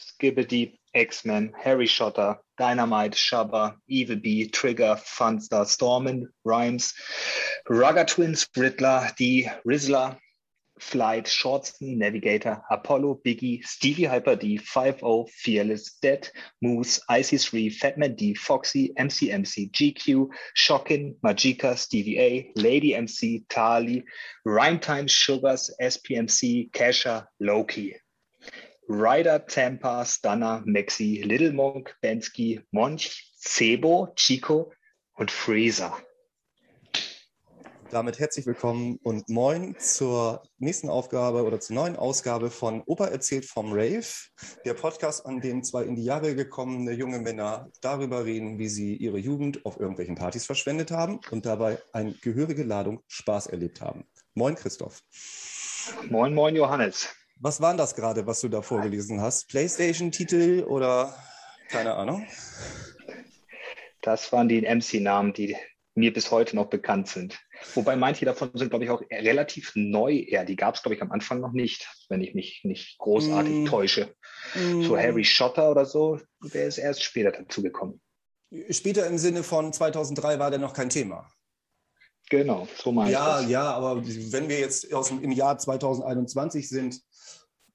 Skibbity, X-Men, Harry Shotter, Dynamite, Shabba, Evil Bee, Trigger, Funstar, Stormin, Rhymes, Rugger Twins, Riddler, die Rizzler, Flight, Shortston, Navigator, Apollo, Biggie, Stevie Hyper D, 5 Fearless, Dead, Moose, IC3, Fatman D, Foxy, MCMC, GQ, Shockin, Magica, Stevie A, Lady MC, Tali, Rhymetime, Sugars, SPMC, Kesha, Loki. Ryder, Tampa, Stunner, Maxi, Little Monk, Bensky, Monch, Sebo, Chico und Freezer. Damit herzlich willkommen und moin zur nächsten Aufgabe oder zur neuen Ausgabe von Opa erzählt vom Rave, der Podcast, an dem zwei in die Jahre gekommene junge Männer darüber reden, wie sie ihre Jugend auf irgendwelchen Partys verschwendet haben und dabei eine gehörige Ladung Spaß erlebt haben. Moin Christoph. Moin, moin Johannes. Was war das gerade, was du da vorgelesen hast? PlayStation-Titel oder keine Ahnung? Das waren die MC-Namen, die mir bis heute noch bekannt sind. Wobei manche davon sind, glaube ich, auch relativ neu eher. Die gab es, glaube ich, am Anfang noch nicht, wenn ich mich nicht großartig mm. täusche. Mm. So Harry Schotter oder so, der ist erst später dazugekommen. Später im Sinne von 2003 war der noch kein Thema. Genau, so meine ja, ich das. Ja, aber wenn wir jetzt aus dem, im Jahr 2021 sind,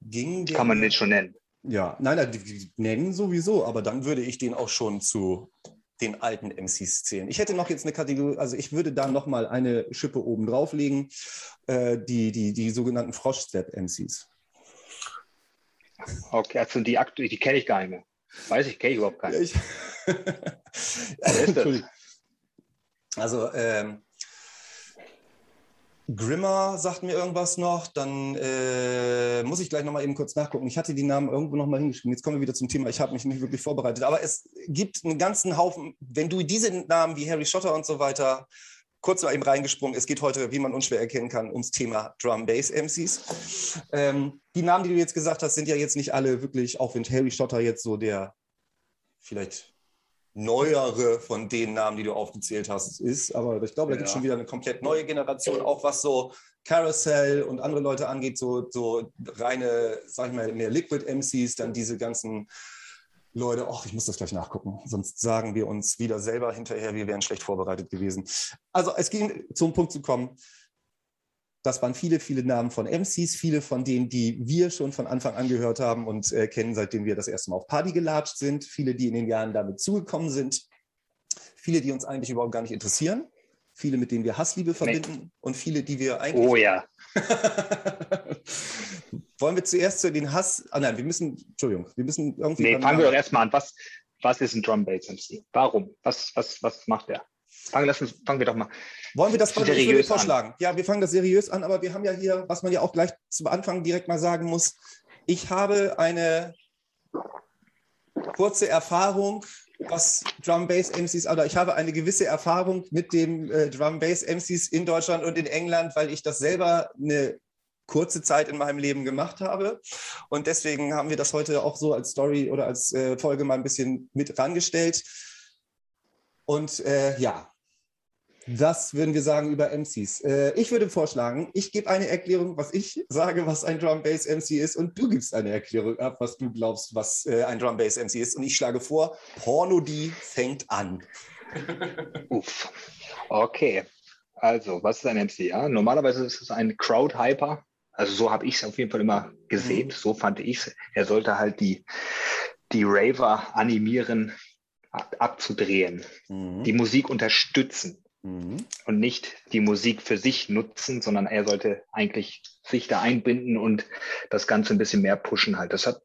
ging der. Kann man den schon nennen. Ja, nein, nennen sowieso, aber dann würde ich den auch schon zu den alten MCs zählen. Ich hätte noch jetzt eine Kategorie, also ich würde da noch mal eine Schippe oben drauflegen, äh, die, die, die sogenannten Frosch-Step-MCs. Okay, also die, die kenne ich gar nicht mehr. Weiß ich, kenne ich überhaupt gar nicht. Ja, ich... also, ähm, Grimmer sagt mir irgendwas noch, dann äh, muss ich gleich nochmal eben kurz nachgucken. Ich hatte die Namen irgendwo nochmal hingeschrieben. Jetzt kommen wir wieder zum Thema. Ich habe mich nicht wirklich vorbereitet. Aber es gibt einen ganzen Haufen, wenn du diese Namen wie Harry Schotter und so weiter, kurz mal eben reingesprungen. Es geht heute, wie man unschwer erkennen kann, ums Thema Drum Bass MCs. Ähm, die Namen, die du jetzt gesagt hast, sind ja jetzt nicht alle wirklich, auch wenn Harry Schotter jetzt so der vielleicht neuere von den Namen, die du aufgezählt hast, ist. Aber ich glaube, da ja. gibt es schon wieder eine komplett neue Generation, auch was so Carousel und andere Leute angeht, so, so reine, sag ich mal, mehr Liquid MCs, dann diese ganzen Leute, ach, ich muss das gleich nachgucken, sonst sagen wir uns wieder selber hinterher, wir wären schlecht vorbereitet gewesen. Also es ging zum Punkt zu kommen, das waren viele, viele Namen von MCs, viele von denen, die wir schon von Anfang an gehört haben und äh, kennen, seitdem wir das erste Mal auf Party gelatscht sind. Viele, die in den Jahren damit zugekommen sind. Viele, die uns eigentlich überhaupt gar nicht interessieren. Viele, mit denen wir Hassliebe verbinden. Nee. Und viele, die wir eigentlich. Oh ja. Wollen wir zuerst zu den Hass. Ah nein, wir müssen. Entschuldigung, wir müssen irgendwie. Nee, fangen wir doch erstmal an. Was, was ist ein Drum Bass MC? Warum? Was, was, was macht er? Fangen, lassen, fangen wir doch mal. Wollen wir das seriös vorschlagen? An. Ja, wir fangen das seriös an, aber wir haben ja hier, was man ja auch gleich zu Anfang direkt mal sagen muss, ich habe eine kurze Erfahrung, was Drum Bass MCs, oder ich habe eine gewisse Erfahrung mit dem äh, Drum Bass MCs in Deutschland und in England, weil ich das selber eine kurze Zeit in meinem Leben gemacht habe. Und deswegen haben wir das heute auch so als Story oder als äh, Folge mal ein bisschen mit rangestellt. Und äh, ja, das würden wir sagen über MCs. Äh, ich würde vorschlagen, ich gebe eine Erklärung, was ich sage, was ein Drum Bass MC ist, und du gibst eine Erklärung ab, was du glaubst, was äh, ein Drum Bass MC ist. Und ich schlage vor, Porno die fängt an. Uff. Okay. Also, was ist ein MC? Ja, normalerweise ist es ein Crowd Hyper. Also so habe ich es auf jeden Fall immer gesehen. Mhm. So fand ich es. Er sollte halt die, die Raver animieren, abzudrehen, mhm. die Musik unterstützen mhm. und nicht die Musik für sich nutzen, sondern er sollte eigentlich sich da einbinden und das Ganze ein bisschen mehr pushen halt. Das hat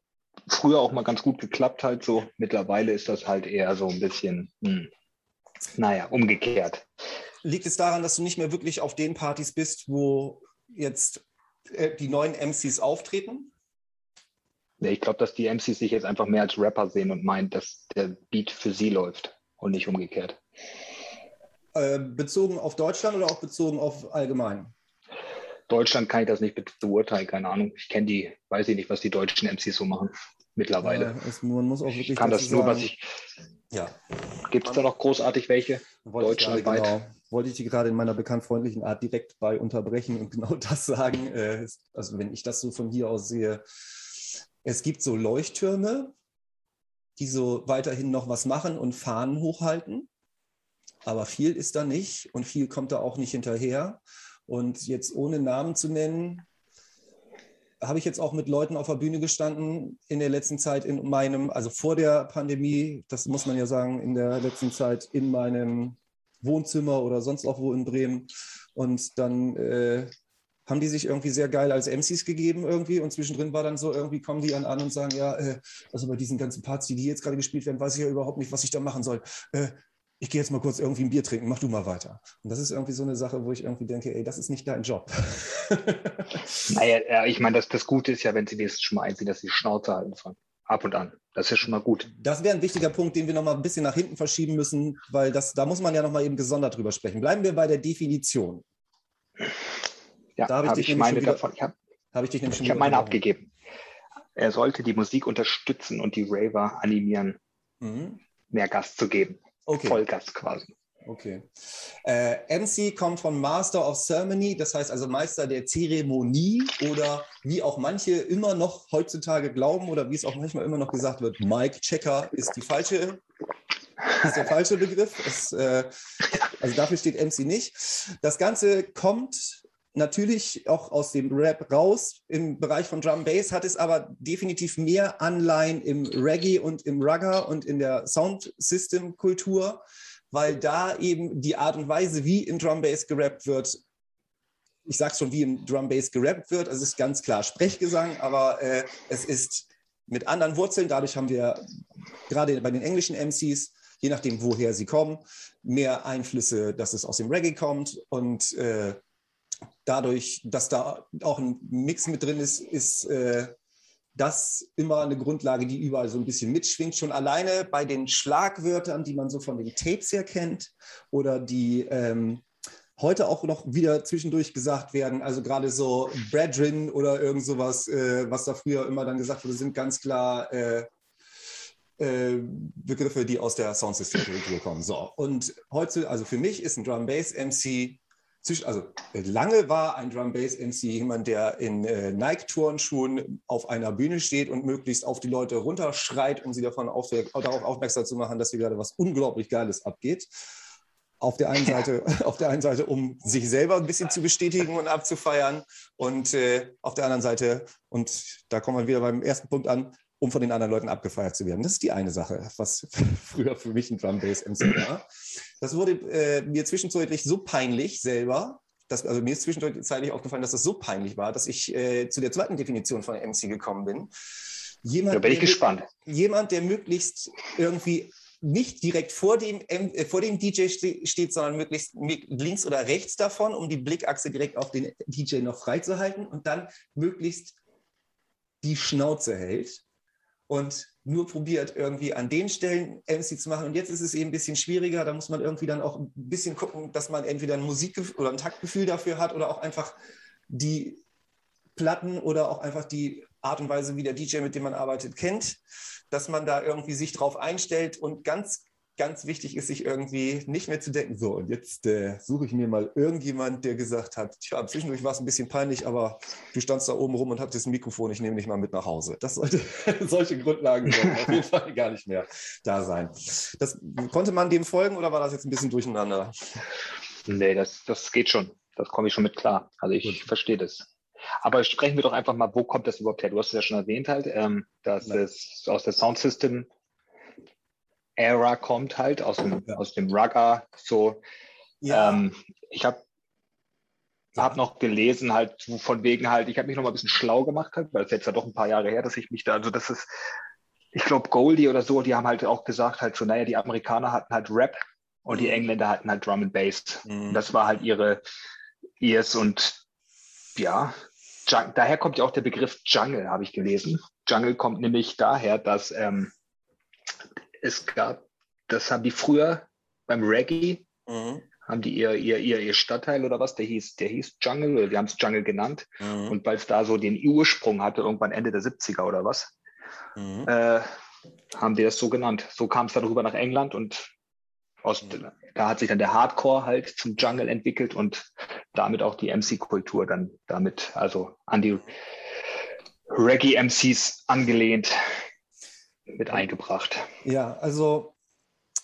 früher auch mal ganz gut geklappt halt so. Mittlerweile ist das halt eher so ein bisschen, mh, hm, naja, umgekehrt. Liegt es daran, dass du nicht mehr wirklich auf den Partys bist, wo jetzt äh, die neuen MCs auftreten? Ich glaube, dass die MCs sich jetzt einfach mehr als Rapper sehen und meinen, dass der Beat für sie läuft und nicht umgekehrt. Äh, bezogen auf Deutschland oder auch bezogen auf allgemein? Deutschland kann ich das nicht beurteilen, keine Ahnung. Ich kenne die, weiß ich nicht, was die deutschen MCs so machen mittlerweile. Ja, es, man muss auch wirklich ich kann das nur, was ich. Ja. Gibt es da noch großartig welche? Deutschlandweit? Genau, wollte ich die gerade in meiner bekanntfreundlichen Art direkt bei unterbrechen und genau das sagen. Äh, also wenn ich das so von hier aus sehe, Es gibt so Leuchttürme, die so weiterhin noch was machen und Fahnen hochhalten. Aber viel ist da nicht und viel kommt da auch nicht hinterher. Und jetzt ohne Namen zu nennen, habe ich jetzt auch mit Leuten auf der Bühne gestanden in der letzten Zeit in meinem, also vor der Pandemie, das muss man ja sagen, in der letzten Zeit in meinem Wohnzimmer oder sonst auch wo in Bremen. Und dann äh, haben die sich irgendwie sehr geil als MCs gegeben irgendwie und zwischendrin war dann so, irgendwie kommen die an, an und sagen, ja, äh, also bei diesen ganzen Parts, die, die jetzt gerade gespielt werden, weiß ich ja überhaupt nicht, was ich da machen soll. Äh, ich gehe jetzt mal kurz irgendwie ein Bier trinken, mach du mal weiter. Und das ist irgendwie so eine Sache, wo ich irgendwie denke, ey, das ist nicht dein Job. naja, ich meine, das, das Gute ist ja, wenn sie das schon mal einsehen, dass sie die Schnauze halten von ab und an. Das ist ja schon mal gut. Das wäre ein wichtiger Punkt, den wir noch mal ein bisschen nach hinten verschieben müssen, weil das, da muss man ja noch mal eben gesondert drüber sprechen. Bleiben wir bei der Definition. Ja, da habe ich, hab ich meine wieder, davon. Ich habe hab ich dich nämlich schon Ich habe meine abgegeben. Er sollte die Musik unterstützen und die Raver animieren, mhm. mehr Gas zu geben. Okay. Vollgas quasi. Okay. Äh, MC kommt von Master of Ceremony, das heißt also Meister der Zeremonie oder wie auch manche immer noch heutzutage glauben oder wie es auch manchmal immer noch gesagt wird, Mike Checker ist die falsche, ist der falsche Begriff. Es, äh, also dafür steht MC nicht. Das Ganze kommt natürlich auch aus dem Rap raus. Im Bereich von Drum Bass hat es aber definitiv mehr Anleihen im Reggae und im Rugger und in der Sound System Kultur, weil da eben die Art und Weise, wie in Drum Bass gerappt wird, ich sag's schon, wie im Drum Bass gerappt wird, also es ist ganz klar Sprechgesang, aber äh, es ist mit anderen Wurzeln. Dadurch haben wir gerade bei den englischen MCs je nachdem, woher sie kommen, mehr Einflüsse, dass es aus dem Reggae kommt und äh, dadurch, dass da auch ein Mix mit drin ist, ist äh, das immer eine Grundlage, die überall so ein bisschen mitschwingt. Schon alleine bei den Schlagwörtern, die man so von den Tapes her kennt oder die ähm, heute auch noch wieder zwischendurch gesagt werden. Also gerade so Brethren oder irgend sowas, äh, was da früher immer dann gesagt wurde, sind ganz klar äh, äh, Begriffe, die aus der Soundsystem-Kultur kommen. So, und heute, also für mich ist ein Drum Bass MC also lange war ein Drum Bass MC jemand, der in äh, Nike-Turnschuhen auf einer Bühne steht und möglichst auf die Leute runterschreit, um sie davon auf, darauf aufmerksam zu machen, dass hier gerade was unglaublich Geiles abgeht. Auf der einen Seite, ja. auf der einen Seite, um sich selber ein bisschen zu bestätigen und abzufeiern, und äh, auf der anderen Seite, und da kommen wir wieder beim ersten Punkt an, um von den anderen Leuten abgefeiert zu werden. Das ist die eine Sache, was früher für mich ein Drum Bass MC war. Das wurde äh, mir zwischenzeitlich so peinlich selber, dass, also mir ist zwischenzeitlich aufgefallen, dass das so peinlich war, dass ich äh, zu der zweiten Definition von MC gekommen bin. Jemand, da bin ich der, gespannt. Jemand, der möglichst irgendwie nicht direkt vor dem, äh, vor dem DJ steht, sondern möglichst links oder rechts davon, um die Blickachse direkt auf den DJ noch freizuhalten und dann möglichst die Schnauze hält und nur probiert, irgendwie an den Stellen MC zu machen. Und jetzt ist es eben ein bisschen schwieriger. Da muss man irgendwie dann auch ein bisschen gucken, dass man entweder ein Musikgefühl oder ein Taktgefühl dafür hat oder auch einfach die Platten oder auch einfach die Art und Weise, wie der DJ, mit dem man arbeitet, kennt, dass man da irgendwie sich drauf einstellt und ganz ganz wichtig ist, sich irgendwie nicht mehr zu denken, so, und jetzt äh, suche ich mir mal irgendjemand, der gesagt hat, tja, zwischendurch war es ein bisschen peinlich, aber du standst da oben rum und hattest ein Mikrofon, ich nehme dich mal mit nach Hause. Das sollte, solche Grundlagen sollten auf jeden Fall gar nicht mehr da sein. Das, konnte man dem folgen oder war das jetzt ein bisschen durcheinander? Nee, das, das geht schon. Das komme ich schon mit klar. Also ich Gut. verstehe das. Aber sprechen wir doch einfach mal, wo kommt das überhaupt her? Du hast es ja schon erwähnt halt, ähm, dass ja. es aus der Soundsystem Era kommt halt, aus dem, ja. aus dem Rugger. So, ja. ähm, ich habe hab noch gelesen, halt von wegen halt, ich habe mich noch mal ein bisschen schlau gemacht, halt, weil es jetzt ja doch ein paar Jahre her, dass ich mich da, also das ist, ich glaube, Goldie oder so, die haben halt auch gesagt, halt so, naja, die Amerikaner hatten halt Rap und die mhm. Engländer hatten halt Drum and Bass. Mhm. Das war halt ihre Ears und ja, daher kommt ja auch der Begriff Jungle, habe ich gelesen. Jungle kommt nämlich daher, dass ähm, es gab, das haben die früher beim Reggae, mhm. haben die ihr, ihr, ihr, ihr Stadtteil oder was, der hieß, der hieß Jungle, oder wir haben es Jungle genannt. Mhm. Und weil es da so den Ursprung hatte, irgendwann Ende der 70er oder was, mhm. äh, haben die das so genannt. So kam es dann rüber nach England und aus, mhm. da hat sich dann der Hardcore halt zum Jungle entwickelt und damit auch die MC-Kultur dann damit, also an die Reggae-MCs angelehnt mit eingebracht. Ja, also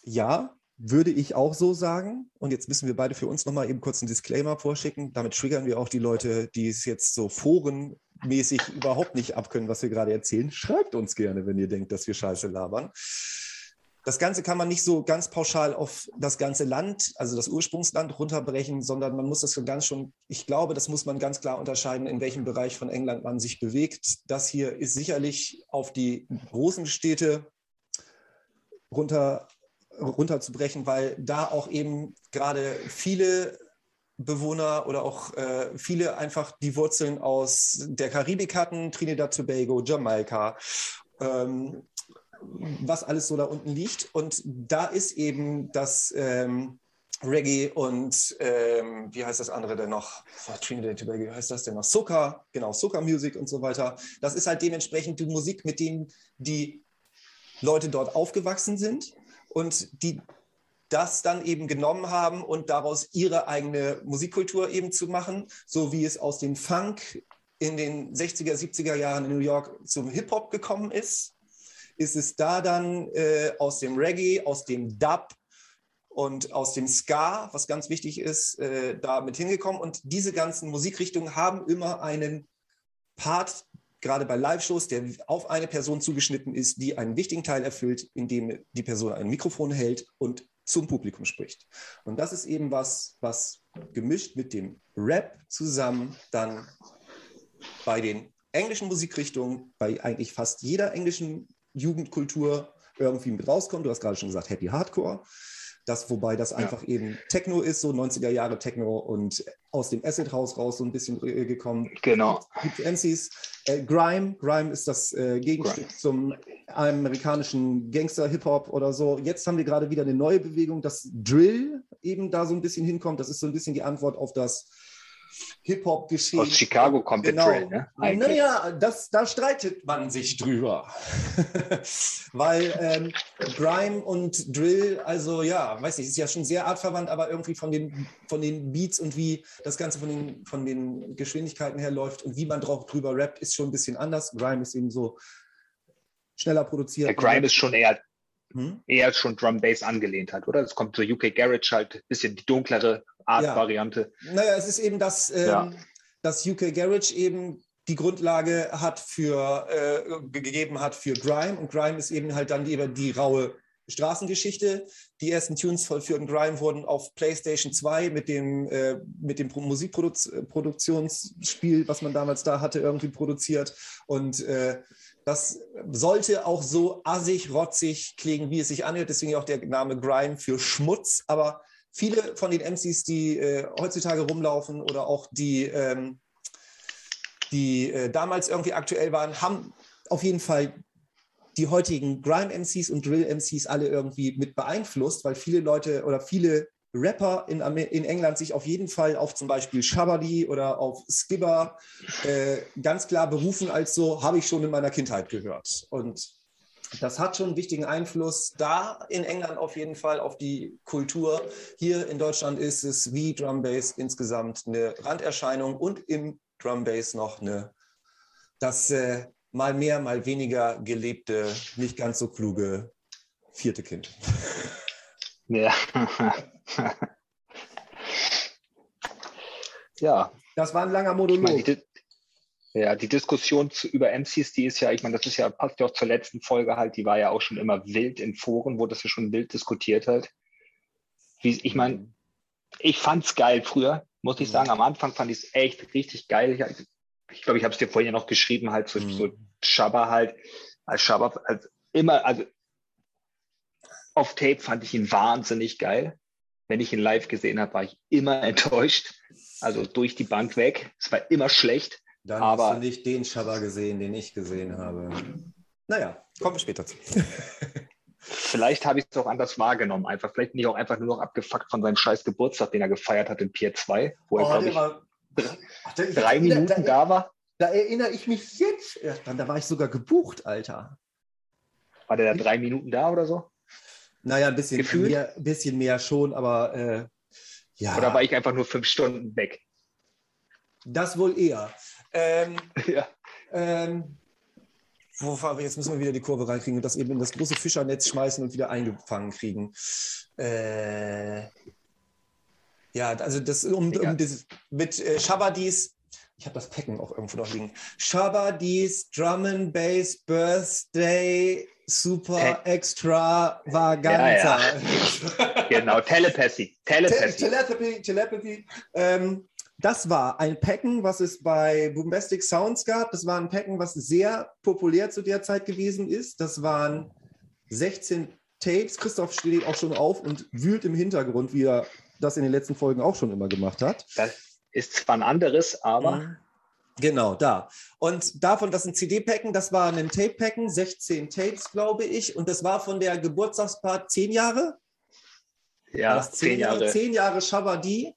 ja, würde ich auch so sagen. Und jetzt müssen wir beide für uns nochmal eben kurz einen Disclaimer vorschicken. Damit triggern wir auch die Leute, die es jetzt so forenmäßig überhaupt nicht abkönnen, was wir gerade erzählen. Schreibt uns gerne, wenn ihr denkt, dass wir Scheiße labern. Das Ganze kann man nicht so ganz pauschal auf das ganze Land, also das Ursprungsland, runterbrechen, sondern man muss das schon ganz schon, ich glaube, das muss man ganz klar unterscheiden, in welchem Bereich von England man sich bewegt. Das hier ist sicherlich auf die großen Städte runter, runterzubrechen, weil da auch eben gerade viele Bewohner oder auch äh, viele einfach die Wurzeln aus der Karibik hatten, Trinidad, Tobago, Jamaika, ähm, was alles so da unten liegt. Und da ist eben das ähm, Reggae und ähm, wie heißt das andere denn noch? Oh, Trinidad Tobago, wie heißt das denn noch? Soca, genau, Soca Music und so weiter. Das ist halt dementsprechend die Musik, mit denen die Leute dort aufgewachsen sind und die das dann eben genommen haben und daraus ihre eigene Musikkultur eben zu machen, so wie es aus dem Funk in den 60er, 70er Jahren in New York zum Hip-Hop gekommen ist ist es da dann äh, aus dem Reggae, aus dem Dub und aus dem Ska, was ganz wichtig ist, äh, da mit hingekommen. Und diese ganzen Musikrichtungen haben immer einen Part, gerade bei Live-Shows, der auf eine Person zugeschnitten ist, die einen wichtigen Teil erfüllt, indem die Person ein Mikrofon hält und zum Publikum spricht. Und das ist eben was, was gemischt mit dem Rap zusammen dann bei den englischen Musikrichtungen, bei eigentlich fast jeder englischen Jugendkultur irgendwie mit rauskommt. Du hast gerade schon gesagt, Happy Hardcore. Das, wobei das ja. einfach eben Techno ist, so 90er Jahre Techno und aus dem Acid House raus so ein bisschen äh, gekommen. Genau. Gibt MCs. Äh, Grime, Grime ist das äh, Gegenstück Grime. zum amerikanischen Gangster-Hip-Hop oder so. Jetzt haben wir gerade wieder eine neue Bewegung, dass Drill eben da so ein bisschen hinkommt. Das ist so ein bisschen die Antwort auf das Hip-Hop-Geschehen. Aus Chicago kommt genau. der Drill, ne? Eigentlich. Naja, das, da streitet man sich drüber. Weil ähm, Grime und Drill, also ja, weiß nicht, ist ja schon sehr artverwandt, aber irgendwie von den, von den Beats und wie das Ganze von den, von den Geschwindigkeiten her läuft und wie man drauf drüber rappt, ist schon ein bisschen anders. Grime ist eben so schneller produziert. Der Grime ist schon eher hm? eher schon Drum Bass angelehnt hat, oder? Es kommt so UK Garage halt, ein bisschen die dunklere Art-Variante. Ja. Naja, es ist eben, dass, ähm, ja. dass UK Garage eben die Grundlage hat für, äh, gegeben hat für Grime und Grime ist eben halt dann die, die raue Straßengeschichte. Die ersten Tunes für Grime wurden auf PlayStation 2 mit dem, äh, mit dem Musikproduktionsspiel, was man damals da hatte, irgendwie produziert. Und äh, das sollte auch so assig, rotzig klingen, wie es sich anhört. Deswegen auch der Name Grime für Schmutz. Aber viele von den MCs, die äh, heutzutage rumlaufen oder auch die, ähm, die äh, damals irgendwie aktuell waren, haben auf jeden Fall die heutigen Grime-MCs und Drill-MCs alle irgendwie mit beeinflusst, weil viele Leute oder viele Rapper in, in England sich auf jeden Fall auf zum Beispiel Shabadi oder auf Skibber äh, ganz klar berufen als so, habe ich schon in meiner Kindheit gehört. Und das hat schon einen wichtigen Einfluss da in England auf jeden Fall auf die Kultur. Hier in Deutschland ist es wie Drum Bass insgesamt eine Randerscheinung und im Drum Bass noch eine, das äh, mal mehr, mal weniger gelebte, nicht ganz so kluge vierte Kind. Ja. ja. Das war ein langer Monolog. Ich meine, ja, die Diskussion zu, über MCs, die ist ja, ich meine, das ist ja, passt ja auch zur letzten Folge halt, die war ja auch schon immer wild in Foren, wo das ja schon wild diskutiert hat. Wie, ich meine, ich fand's geil früher, muss ich sagen. Am Anfang fand ich es echt richtig geil. Ich, ich glaube, ich habe es dir vorhin ja noch geschrieben, halt so, mhm. so Shabba halt, als Shabba, als immer, also auf Tape fand ich ihn wahnsinnig geil. Wenn ich ihn live gesehen habe, war ich immer enttäuscht. Also durch die Bank weg. Es war immer schlecht. Dann aber hast du nicht den Shabba gesehen, den ich gesehen habe. Naja, kommen wir später zu. Vielleicht habe ich es auch anders wahrgenommen. Einfach, vielleicht bin ich auch einfach nur noch abgefuckt von seinem scheiß Geburtstag, den er gefeiert hat in Pier 2, wo er, oh, glaube ich, war, Ach, drei ich, Minuten da, da, war. Da erinnere ich mich jetzt erst dran. Da war ich sogar gebucht, Alter. War der da drei Minuten da oder so? Naja, ein bisschen, mehr, bisschen mehr schon, aber äh, ja. Oder war ich einfach nur fünf Stunden weg? Das wohl eher. Ähm, ja. Ähm, wo, jetzt müssen wir wieder die Kurve reinkriegen und das eben in das große Fischernetz schmeißen und wieder eingefangen kriegen. Äh, ja, also das um, um das, mit äh, Shabadis, ich habe das Packen auch irgendwo noch liegen. Shabadis Drum and Bass Birthday Super Extravaganza. Ja, ja. genau, Telepathy. Telepathy. Telepathy. Telepathy. Ähm, das war ein Packen, was es bei Boombastic Sounds gab. Das war ein Packen, was sehr populär zu der Zeit gewesen ist. Das waren 16 Tapes. Christoph steht auch schon auf und wühlt im Hintergrund, wie er das in den letzten Folgen auch schon immer gemacht hat. Das ist zwar ein anderes, aber. Mhm. Genau, da. Und davon, das sind CD-Packen, das war ein Tape-Packen, 16 Tapes, glaube ich. Und das war von der Geburtstagspaar 10 Jahre. Ja, 10 Jahre. 10 Jahre Shabadi.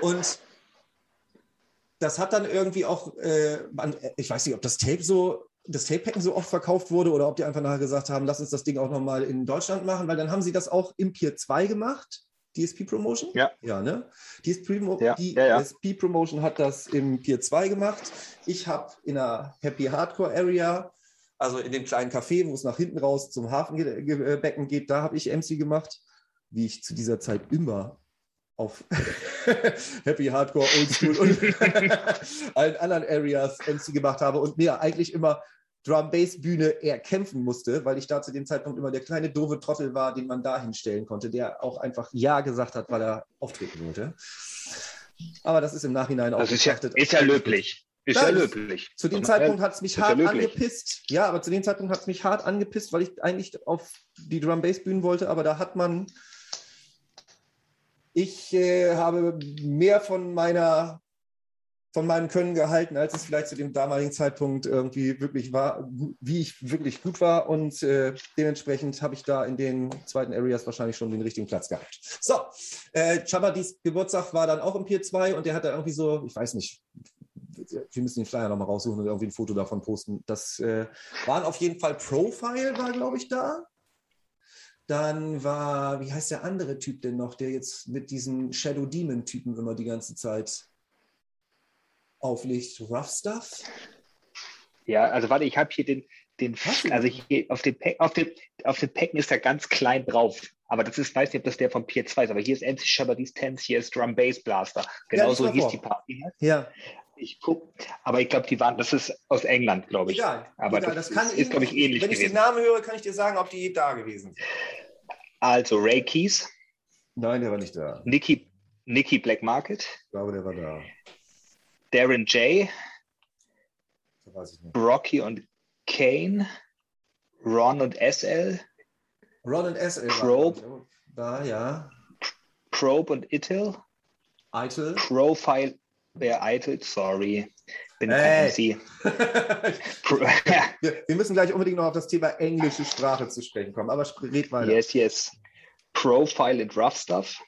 Und das hat dann irgendwie auch, äh, ich weiß nicht, ob das Tape so, das Tape-Packen so oft verkauft wurde oder ob die einfach nachher gesagt haben, lass uns das Ding auch nochmal in Deutschland machen, weil dann haben sie das auch im Pier 2 gemacht. DSP Promotion? Ja. Ja, ne? DSP, ja, die ja, ja. DSP Promotion hat das im Pier 2 gemacht. Ich habe in einer Happy Hardcore Area, also in dem kleinen Café, wo es nach hinten raus zum Hafenbecken geht, da habe ich MC gemacht, wie ich zu dieser Zeit immer auf Happy Hardcore, Oldschool und allen anderen Areas MC gemacht habe und mir eigentlich immer Drum-Bass-Bühne eher kämpfen musste, weil ich da zu dem Zeitpunkt immer der kleine doofe Trottel war, den man da hinstellen konnte, der auch einfach Ja gesagt hat, weil er auftreten wollte. Aber das ist im Nachhinein auch das ist ja, ist ja löblich. Ist ja, löblich. Zu dem Zeitpunkt hat es mich hart ja angepisst. Ja, aber zu dem Zeitpunkt hat es mich hart angepisst, weil ich eigentlich auf die Drum-Bass-Bühnen wollte, aber da hat man ich äh, habe mehr von meiner von meinem Können gehalten, als es vielleicht zu dem damaligen Zeitpunkt irgendwie wirklich war, wie ich wirklich gut war. Und äh, dementsprechend habe ich da in den zweiten Areas wahrscheinlich schon den richtigen Platz gehabt. So, äh, Chabadis Geburtstag war dann auch im Pier 2 und der hat da irgendwie so, ich weiß nicht, wir müssen den Flyer nochmal raussuchen und irgendwie ein Foto davon posten. Das äh, waren auf jeden Fall Profile, war glaube ich da. Dann war, wie heißt der andere Typ denn noch, der jetzt mit diesen Shadow Demon-Typen immer die ganze Zeit auflegt? Rough Stuff? Ja, also warte, ich habe hier den, den also hier auf dem Pack, auf dem, auf dem Packen ist er ganz klein drauf. Aber das ist, weiß nicht, ob das der von Pier 2 ist, aber hier ist MC Shabadis Tense, hier ist Drum Bass Blaster. Genauso ja, hieß die Party. Ja. Ich gucke, aber ich glaube, die waren, das ist aus England, glaube ich. Egal, aber egal, das, das kann ist, ist glaube ich, ähnlich Wenn ich gewesen. den Namen höre, kann ich dir sagen, ob die da gewesen sind. Also Ray Keys. Nein, der war nicht da. Nicky, Nicky Black Market. Ich glaube, der war da. Darren J. Das weiß ich nicht. Rocky und Kane. Ron und SL. Ron und SL. Probe. Da, ja. Probe und Itil. Eitel. Profile. Wer Eitel, sorry. Bin Hey. MC. wir, müssen gleich unbedingt noch auf das Thema englische Sprache zu sprechen kommen, aber red weiter. yes, yes. Profile and Rough Stuff.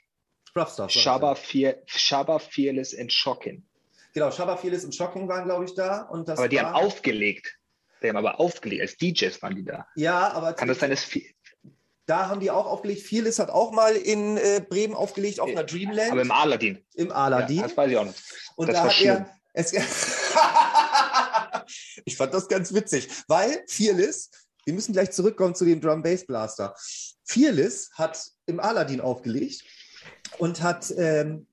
Rough Stuff. Shabba, Fear, Shabba Fearless and Shocking. Genau, Shabba Fearless und Shocking waren, glaube ich, da. Und das Aber die war, haben aufgelegt. Die haben aber aufgelegt. Als DJs waren die da. Ja, aber Kann das sein, dass da haben die auch aufgelegt. Fearless hat auch mal in äh, Bremen aufgelegt, auf einer Dreamland. aber im Aladdin. im Aladdin. Ja, das weiß ich auch noch. Und Das da war hat schlimm. er. Ich fand das ganz witzig, weil Fearless, wir müssen gleich zurückkommen zu dem Drum Bass Blaster. Fearless hat im Aladdin aufgelegt und hat, ähm,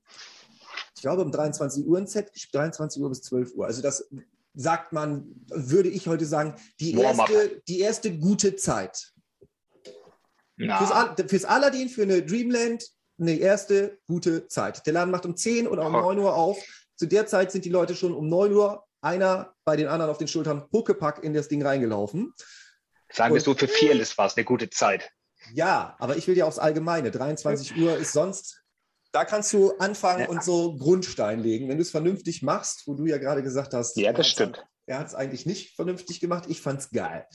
ich glaube, um 23 Uhr ein Set gespielt, 23 Uhr bis 12 Uhr. Also das sagt man, würde ich heute sagen, die erste, die erste gute Zeit. Na, Fürs, Al- fürs Aladdin, für eine Dreamland, eine erste gute Zeit. Der Laden macht um 10 oder um Oh. 9 Uhr auf. Zu der Zeit sind die Leute schon um 9 Uhr, einer bei den anderen auf den Schultern, Huckepack in das Ding reingelaufen. sagen wir so, für Fearless war es eine gute Zeit. Ja, aber ich will ja aufs Allgemeine. 23 Uhr ist sonst, da kannst du anfangen Ja. und so Grundstein legen. Wenn du es vernünftig machst, wo du ja gerade gesagt hast, Ja, er das stimmt. Er hat es eigentlich nicht vernünftig gemacht. Ich fand es geil.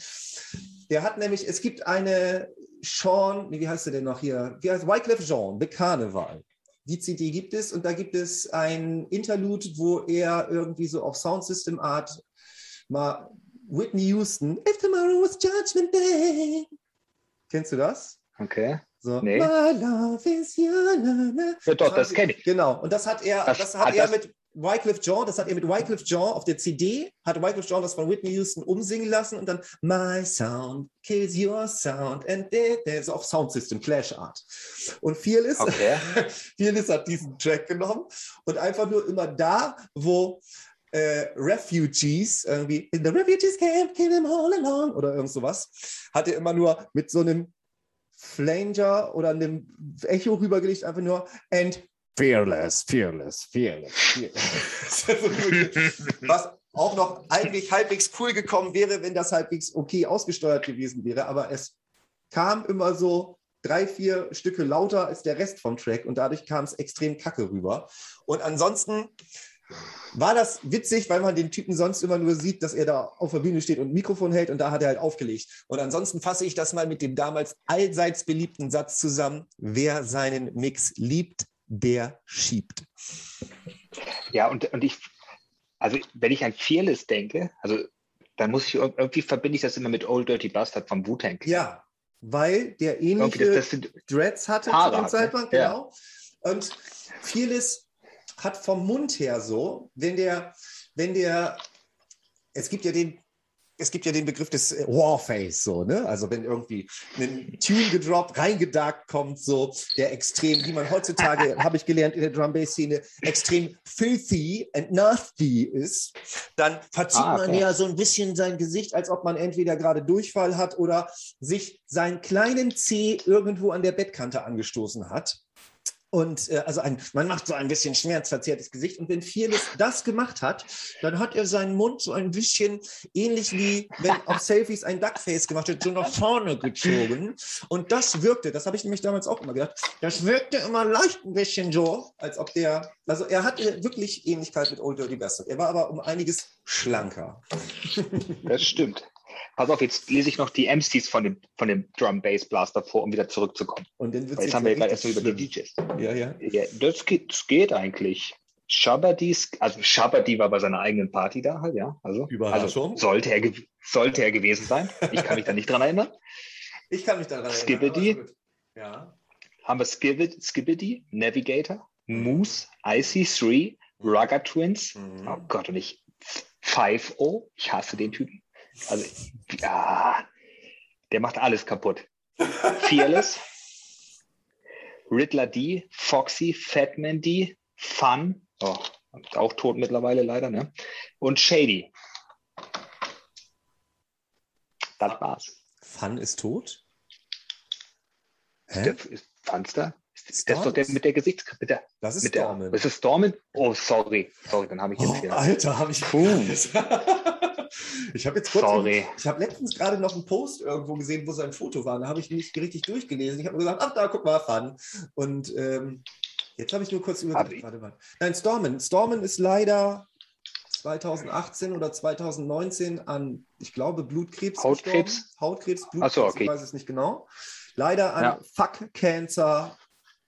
Der hat nämlich, es gibt eine Sean, wie heißt der denn noch hier? Wie heißt Wycliffe Jean, The Carnival. Die CD gibt es und da gibt es ein Interlude, wo er irgendwie so auf Soundsystem Art mal Whitney Houston, If Tomorrow was Judgment Day. Kennst du das? Okay. So, Nee. My love is your love. Ja, doch, das kenne ich. Genau. Und das hat er, das, Das hat hat er das- mit, Wycliffe Jean, das hat er mit Wycliffe Jean auf der CD, hat Wycliffe Jean das von Whitney Houston umsingen lassen und dann My Sound kills your sound and der ist auf Soundsystem, Clash Art. Und Fearless, okay. Fearless hat diesen Track genommen und einfach nur immer da, wo äh, Refugees, irgendwie in the Refugees Camp, kill them all along oder irgend sowas, hat er immer nur mit so einem Flanger oder einem Echo rübergelegt, einfach nur and fearless, fearless, fearless, fearless. Was auch noch eigentlich halbwegs cool gekommen wäre, wenn das halbwegs okay ausgesteuert gewesen wäre, aber es kam immer so drei, vier Stücke lauter als der Rest vom Track und dadurch kam es extrem kacke rüber. Und ansonsten war das witzig, weil man den Typen sonst immer nur sieht, dass er da auf der Bühne steht und ein Mikrofon hält und da hat er halt aufgelegt. Und ansonsten fasse ich das mal mit dem damals allseits beliebten Satz zusammen, wer seinen Mix liebt, der schiebt. Ja, und, und ich, also wenn ich an Fearless denke, also dann muss ich irgendwie verbinde ich das immer mit Old Dirty Bastard vom Wu-Tang. Ja, weil der ähnliche das, das Dreads hatte Haare zu dem ne? Zeitpunkt, ne? genau. Ja. Und Fearless hat vom Mund her so, wenn der, wenn der, es gibt ja den, es gibt ja den Begriff des äh, Warface, so, ne? Also wenn irgendwie ein Tune gedroppt, reingedarkt kommt, so, der extrem, wie man heutzutage, habe ich gelernt in der Drum Bass Szene, extrem filthy and nasty ist, dann verzieht ah, okay. man ja so ein bisschen sein Gesicht, als ob man entweder gerade Durchfall hat oder sich seinen kleinen C irgendwo an der Bettkante angestoßen hat. Und äh, also ein, man macht so ein bisschen schmerzverzerrtes Gesicht. Und wenn Fearless das gemacht hat, dann hat er seinen Mund so ein bisschen ähnlich wie wenn auf Selfies ein Duckface gemacht hat, so nach vorne gezogen. Und das wirkte, das habe ich nämlich damals auch immer gedacht, das wirkte immer leicht ein bisschen so, als ob der, also er hatte wirklich Ähnlichkeit mit Old Dirty Bastard. Er war aber um einiges schlanker. Das stimmt. Pass auf, jetzt lese ich noch die MCs von dem, von dem Drum Bass Blaster vor, um wieder zurückzukommen. Und dann jetzt haben wir gerade erstmal über die DJs. Ja, ja. ja das, geht, das geht eigentlich. Shabadi, also Shabadi war bei seiner eigenen Party da halt, ja. Also, also sollte, er, sollte er gewesen sein. Ich kann mich da nicht dran erinnern. Ich kann mich daran erinnern. Skibbity. Ja. Haben wir Skibbity, Skibbity Navigator, Moose, IC3, Rugger Twins. Mhm. Oh Gott, und ich 5-0. Ich hasse den Typen. Also, ja, der macht alles kaputt. Fearless, Riddler D, Foxy, Fatman D, Fun, oh, auch tot mittlerweile leider, ne? Und Shady. Das war's. Fun ist tot? Hä? Der, ist Funster? Ist das doch der mit der Gesichtskappe? Das ist mit Stormin. ist es Stormin? Oh, sorry. Sorry, dann habe ich jetzt oh, hier. Alter, habe ich. Puh. Ich habe jetzt kurz, Sorry. Ich habe letztens gerade noch einen Post irgendwo gesehen, wo sein Foto war. Da habe ich nicht richtig durchgelesen. Ich habe nur gesagt, ach da, guck mal, Fun. Und ähm, jetzt habe ich nur kurz überlegt. Warte mal. Nein, Stormen. Stormen ist leider 2018 oder 2019 an, ich glaube, Blutkrebs Hautkrebs? Gestorben. Hautkrebs, Blutkrebs, so, okay. ich weiß es nicht genau. Leider an ja. Fuck Cancer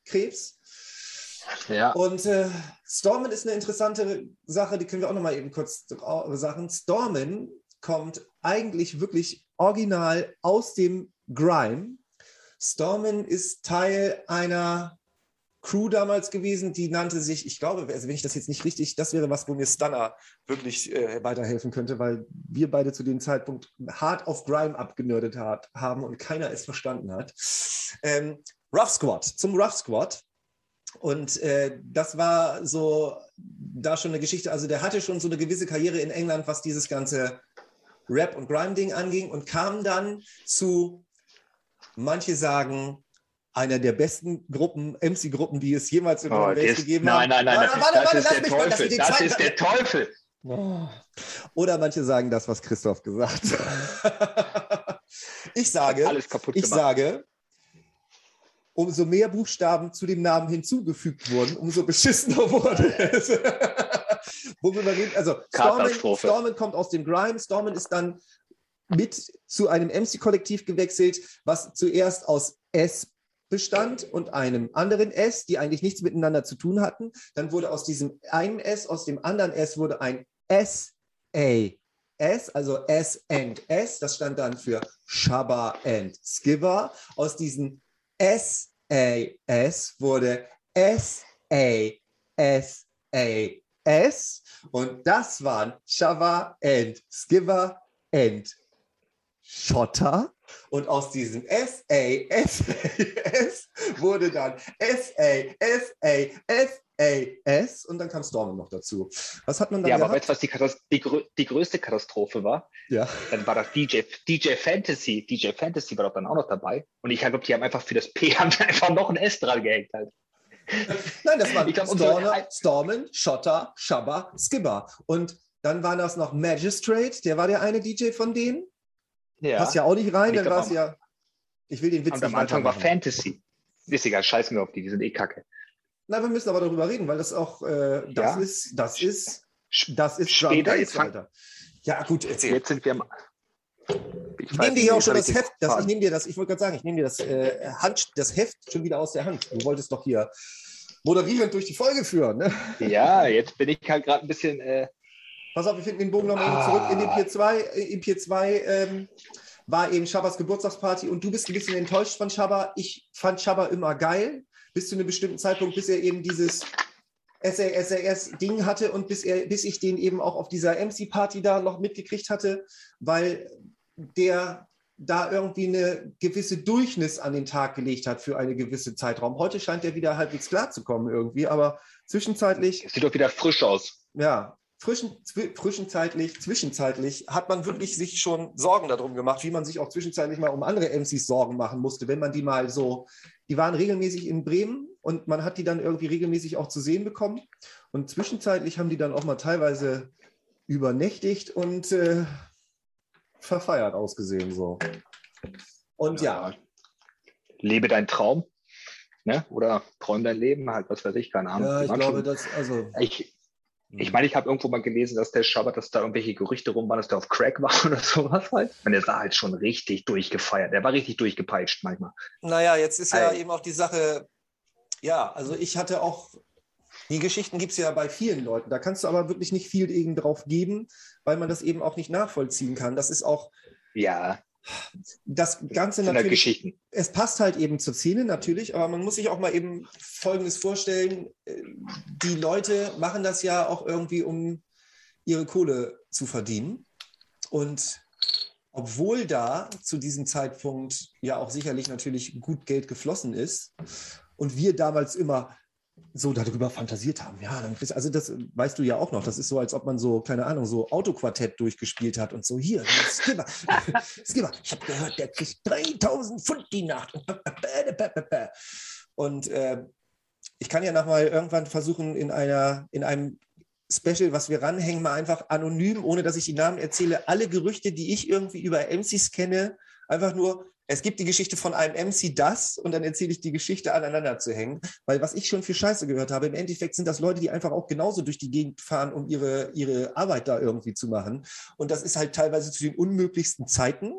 Krebs. Ja. Und äh, Stormen ist eine interessante Sache, die können wir auch noch mal eben kurz sagen. Stormen kommt eigentlich wirklich original aus dem Grime. Stormen ist Teil einer Crew damals gewesen, die nannte sich, ich glaube, also wenn ich das jetzt nicht richtig, das wäre was, wo mir Stunner wirklich äh, weiterhelfen könnte, weil wir beide zu dem Zeitpunkt hart auf Grime abgenördet hat, haben und keiner es verstanden hat. Ähm, Rough Squad, zum Rough Squad und äh, das war so da schon eine Geschichte. Also der hatte schon so eine gewisse Karriere in England, was dieses ganze Rap- und Grime-Ding anging und kam dann zu, manche sagen, einer der besten Gruppen, MC-Gruppen, die es jemals in der oh, Welt gegeben hat. Nein, nein, nein, das, ist der Teufel. das, das ist der Teufel. Oder manche sagen das, was Christoph gesagt hat. ich sage, ich sage, umso mehr Buchstaben zu dem Namen hinzugefügt wurden, umso beschissener wurde es. Worüber reden, also Stormen, Stormen kommt aus dem Grime, Stormen ist dann mit zu einem MC-Kollektiv gewechselt, was zuerst aus S bestand und einem anderen S, die eigentlich nichts miteinander zu tun hatten. Dann wurde aus diesem einen S, aus dem anderen S wurde ein S, A, S, also S and S, das stand dann für Shabba and Skiver. Aus diesen SAS wurde SASA S und das waren Shava and Skiver and Schotter. Und aus diesem S, A, S, A, S wurde dann S, A, S, A, S, A, S und dann kam Storm noch dazu. Was hat man da Ja, aber gehabt? weißt du, was die, Katast- die, grö die größte Katastrophe war? Ja. Dann war das DJ, DJ Fantasy. DJ Fantasy war doch dann auch noch dabei. Und ich glaube, die haben einfach für das P haben einfach noch ein S dran gehängt. Halt. Nein, das waren Stormer, Stormen, Schotter, Shabba, Skibber. Und dann war das noch Magistrate, der war der eine DJ von denen. Ja. Passt ja auch nicht rein, dann war es ja. Ich will den Witz Und nicht am Anfang war. Fantasy. Ist egal, scheiß mir auf die, die sind eh kacke. Na, wir müssen aber darüber reden, weil das auch, äh, das Ja. ist, das ist, das ist Später, jetzt fang- Alter. Ja, gut, erzähl. Jetzt sind wir am. Ich nehme dir hier auch schon das Heft, das, ich nehme dir das, ich wollte gerade sagen, ich nehme dir das, äh, Hand, das Heft schon wieder aus der Hand. Du wolltest doch hier moderierend durch die Folge führen. Ne? Ja, jetzt bin ich halt gerade ein bisschen. Äh, Pass auf, wir finden den Bogen nochmal Ah. zurück. In dem Pier 2, in Pier 2 ähm, war eben Schabbas Geburtstagsparty und du bist ein bisschen enttäuscht von Schabba. Ich fand Schabba immer geil, bis zu einem bestimmten Zeitpunkt, bis er eben dieses SAS-Ding hatte und bis, er, bis ich den eben auch auf dieser MC-Party da noch mitgekriegt hatte, weil der da irgendwie eine gewisse Durchnis an den Tag gelegt hat für einen gewissen Zeitraum. Heute scheint er wieder halbwegs klar zu kommen irgendwie, aber zwischenzeitlich es sieht doch wieder frisch aus. ja, frischen, zwi- zwischenzeitlich, zwischenzeitlich hat man wirklich sich schon Sorgen darum gemacht, wie man sich auch zwischenzeitlich mal um andere MCs Sorgen machen musste, wenn man die mal so, die waren regelmäßig in Bremen und man hat die dann irgendwie regelmäßig auch zu sehen bekommen. Und zwischenzeitlich haben die dann auch mal teilweise übernächtigt und äh, verfeiert ausgesehen so. Und ja, Lebe dein Traum. Ne? Oder träum dein Leben, halt, was weiß ich, keine Ahnung. ja, ich glaube, schon- dass, also. ich, ich meine, ich habe irgendwo mal gelesen, dass der Schabbat, dass da irgendwelche Gerüchte rum waren, dass der auf Crack war oder sowas halt. Und der war halt schon richtig durchgefeiert. Der war richtig durchgepeitscht manchmal. Naja, jetzt ist ja Ei. eben auch die Sache, ja, also ich hatte auch, die Geschichten gibt es ja bei vielen Leuten. Da kannst du aber wirklich nicht viel eben drauf geben, weil man das eben auch nicht nachvollziehen kann. Das ist auch Ja, das Ganze halt natürlich. Geschichten. Es passt halt eben zur Szene natürlich, aber man muss sich auch mal eben Folgendes vorstellen. Äh, Die Leute machen das ja auch irgendwie, um ihre Kohle zu verdienen. Und obwohl da zu diesem Zeitpunkt ja auch sicherlich natürlich gut Geld geflossen ist und wir damals immer so darüber fantasiert haben. Ja, dann bist, also das weißt du ja auch noch. Das ist so, als ob man so, keine Ahnung, so Autoquartett durchgespielt hat und so, hier, Skipper, Skipper, ich habe gehört, der kriegt 3000 Pfund die Nacht. Und äh, ich kann ja noch mal irgendwann versuchen, in, einer, in einem Special, was wir ranhängen, mal einfach anonym, ohne dass ich die Namen erzähle, alle Gerüchte, die ich irgendwie über MCs kenne, einfach nur, es gibt die Geschichte von einem MC das und dann erzähle ich die Geschichte aneinander zu hängen. Weil was ich schon für Scheiße gehört habe, im Endeffekt sind das Leute, die einfach auch genauso durch die Gegend fahren, um ihre, ihre Arbeit da irgendwie zu machen. Und das ist halt teilweise zu den unmöglichsten Zeiten.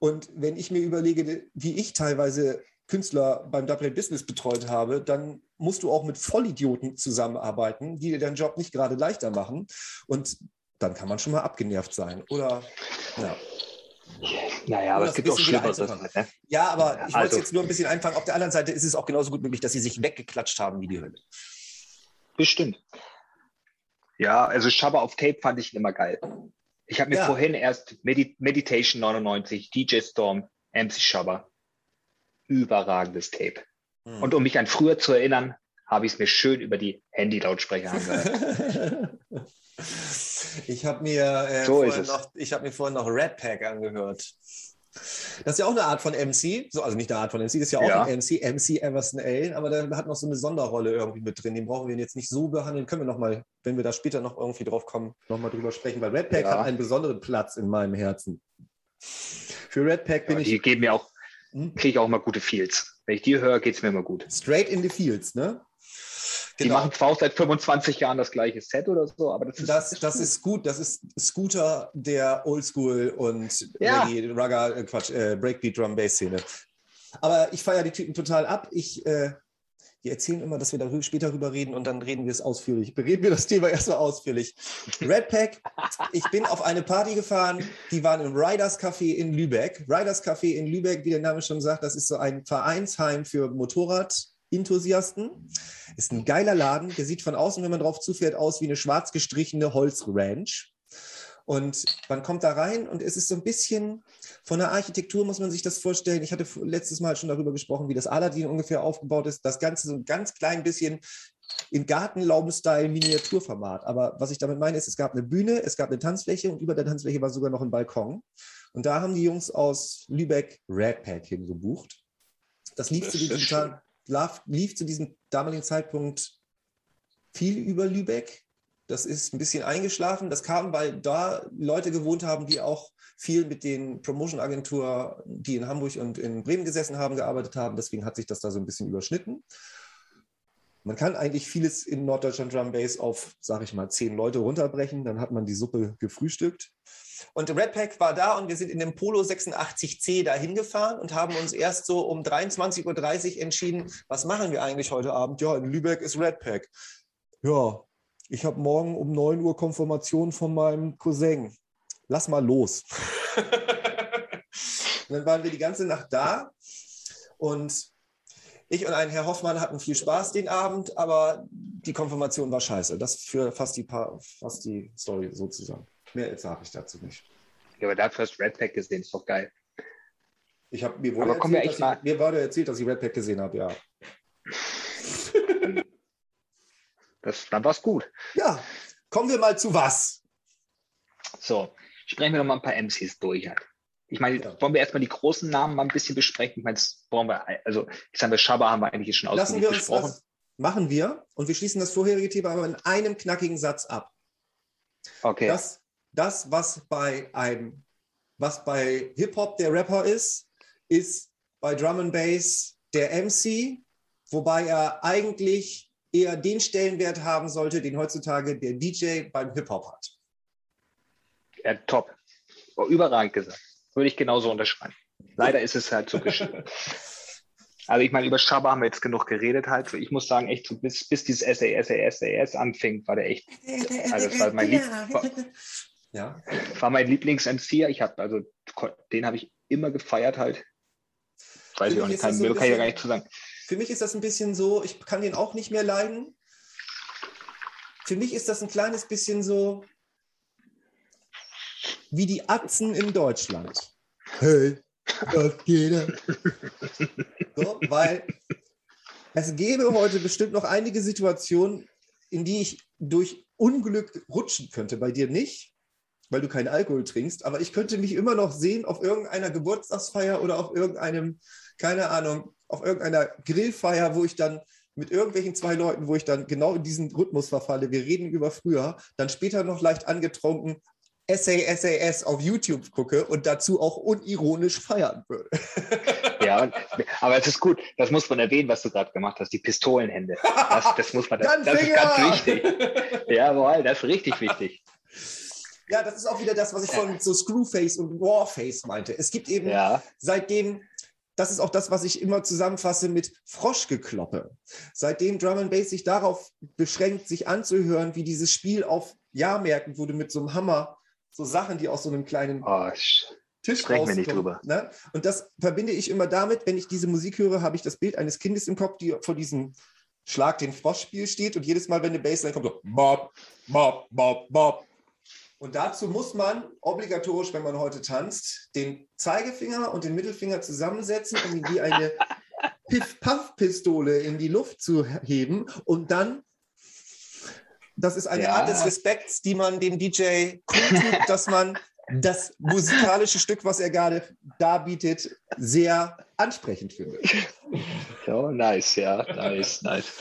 Und wenn ich mir überlege, wie ich teilweise Künstler beim Double Business betreut habe, dann musst du auch mit Vollidioten zusammenarbeiten, die dir deinen Job nicht gerade leichter machen. Und dann kann man schon mal abgenervt sein. Oder ja. Naja, aber es gibt auch Schlimmeres. ne? Ja, aber ich wollte Also- es jetzt nur ein bisschen einfangen. Auf der anderen Seite ist es auch genauso gut möglich, dass sie sich weggeklatscht haben wie die Hölle. Bestimmt. Ja, also Shabba auf Tape fand ich immer geil. Ich habe mir Ja. vorhin erst Medi Meditation 99, DJ Storm, MC Shabba. Überragendes Tape. Hm. Und um mich an früher zu erinnern, habe ich es mir schön über die Handy-Lautsprecher angehört. ich habe mir, äh, So vorhin noch, ich hab mir vorhin noch Red Pack angehört. Das ist ja auch eine Art von MC, so, also nicht eine Art von MC, das ist ja auch Ja. ein MC, MC Everson Allen, aber der hat noch so eine Sonderrolle irgendwie mit drin. Den brauchen wir jetzt nicht so behandeln. Können wir nochmal, wenn wir da später noch irgendwie drauf kommen, nochmal drüber sprechen, weil Red Pack Ja. hat einen besonderen Platz in meinem Herzen. Für Red Pack bin Ja, ich die geben mir auch, Hm? kriege ich auch mal gute Feels. Wenn ich die höre, geht es mir immer gut. straight in the fields, ne? Die machen zwar auch seit 25 Jahren das gleiche Set oder so, aber das ist, Das, das ist gut. Das ist Scooter der Oldschool und Ja. Reggae, Raga, äh, Quatsch, äh, Breakbeat Drum Bass Szene. Aber ich feiere die Typen total ab. Ich, äh, die erzählen immer, dass wir darüber später drüber reden und dann reden wir es ausführlich. Bereden wir das Thema erstmal ausführlich. Red Pack, ich bin auf eine Party gefahren, die waren im Riders Café in Lübeck. Riders Café in Lübeck, wie der Name schon sagt, das ist so ein Vereinsheim für Enthusiasten. Ist ein geiler Laden. Der sieht von außen, wenn man drauf zufährt, aus wie eine schwarz gestrichene Holzranch. Und man kommt da rein und es ist so ein bisschen von der Architektur muss man sich das vorstellen. Ich hatte letztes Mal schon darüber gesprochen, wie das Aladdin ungefähr aufgebaut ist. Das Ganze so ein ganz klein bisschen in Gartenlauben-Style Miniaturformat. Aber was ich damit meine, ist, es gab eine Bühne, es gab eine Tanzfläche und über der Tanzfläche war sogar noch ein Balkon. Und da haben die Jungs aus Lübeck Red Pack hingebucht. Das lief, zu, diesem lief zu diesem damaligen Zeitpunkt viel über Lübeck. Das ist ein bisschen eingeschlafen. Das kam, weil da Leute gewohnt haben, die auch viel mit den Promotion-Agenturen, die in Hamburg und in Bremen gesessen haben, gearbeitet haben. Deswegen hat sich das da so ein bisschen überschnitten. Man kann eigentlich vieles in Norddeutschland Drum Bass auf, sage ich mal, zehn Leute runterbrechen. Dann hat man die Suppe gefrühstückt. Und Red Pack war da und wir sind in dem Polo 86C dahin gefahren und haben uns erst so um 23.30 Uhr entschieden, was machen wir eigentlich heute Abend? Ja, in Lübeck ist Red Pack. Ja, ich habe morgen um 9 Uhr Konfirmation von meinem Cousin. Lass mal los. dann waren wir die ganze Nacht da und ich und ein Herr Hoffmann hatten viel Spaß den Abend, aber die Konfirmation war scheiße. Das für fast die, fast die Story sozusagen. Mehr sage ich dazu nicht. Ja, aber dafür hast du Red Pack gesehen, ist doch geil. Ich habe mir, aber erzählt, wir mal... mir wurde erzählt, dass ich Red Pack gesehen habe, ja. Das, dann war es gut. Ja, kommen wir mal zu was. So, sprechen wir noch mal ein paar MCs durch. Halt. Ich meine, ja. wollen wir erstmal die großen Namen mal ein bisschen besprechen? Ich meine, das brauchen wir, also ich sage, Shabba haben wir eigentlich schon ausführlich besprochen. Das machen wir und wir schließen das vorherige Thema aber in einem knackigen Satz ab. Okay. Das, das was bei einem, was bei Hip-Hop der Rapper ist, ist bei Drum and Bass der MC, wobei er eigentlich eher den Stellenwert haben sollte, den heutzutage der DJ beim Hip-Hop hat. Ja, top. Überragend gesagt. Würde ich genauso unterschreiben. Leider ist es halt so geschrieben. Also ich meine, über Shabba haben wir jetzt genug geredet halt. Ich muss sagen, echt so bis, bis dieses SAS, SAS, SAS anfing, war der echt, also das war mein, war, ja. war mein Lieblings-MC. Ich habe, also den habe ich immer gefeiert halt. Weiß ich auch nicht, kann, so kann ich gar nicht zu sagen. Für mich ist das ein bisschen so, ich kann den auch nicht mehr leiden. Für mich ist das ein kleines bisschen so, wie die Atzen in Deutschland. Hey, was geht so, Weil es gäbe heute bestimmt noch einige Situationen, in die ich durch Unglück rutschen könnte. Bei dir nicht, weil du keinen Alkohol trinkst, aber ich könnte mich immer noch sehen auf irgendeiner Geburtstagsfeier oder auf irgendeinem, keine Ahnung, auf irgendeiner Grillfeier, wo ich dann mit irgendwelchen zwei Leuten, wo ich dann genau in diesen Rhythmus verfalle. Wir reden über früher, dann später noch leicht angetrunken SAS auf YouTube gucke und dazu auch unironisch feiern würde. Ja, aber es ist gut, das muss man erwähnen, was du gerade gemacht hast, die Pistolenhände. Das, das muss man, das, das ist ganz wichtig. Jawohl, das ist richtig wichtig. Ja, das ist auch wieder das, was ich von so Screwface und Warface meinte. Es gibt eben ja. seitdem, das ist auch das, was ich immer zusammenfasse mit Froschgekloppe. Seitdem Drum and Bass sich darauf beschränkt, sich anzuhören, wie dieses Spiel auf Jahrmärkten, wo du mit so einem Hammer so Sachen, die aus so einem kleinen oh, Tisch wir nicht drüber. Ne? Und das verbinde ich immer damit, wenn ich diese Musik höre, habe ich das Bild eines Kindes im Kopf, die vor diesem Schlag den Froschspiel steht und jedes Mal, wenn eine Bassline kommt, so Bob, Bob, Bob, Bob. Und dazu muss man obligatorisch, wenn man heute tanzt, den Zeigefinger und den Mittelfinger zusammensetzen, um ihn wie eine Piff-Paff-Pistole in die Luft zu heben und dann das ist eine ja. Art des Respekts, die man dem DJ kundtut, dass man das musikalische Stück, was er gerade darbietet, sehr ansprechend findet. Oh, nice, ja, nice, nice.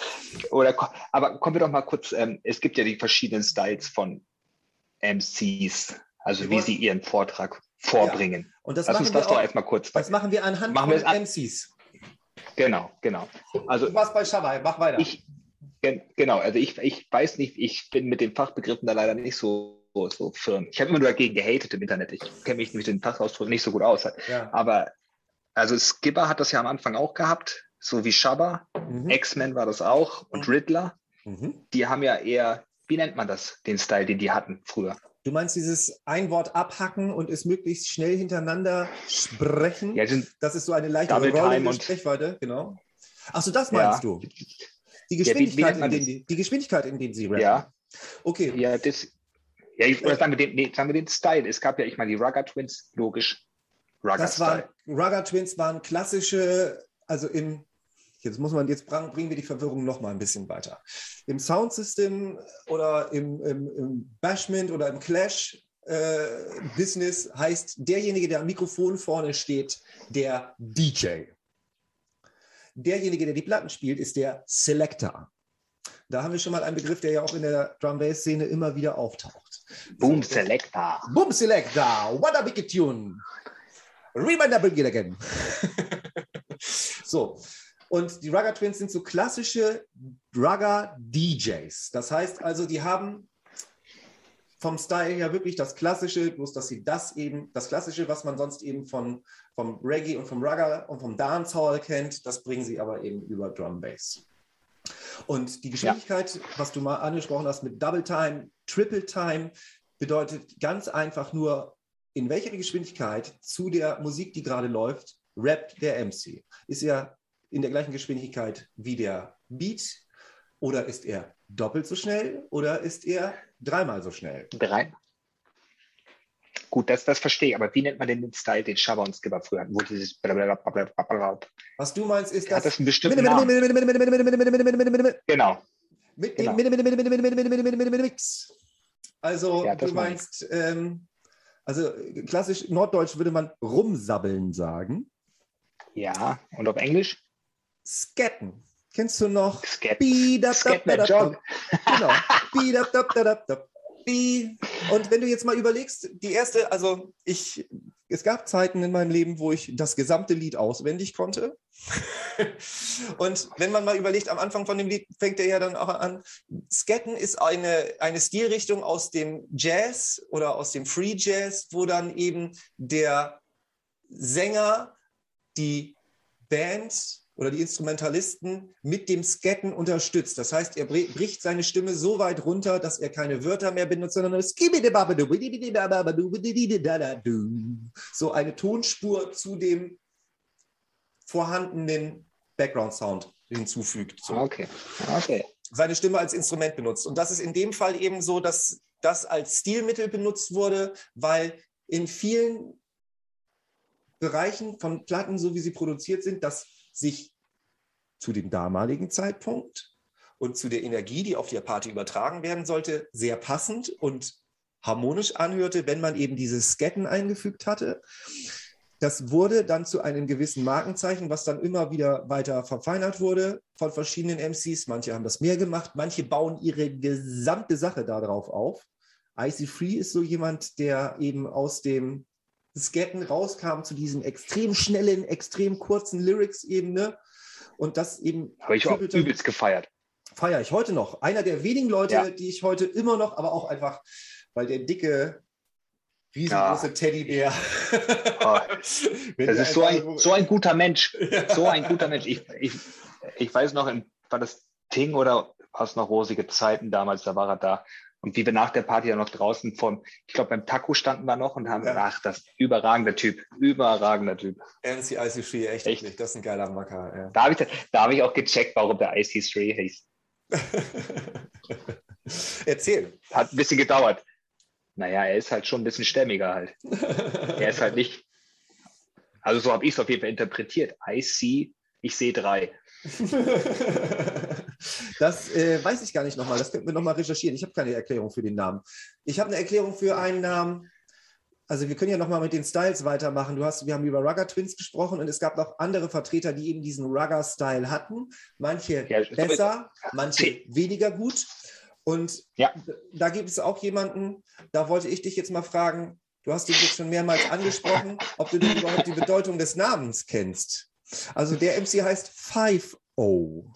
Oder, aber kommen wir doch mal kurz, ähm, es gibt ja die verschiedenen Styles von MCs, also wie sie ihren Vortrag vorbringen. Ja. Und das Lass uns das doch erstmal kurz. Das machen wir anhand machen von an, MCs. Genau, genau. Also, du warst bei Shabbai, mach weiter. Ich, Genau, also ich, ich weiß nicht, ich bin mit den Fachbegriffen da leider nicht so, so firm. Ich habe immer nur dagegen gehatet im Internet. Ich kenne mich mit den Fachausdrücken nicht so gut aus. Ja. Aber also Skipper hat das ja am Anfang auch gehabt, so wie Shabba. Mhm. X-Men war das auch und mhm. Riddler. Mhm. Die haben ja eher, wie nennt man das, den Style, den die hatten früher? Du meinst dieses ein Wort abhacken und es möglichst schnell hintereinander sprechen? Ja, das ist so eine leichte Rolle der Sprechweite, genau. Achso, das meinst Ja. du? Die Ja, wie- wie Geschwindigkeit, in das? die, die Geschwindigkeit, in denen sie rappen. Ja, Okay. ja, das. Ja, ich, oder sagen wir, den, nee, sagen wir den Style. Es gab ja, ich meine, die Rugger Twins, logisch. Rugger Das waren Rugger Twins waren klassische, also im jetzt muss man jetzt bring- bringen wir die Verwirrung noch mal ein bisschen weiter. Im Soundsystem oder im, im, im Bashment oder im Clash äh, Business heißt derjenige, der am Mikrofon vorne steht, der DJ. Derjenige, der die Platten spielt, ist der Selector. Da haben wir schon mal einen Begriff, der ja auch in der Drum Bass Szene immer wieder auftaucht. Boom Selector. Boom Selector, what a big tune. Begin again. so, und die Rugger Twins sind so klassische Rugger DJs. Das heißt also, die haben vom Style her wirklich das Klassische, bloß dass sie das eben, das Klassische, was man sonst eben von, vom Reggae und vom Rugger und vom Dancehall kennt, das bringen sie aber eben über Drum Bass. Und die Geschwindigkeit, was du mal angesprochen hast mit Double Time, Triple Time, bedeutet ganz einfach nur, in welcher Geschwindigkeit zu der Musik, die gerade läuft, rappt der MC. Ist er in der gleichen Geschwindigkeit wie der Beat oder ist er doppelt so schnell oder ist er dreimal so schnell? Drei. Gut, das, das verstehe ich, aber wie nennt man denn den Style, den Shabba und Skipper früher hatten? Wo dieses Was du meinst, ist Hat das das einen bestimmten Namen? Genau. mit Genau. dem Mix. Also Ja, das du meinst, ähm, also klassisch norddeutsch würde man rumsabbeln sagen. Ja, und auf Englisch? Scatten. Kennst du noch? Up. Genau. Und wenn du jetzt mal überlegst, die erste, also ich, es gab Zeiten in meinem Leben, wo ich das gesamte Lied auswendig konnte. Und wenn man mal überlegt, am Anfang von dem Lied fängt er ja dann auch an. Scatten ist eine, eine Stilrichtung aus dem Jazz oder aus dem Free Jazz, wo dann eben der Sänger die Band oder die Instrumentalisten mit dem Scatten unterstützt. Das heißt, er bri- bricht seine Stimme so weit runter, dass er keine Wörter mehr benutzt, sondern so eine Tonspur zu dem vorhandenen Background-Sound hinzufügt. So Okay. Okay. seine Stimme als Instrument benutzt. Und das ist in dem Fall eben so, dass das als Stilmittel benutzt wurde, weil in vielen Bereichen von Platten, so wie sie produziert sind, das sich zu dem damaligen Zeitpunkt und zu der Energie, die auf der Party übertragen werden sollte, sehr passend und harmonisch anhörte, wenn man eben diese Sketten eingefügt hatte. Das wurde dann zu einem gewissen Markenzeichen, was dann immer wieder weiter verfeinert wurde von verschiedenen MCs. Manche haben das mehr gemacht, manche bauen ihre gesamte Sache darauf auf. Icy Free ist so jemand, der eben aus dem Sketten rauskam zu diesem extrem schnellen, extrem kurzen Lyrics-Ebene und das eben Habe ich trippelte- übelst gefeiert. feiere ich heute noch. Einer der wenigen Leute, Ja. die ich heute immer noch, aber auch einfach, weil der dicke, riesengroße Ja. Teddybär. Oh, Das ist so ein, so ein guter Mensch. So ein guter Mensch. Ich, ich, ich weiß noch, war das Ting oder war es noch rosige Zeiten damals, da war er da. Und wie wir nach der Party ja noch draußen vom, ich glaube, beim Taco standen wir noch und haben, Ja. ach, das überragender Typ, überragender Typ. MC Icy Free, echt, Echt? wirklich, das ist ein geiler Macker. Da habe ich, da habe ich auch gecheckt, warum der IC3 hieß. Ja. Erzähl. Hat ein bisschen gedauert. Naja, er ist halt schon ein bisschen stämmiger halt. Er ist halt nicht, also so habe ich es auf jeden Fall interpretiert. I see, ich sehe drei. Das äh, weiß ich gar nicht nochmal. Das könnten wir nochmal recherchieren. Ich habe keine Erklärung für den Namen. Ich habe eine Erklärung für einen Namen. Also wir können ja nochmal mit den Styles weitermachen. Du hast, wir haben über Rugger Twins gesprochen und es gab noch andere Vertreter, die eben diesen Rugger-Style hatten. Manche Ja, besser, manche weniger gut. Und Ja. da gibt es auch jemanden, da wollte ich dich jetzt mal fragen, du hast ihn jetzt schon mehrmals angesprochen, ob du denn überhaupt die Bedeutung des Namens kennst. Also der MC heißt 5-O.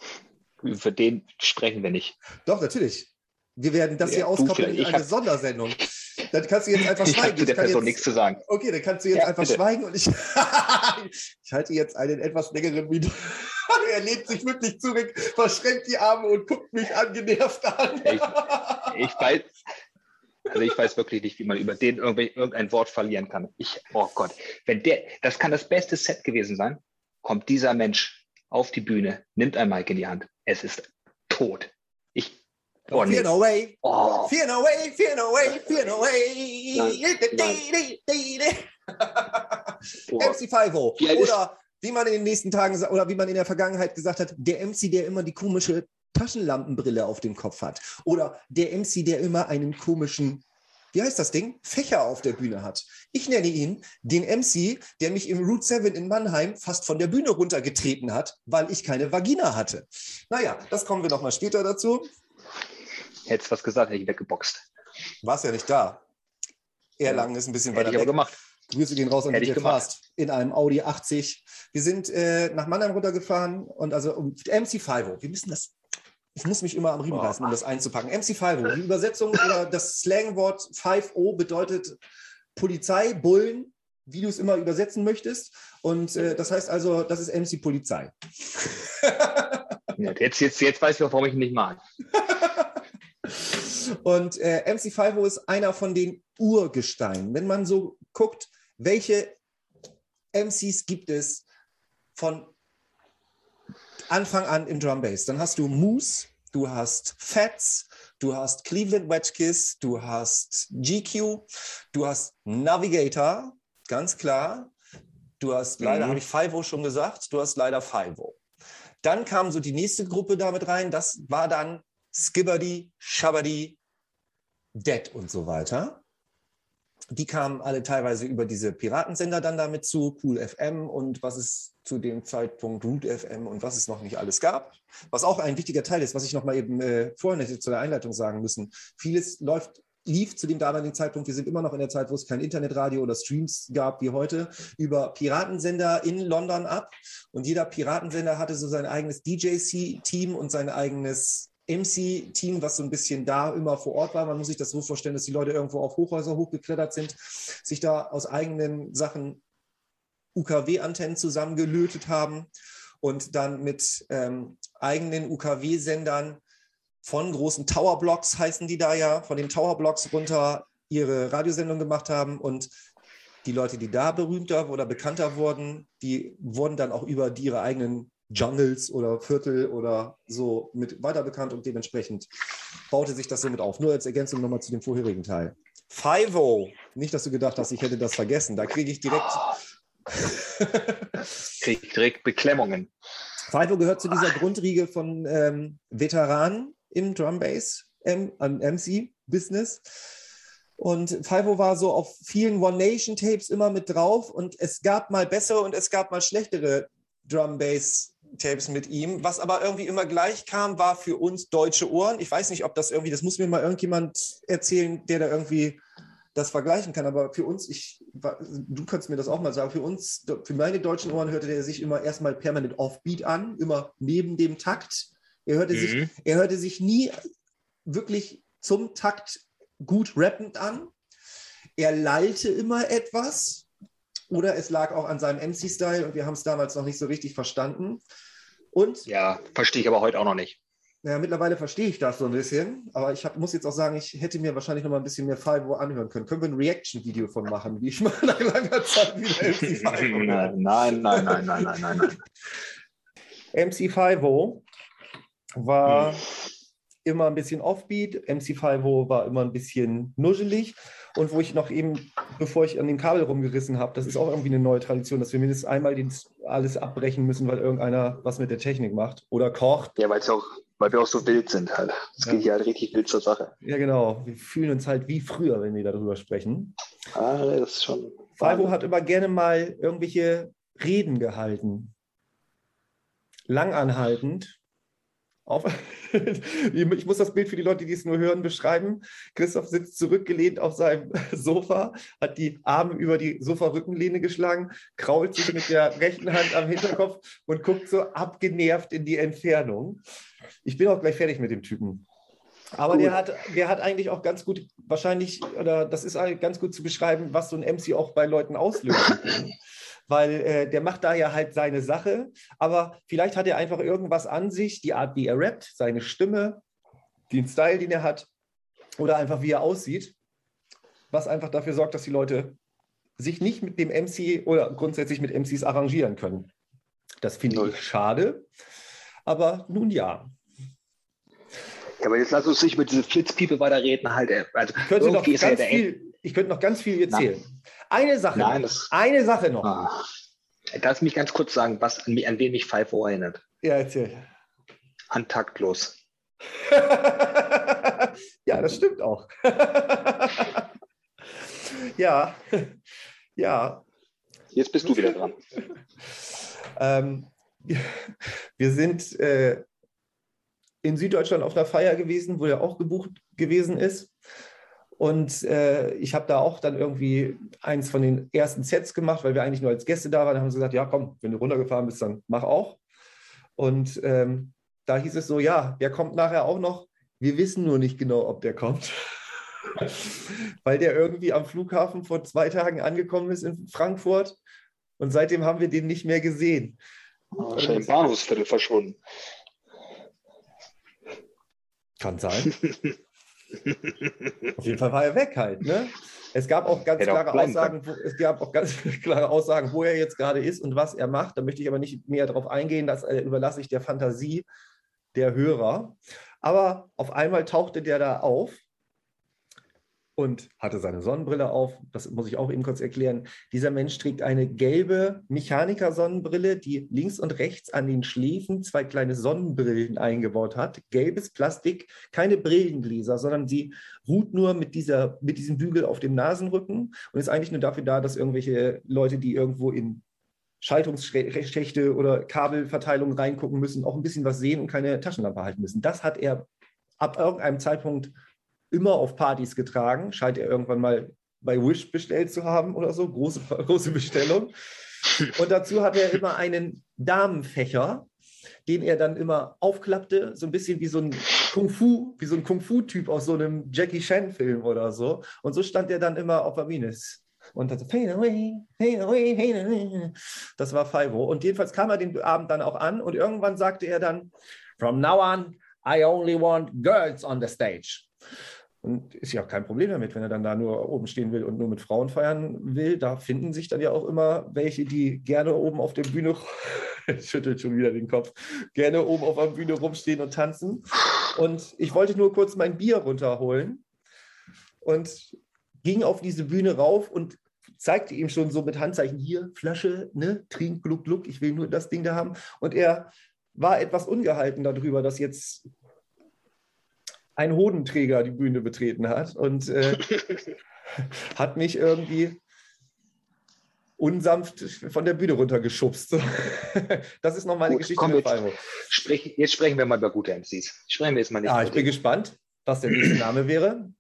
Für den sprechen wir nicht. Doch, natürlich. Wir werden das Ja, hier auskoppeln in Ich eine hab- Sondersendung. Dann kannst du jetzt einfach Ich schweigen. zu der Ich kann Person jetzt- nichts zu sagen. Okay, dann kannst du jetzt Ja, einfach bitte. schweigen und ich, ich halte jetzt einen etwas längeren Video. er lehnt sich wirklich zurück, verschränkt die Arme und guckt mich angenervt an. Ich weiß, also ich weiß wirklich nicht, wie man über den irgendein Wort verlieren kann. Ich, oh Gott, wenn der, das kann das beste Set gewesen sein, kommt dieser Mensch auf die Bühne, nimmt ein Mic in die Hand. Es ist tot. Ich. Oh, nee. fear no way. Oh, Fear no way, fear no way, fear no way. boah. MC5 Wie alt ist- oder wie man in den nächsten Tagen oder wie man in der Vergangenheit gesagt hat, der MC, der immer die komische Taschenlampenbrille auf dem Kopf hat oder der MC, der immer einen komischen wie heißt das Ding? Fächer auf der Bühne hat. Ich nenne ihn den MC, der mich im Route 7 in Mannheim fast von der Bühne runtergetreten hat, weil ich keine Vagina hatte. Naja, das kommen wir noch mal später dazu. Hättest was gesagt, hätte ich weggeboxt. Warst ja nicht da. Erlangen ist ein bisschen Hätte weiter ich aber weg. gemacht. Grüße gehen raus an ich DJ. Fast in einem Audi 80. Wir sind äh, nach Mannheim runtergefahren und also um MC5. Wir müssen das. Ich muss mich immer am Riemen reißen, um das einzupacken. MC5. Die Übersetzung oder das Slangwort 5O bedeutet Polizei, Bullen, wie du es immer übersetzen möchtest. Und äh, das heißt also, das ist MC Polizei. Jetzt, jetzt, jetzt weiß ich auch, warum ich ihn nicht mag. Und äh, MC5 ist einer von den Urgesteinen. Wenn man so guckt, welche MCs gibt es von Anfang an im Drum Bass, dann hast du Moose, du hast Fats, du hast Cleveland Wedgekiss, du hast GQ, du hast Navigator, ganz klar. Du hast leider, Mhm. habe ich Fivo schon gesagt, du hast leider Fivo. Dann kam so die nächste Gruppe damit rein, das war dann Skibberdy, Shabberdy, Dead und so weiter. Die kamen alle teilweise über diese Piratensender dann damit zu, Cool FM und was es zu dem Zeitpunkt Root FM und was es noch nicht alles gab. Was auch ein wichtiger Teil ist, was ich noch mal eben äh, vorhin hätte zu der Einleitung sagen müssen. Vieles läuft, lief zu dem damaligen Zeitpunkt, wir sind immer noch in der Zeit, wo es kein Internetradio oder Streams gab wie heute, über Piratensender in London ab. Und jeder Piratensender hatte so sein eigenes DJ-Team und sein eigenes MC-Team, was so ein bisschen da immer vor Ort war. Man muss sich das so vorstellen, dass die Leute irgendwo auf Hochhäuser hochgeklettert sind, sich da aus eigenen Sachen UKW-Antennen zusammengelötet haben und dann mit ähm, eigenen UKW-Sendern von großen Towerblocks, heißen die da ja, von den Towerblocks runter ihre Radiosendung gemacht haben und die Leute, die da berühmter oder bekannter wurden, die wurden dann auch über die ihre eigenen Jungles oder Viertel oder so mit weiter bekannt und dementsprechend baute sich das so mit auf. Nur als Ergänzung nochmal zu dem vorherigen Teil. Fivo. Nicht, dass du gedacht hast, ich hätte das vergessen. Da kriege ich direkt. Krieg direkt Beklemmungen. Fivo gehört zu dieser Grundriege von ähm, Veteranen im Drum Bass, ähm, am MC-Business. Und Fivo war so auf vielen One Nation Tapes immer mit drauf und es gab mal bessere und es gab mal schlechtere Drum Bass Tapes mit ihm. Was aber irgendwie immer gleich kam, war für uns deutsche Ohren. Ich weiß nicht, ob das irgendwie, das muss mir mal irgendjemand erzählen, der da irgendwie das vergleichen kann. Aber für uns, ich, du kannst mir das auch mal sagen, für uns, für meine deutschen Ohren hörte der sich immer erstmal permanent offbeat an, immer neben dem Takt. Er hörte, sich, Mhm. er hörte sich nie wirklich zum Takt gut rappend an. Er lallte immer etwas. Oder es lag auch an seinem MC-Style und wir haben es damals noch nicht so richtig verstanden. Und Ja, verstehe ich aber heute auch noch nicht. ja, mittlerweile verstehe ich das so ein bisschen, aber ich hab, muss jetzt auch sagen, ich hätte mir wahrscheinlich noch mal ein bisschen mehr Five anhören können. Können wir ein Reaction-Video von machen, wie ich mal nach langer Zeit wieder MC5 nein, nein, nein, nein, nein, nein, nein, nein. MC5 war immer ein bisschen offbeat, MC5 war immer ein bisschen nuschelig und wo ich noch eben, bevor ich an dem Kabel rumgerissen habe, das ist auch irgendwie eine neue Tradition, dass wir mindestens einmal den, alles abbrechen müssen, weil irgendeiner was mit der Technik macht oder kocht. Ja, weil auch, weil wir auch so wild sind halt. Es Ja. geht hier halt richtig wild zur Sache. Ja, genau. Wir fühlen uns halt wie früher, wenn wir darüber sprechen. Ah, das ist schon. Falvo hat immer gerne mal irgendwelche Reden gehalten. Langanhaltend. Auf ich muss das Bild für die Leute, die es nur hören, beschreiben. Christoph sitzt zurückgelehnt auf seinem Sofa, hat die Arme über die Sofa-Rückenlehne geschlagen, krault sich mit der rechten Hand am Hinterkopf und guckt so abgenervt in die Entfernung. Ich bin auch gleich fertig mit dem Typen. Aber Gut. der hat, der hat eigentlich auch ganz gut, wahrscheinlich, oder das ist ganz gut zu beschreiben, was so ein MC auch bei Leuten auslösen kann. Weil äh, der macht da ja halt seine Sache, aber vielleicht hat er einfach irgendwas an sich, die Art, wie er rappt, seine Stimme, den Style, den er hat, oder einfach wie er aussieht, was einfach dafür sorgt, dass die Leute sich nicht mit dem MC oder grundsätzlich mit MCs arrangieren können. Das finde ich schade. Aber nun ja. Ja, aber jetzt lass uns nicht mit dieser Flitzpiepe weiterreden. Halt, also ich, könnte noch ganz ja viel, ich könnte noch ganz viel erzählen. Nein. Eine Sache. Nein, das, eine Sache noch. Ah. Darf mich ganz kurz sagen, was an, an wen mich Five erinnert? Ja, erzähl. An taktlos. ja, das stimmt auch. ja, ja. Jetzt bist du wieder dran. ähm, wir sind äh, in Süddeutschland auf einer Feier gewesen, wo er auch gebucht gewesen ist. Und äh, ich habe da auch dann irgendwie eins von den ersten Sets gemacht, weil wir eigentlich nur als Gäste da waren. Da haben sie gesagt, ja komm, wenn du runtergefahren bist, dann mach auch. Und ähm, da hieß es so, ja, der kommt nachher auch noch. Wir wissen nur nicht genau, ob der kommt. weil der irgendwie am Flughafen vor zwei Tagen angekommen ist in Frankfurt. Und seitdem haben wir den nicht mehr gesehen. Wahrscheinlich Bahnhofsviertel verschwunden. Kann sein. Auf jeden Fall war er weg halt. Ne? Es gab auch ganz klare Aussagen, wo, es gab auch ganz klare Aussagen, wo er jetzt gerade ist und was er macht. Da möchte ich aber nicht mehr darauf eingehen. Das äh, überlasse ich der Fantasie der Hörer. Aber auf einmal tauchte der da auf und hatte seine Sonnenbrille auf. Das muss ich auch eben kurz erklären. Dieser Mensch trägt eine gelbe Mechaniker-Sonnenbrille, die links und rechts an den Schläfen zwei kleine Sonnenbrillen eingebaut hat. Gelbes Plastik, keine Brillengläser, sondern sie ruht nur mit, dieser, mit diesem Bügel auf dem Nasenrücken und ist eigentlich nur dafür da, dass irgendwelche Leute, die irgendwo in Schaltungsschächte oder Kabelverteilung reingucken müssen, auch ein bisschen was sehen und keine Taschenlampe halten müssen. Das hat er ab irgendeinem Zeitpunkt immer auf Partys getragen. Scheint er irgendwann mal bei Wish bestellt zu haben oder so. Große, große Bestellung. Und dazu hat er immer einen Damenfächer, den er dann immer aufklappte, so ein bisschen wie so ein Kung Fu, wie so ein Kung Fu-Typ aus so einem Jackie Chan-Film oder so. Und so stand er dann immer auf Amines. Und dann so, fade away, fade away, fade away. Das war Fivo. Und jedenfalls kam er den Abend dann auch an und irgendwann sagte er dann, From now on, I only want girls on the stage. Und ist ja auch kein Problem damit, wenn er dann da nur oben stehen will und nur mit Frauen feiern will. Da finden sich dann ja auch immer welche, die gerne oben auf der Bühne, schüttelt schon wieder den Kopf, gerne oben auf der Bühne rumstehen und tanzen. Und ich wollte nur kurz mein Bier runterholen und ging auf diese Bühne rauf und zeigte ihm schon so mit Handzeichen hier, Flasche, ne, trink, gluck, gluck, ich will nur das Ding da haben. Und er war etwas ungehalten darüber, dass jetzt ein Hodenträger die Bühne betreten hat und äh, hat mich irgendwie unsanft von der Bühne runtergeschubst. das ist noch meine Gut, Geschichte komm, mit jetzt, sprech, jetzt sprechen wir mal über gute MCs. Sprechen wir jetzt mal nicht. Ja, ich bin gespannt, was der nächste Name wäre.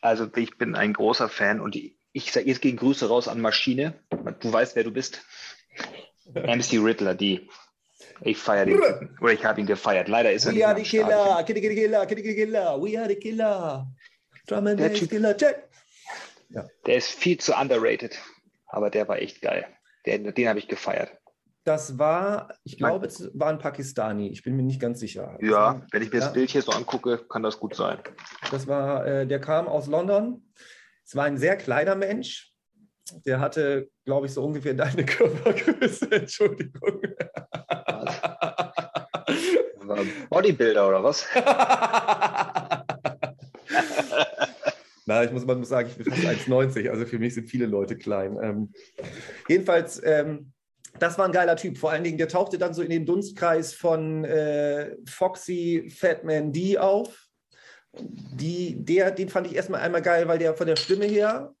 Also ich bin ein großer Fan und ich, ich sage jetzt gegen Grüße raus an Maschine. Du weißt, wer du bist. MC Riddler, die ich feiere den Typen. Oder ich habe ihn gefeiert. Leider ist er We nicht. We are the killer, kitty, kitty, killer, kitty, kitty, killer. We are the killer. Drum and Bass Killer, check. Ja. Der ist viel zu underrated. Aber der war echt geil. Den, den habe ich gefeiert. Das war, ich glaube, es war ein Pakistani. Ich bin mir nicht ganz sicher. Ja, war, wenn ich mir ja. das Bild hier so angucke, kann das gut sein. Das war, äh, der kam aus London. Es war ein sehr kleiner Mensch. Der hatte, glaube ich, so ungefähr deine Körpergröße. Entschuldigung. Bodybuilder oder was? Na, ich muss, man muss sagen, ich bin fast 1,90, also für mich sind viele Leute klein. Ähm, jedenfalls, ähm, das war ein geiler Typ. Vor allen Dingen, der tauchte dann so in den Dunstkreis von äh, Foxy Fatman D auf. Die, der, den fand ich erstmal einmal geil, weil der von der Stimme her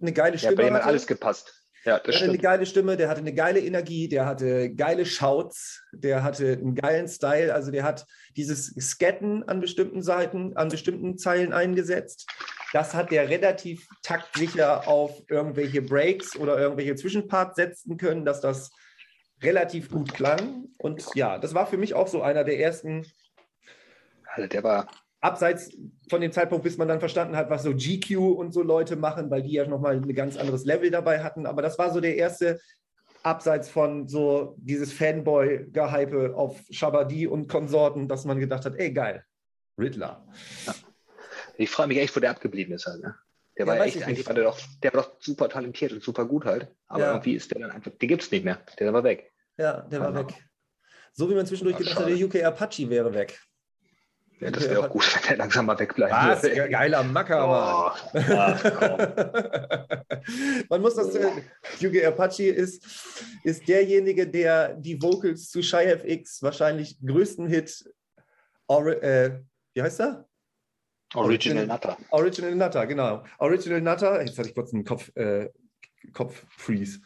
eine geile Stimme ja, bei ihm hat alles gepasst. Ja, der hatte stimmt. eine geile Stimme, der hatte eine geile Energie, der hatte geile Shouts, der hatte einen geilen Style. Also der hat dieses Scatten an bestimmten Seiten, an bestimmten Zeilen eingesetzt. Das hat der relativ taktsicher auf irgendwelche Breaks oder irgendwelche Zwischenparts setzen können, dass das relativ gut klang. Und ja, das war für mich auch so einer der ersten. Also der war abseits von dem Zeitpunkt, bis man dann verstanden hat, was so GQ und so Leute machen, weil die ja nochmal ein ganz anderes Level dabei hatten. Aber das war so der erste, abseits von so dieses Fanboy-Gehype auf Shabadi und Konsorten, dass man gedacht hat, ey, geil, Riddler. Ja. Ich frage mich echt, wo der abgeblieben ist. Halt, ne? Der Ja, war echt, ich eigentlich war der doch, der war doch super talentiert und super gut halt. Aber Ja. irgendwie ist der dann einfach, den gibt's nicht mehr. Der war weg. Ja, der war weg. So wie man zwischendurch Ach, gedacht hat, der UK Apache wäre weg. Ja, das wäre auch gut, wenn der langsam mal wegbleiben Was? würde. Ge- Geiler Macker. Oh, ach. Man muss das. Äh, Yugi Apache ist, ist derjenige, der die Vocals zu Shy FX wahrscheinlich größten Hit. Ori äh, wie heißt er? Original Nutter. Original Nutter, genau. Original Nutter, jetzt hatte ich kurz einen Kopf, äh, Kopf-Freeze.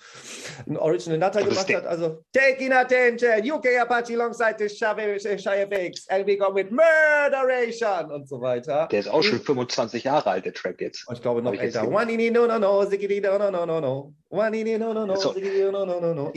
Ein Original Nutter ist gemacht hat, also Taking Attention, UK Apache alongside the Shy FX and we go with Murderation und so weiter. Der ist auch schon 25 Jahre alt, der Track jetzt. Und ich glaube noch älter. One in no no no, ziggity no no no no no. One in no no no, ziggity no no no no.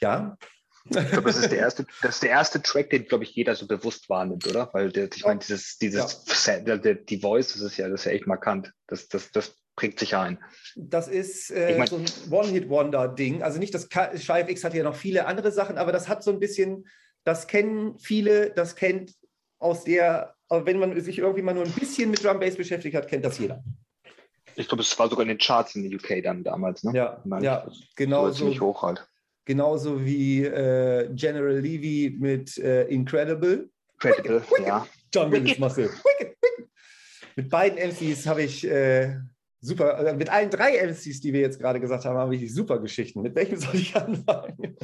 Ja, Ich glaube, das ist der erste, das ist der erste Track, den, glaube ich, jeder so bewusst wahrnimmt, oder? Weil der, ich meine, dieses, dieses der, die Voice, das ist ja, das ist ja echt markant. Das, das, das prägt sich ein. das ist äh, Ich mein- so ein One-Hit-Wonder-Ding. Also nicht das Shy FX hat ja noch viele andere Sachen, aber das hat so ein bisschen, das kennen viele, das kennt aus der, wenn man sich irgendwie mal nur ein bisschen mit Drum Bass beschäftigt hat, kennt das jeder. Ich glaube, es war sogar in den Charts in der UK dann damals, ne? Ja, Nein, ja, genau war ziemlich so. hoch halt. Genauso wie äh, General Levy mit äh, Incredible. Credible, ja. Jungle Wicked. Muscle. Wicked, wicked. Mit beiden MCs habe ich äh, super, äh, mit allen drei MCs, die wir jetzt gerade gesagt haben, habe ich super Geschichten. Mit welchem soll ich anfangen?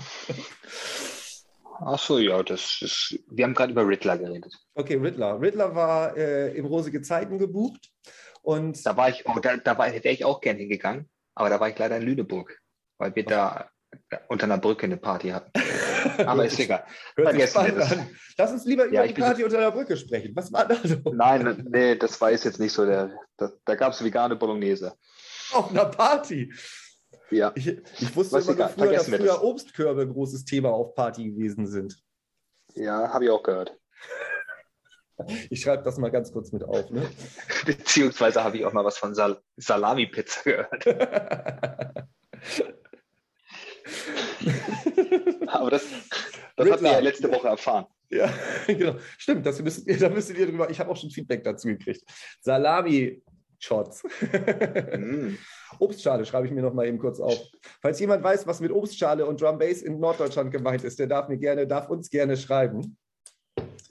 Ach so, ja, das ist, wir haben gerade über Riddler geredet. Okay, Riddler. Riddler war äh, im Rosige Zeiten gebucht und Da war ich, oh, da, da war- wäre ich auch gern hingegangen, aber da war ich leider in Lüneburg, weil wir da unter einer Brücke eine Party hatten. Aber ist egal. vergessen wir das. an. Lass uns lieber über Ja, die ich bin- Party unter der Brücke sprechen. Was war da so? Nein, nee, das war jetzt nicht so der. Da, da gab es vegane Bolognese. Auf einer Party. Ja. Ich, ich wusste Was immer früher, dass früher das. Obstkörbe ein großes Thema auf Party gewesen sind. Ja, habe ich auch gehört. Ich schreibe das mal ganz kurz mit auf. Ne? Beziehungsweise habe ich auch mal was von Sal Salami-Pizza gehört. Aber das, das hatten wir ja letzte Woche erfahren. Ja, genau. Stimmt, das müsst da müsstet ihr drüber. Ich habe auch schon Feedback dazu gekriegt. Salami-Shots. Mm. Obstschale schreibe ich mir noch mal eben kurz auf. Falls jemand weiß, was mit Obstschale und Drum Bass in Norddeutschland gemeint ist, der darf mir gerne, darf uns gerne schreiben.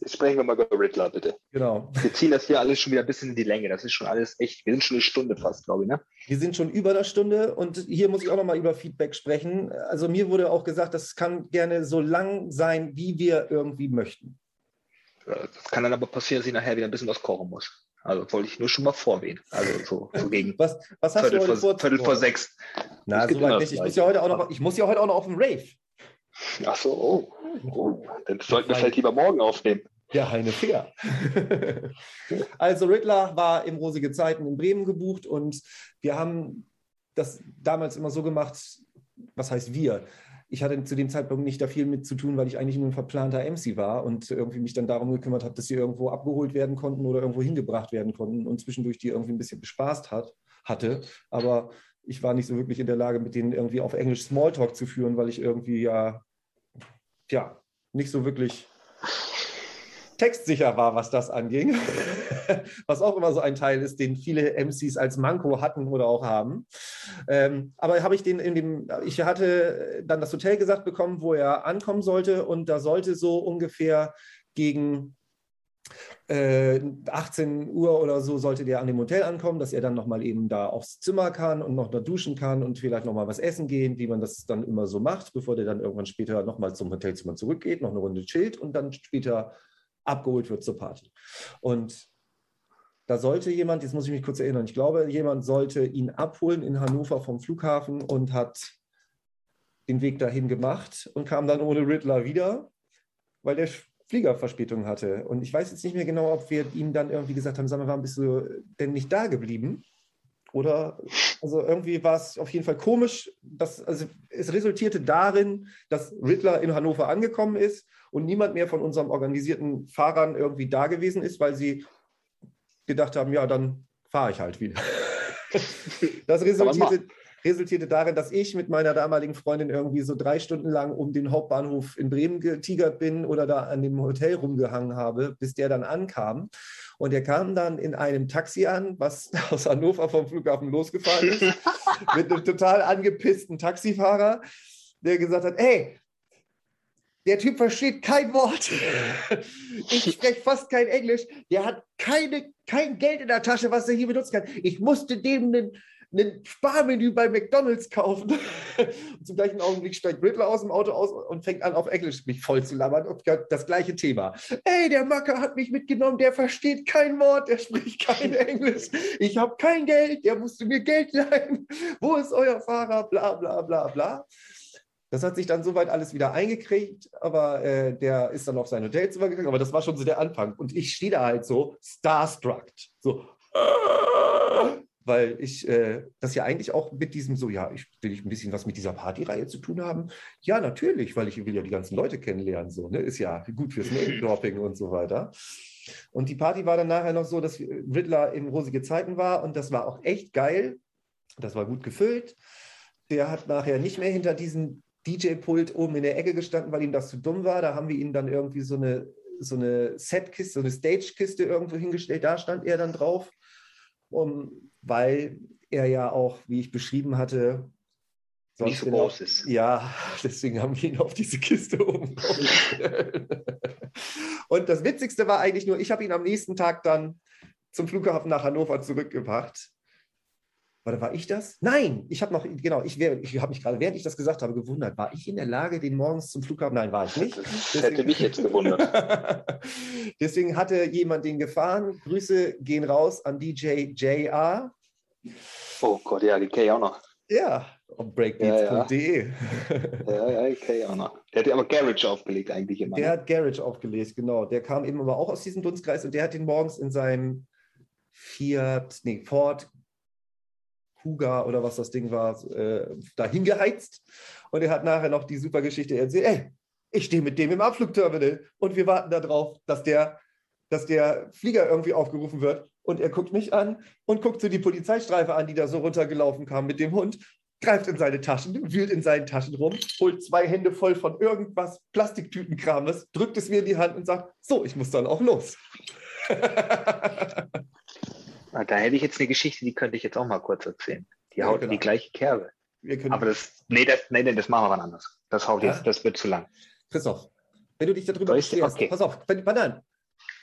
Sprechen wir mal über Riddler, bitte. Genau. Wir ziehen das hier alles schon wieder ein bisschen in die Länge. Das ist schon alles echt. Wir sind schon eine Stunde fast, glaube ich, ne? Wir sind schon über der Stunde und hier muss ich auch noch mal über Feedback sprechen. Also mir wurde auch gesagt, das kann gerne so lang sein, wie wir irgendwie möchten. Das kann dann aber passieren, dass ich nachher wieder ein bisschen was kochen muss. Also wollte ich nur schon mal vorwählen. Also so, so gegen Was, was hast Viertel du heute vor? Viertel vor sechs. Na, gibt soweit nicht. Ich muss ja heute auch noch, ich muss ja heute auch noch auf dem Rave. Ach so, oh. oh. Dann sollten wir vielleicht lieber morgen aufnehmen. Ja, Heine Fair. also Riddler war im Rosige Zeiten in Bremen gebucht und wir haben das damals immer so gemacht, was heißt wir? Ich hatte zu dem Zeitpunkt nicht da viel mit zu tun, weil ich eigentlich nur ein verplanter MC war und irgendwie mich dann darum gekümmert habe, dass sie irgendwo abgeholt werden konnten oder irgendwo hingebracht werden konnten und zwischendurch die irgendwie ein bisschen bespaßt hat, hatte. Aber ich war nicht so wirklich in der Lage, mit denen irgendwie auf Englisch Smalltalk zu führen, weil ich irgendwie ja, ja, nicht so wirklich textsicher war, was das anging. was auch immer so ein Teil ist, den viele MCs als Manko hatten oder auch haben. Ähm, aber habe ich den in dem, ich hatte dann das Hotel gesagt bekommen, wo er ankommen sollte und da sollte so ungefähr gegen äh, 18 Uhr oder so sollte der an dem Hotel ankommen, dass er dann nochmal eben da aufs Zimmer kann und noch da duschen kann und vielleicht nochmal was essen gehen, wie man das dann immer so macht, bevor der dann irgendwann später nochmal zum Hotelzimmer zurückgeht, noch eine Runde chillt und dann später abgeholt wird zur Party. Und da sollte jemand, jetzt muss ich mich kurz erinnern, ich glaube, jemand sollte ihn abholen in Hannover vom Flughafen und hat den Weg dahin gemacht und kam dann ohne Riddler wieder, weil der Fliegerverspätung hatte. Und ich weiß jetzt nicht mehr genau, ob wir ihm dann irgendwie gesagt haben, sag mal, warum bist du denn nicht da geblieben? Oder, also irgendwie war es auf jeden Fall komisch. Dass, also es resultierte darin, dass Riddler in Hannover angekommen ist und niemand mehr von unseren organisierten Fahrern irgendwie da gewesen ist, weil sie gedacht haben, ja, dann fahre ich halt wieder. Das resultierte, resultierte darin, dass ich mit meiner damaligen Freundin irgendwie so drei Stunden lang um den Hauptbahnhof in Bremen getigert bin oder da an dem Hotel rumgehangen habe, bis der dann ankam. Und er kam dann in einem Taxi an, was aus Hannover vom Flughafen losgefahren ist, mit einem total angepissten Taxifahrer, der gesagt hat, ey, der Typ versteht kein Wort. Ich spreche fast kein Englisch. Der hat keine, kein Geld in der Tasche, was er hier benutzen kann. Ich musste dem einen, einen Sparmenü bei McDonalds kaufen. Und zum gleichen Augenblick steigt Riddler aus dem Auto aus und fängt an, auf Englisch mich voll zu labern. Und das gleiche Thema. Ey, der Macker hat mich mitgenommen, der versteht kein Wort, der spricht kein Englisch. Ich habe kein Geld, der musste mir Geld leihen. Wo ist euer Fahrer? Bla, bla, bla, bla. Das hat sich dann soweit alles wieder eingekriegt, aber äh, der ist dann auf sein Hotelzimmer gegangen. Aber das war schon so der Anfang. Und ich stehe da halt so starstruck. So, weil ich äh, das ja eigentlich auch mit diesem so, ja, ich will ich ein bisschen was mit dieser Partyreihe zu tun haben. Ja, natürlich, weil ich will ja die ganzen Leute kennenlernen. So, ne? Ist ja gut fürs Name-Dropping und so weiter. Und die Party war dann nachher noch so, dass Riddler in rosige Zeiten war und das war auch echt geil. Das war gut gefüllt. Der hat nachher nicht mehr hinter diesen DJ-Pult oben in der Ecke gestanden, weil ihm das zu dumm war. Da haben wir ihm dann irgendwie so eine, so eine Setkiste, so eine Stagekiste irgendwo hingestellt. Da stand er dann drauf, um, weil er ja auch, wie ich beschrieben hatte, nicht so groß ist. Ja, deswegen haben wir ihn auf diese Kiste oben. Und das Witzigste war eigentlich nur, ich habe ihn am nächsten Tag dann zum Flughafen nach Hannover zurückgebracht. Oder war ich das? Nein, ich habe noch, genau, ich, ich habe mich gerade, während ich das gesagt habe, gewundert. War ich in der Lage, den morgens zum Flughafen? Nein, war ich nicht. Das hätte mich jetzt gewundert. Deswegen hatte jemand den gefahren. Grüße gehen raus an DJ JR. Oh Gott, ja, die kenne ich auch noch. Ja, auf breakbeats.de. Ja, ja, ja, kenne ich auch noch. Der hat ja aber Garage aufgelegt eigentlich immer. Der ne? hat Garage aufgelegt, genau. Der kam eben aber auch aus diesem Dunstkreis und der hat den morgens in seinem Fiat, nee, Ford Kuga oder was das Ding war, äh, dahin geheizt. Und er hat nachher noch die super Geschichte erzählt, ey, ich stehe mit dem im Abflugterminal und wir warten darauf, dass der, dass der Flieger irgendwie aufgerufen wird. Und er guckt mich an und guckt so die Polizeistreife an, die da so runtergelaufen kam mit dem Hund, greift in seine Taschen, wühlt in seinen Taschen rum, holt zwei Hände voll von irgendwas Plastiktütenkrames, drückt es mir in die Hand und sagt, so, ich muss dann auch los. Da hätte ich jetzt eine Geschichte, die könnte ich jetzt auch mal kurz erzählen. Die haut genau. in die gleiche Kerbe. Aber das, nee, das, nee, nee, das machen wir wann anders. Das haut ja? jetzt, das wird zu lang. Christoph, wenn du dich darüber beschwerst, okay. pass auf, wenn, nein,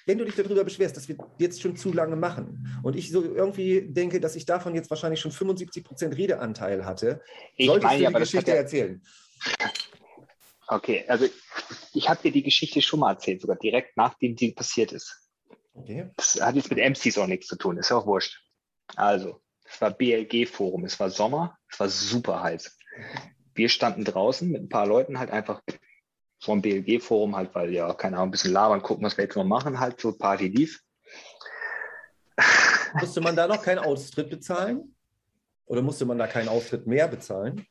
wenn du dich darüber beschwerst, dass wir jetzt schon zu lange machen und ich so irgendwie denke, dass ich davon jetzt wahrscheinlich schon 75 Prozent Redeanteil hatte, ich solltest meine, du die Geschichte ja, erzählen. Okay, also ich habe dir die Geschichte schon mal erzählt, sogar direkt nachdem die passiert ist. Okay. Das hat jetzt mit MCs auch nichts zu tun, ist ja auch wurscht. Also, es war BLG-Forum, es war Sommer, es war super heiß. Wir standen draußen mit ein paar Leuten halt einfach vom BLG-Forum halt, weil ja, keine Ahnung, ein bisschen labern, gucken, was wir jetzt noch machen, halt so Party lief. Musste man da noch keinen Austritt bezahlen? Oder musste man da keinen Austritt mehr bezahlen?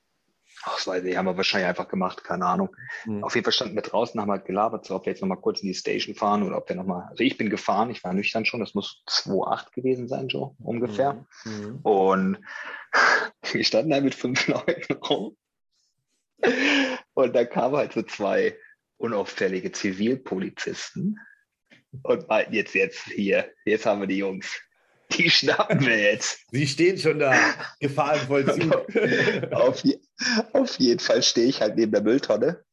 Ach, das weiß ich, haben wir wahrscheinlich einfach gemacht, keine Ahnung. Mhm. Auf jeden Fall standen wir draußen, haben halt gelabert, so ob wir jetzt nochmal kurz in die Station fahren oder ob wir nochmal, also ich bin gefahren, ich war nüchtern schon, das muss 2,8 gewesen sein, Joe, ungefähr. Mhm. Und wir standen da mit fünf Leuten rum. Und da kamen halt so zwei unauffällige Zivilpolizisten und meinten jetzt, jetzt hier, jetzt haben wir die Jungs. Die schnappen wir jetzt. Sie stehen schon da, Gefahrenvollzug. auf, auf jeden Fall stehe ich halt neben der Mülltonne.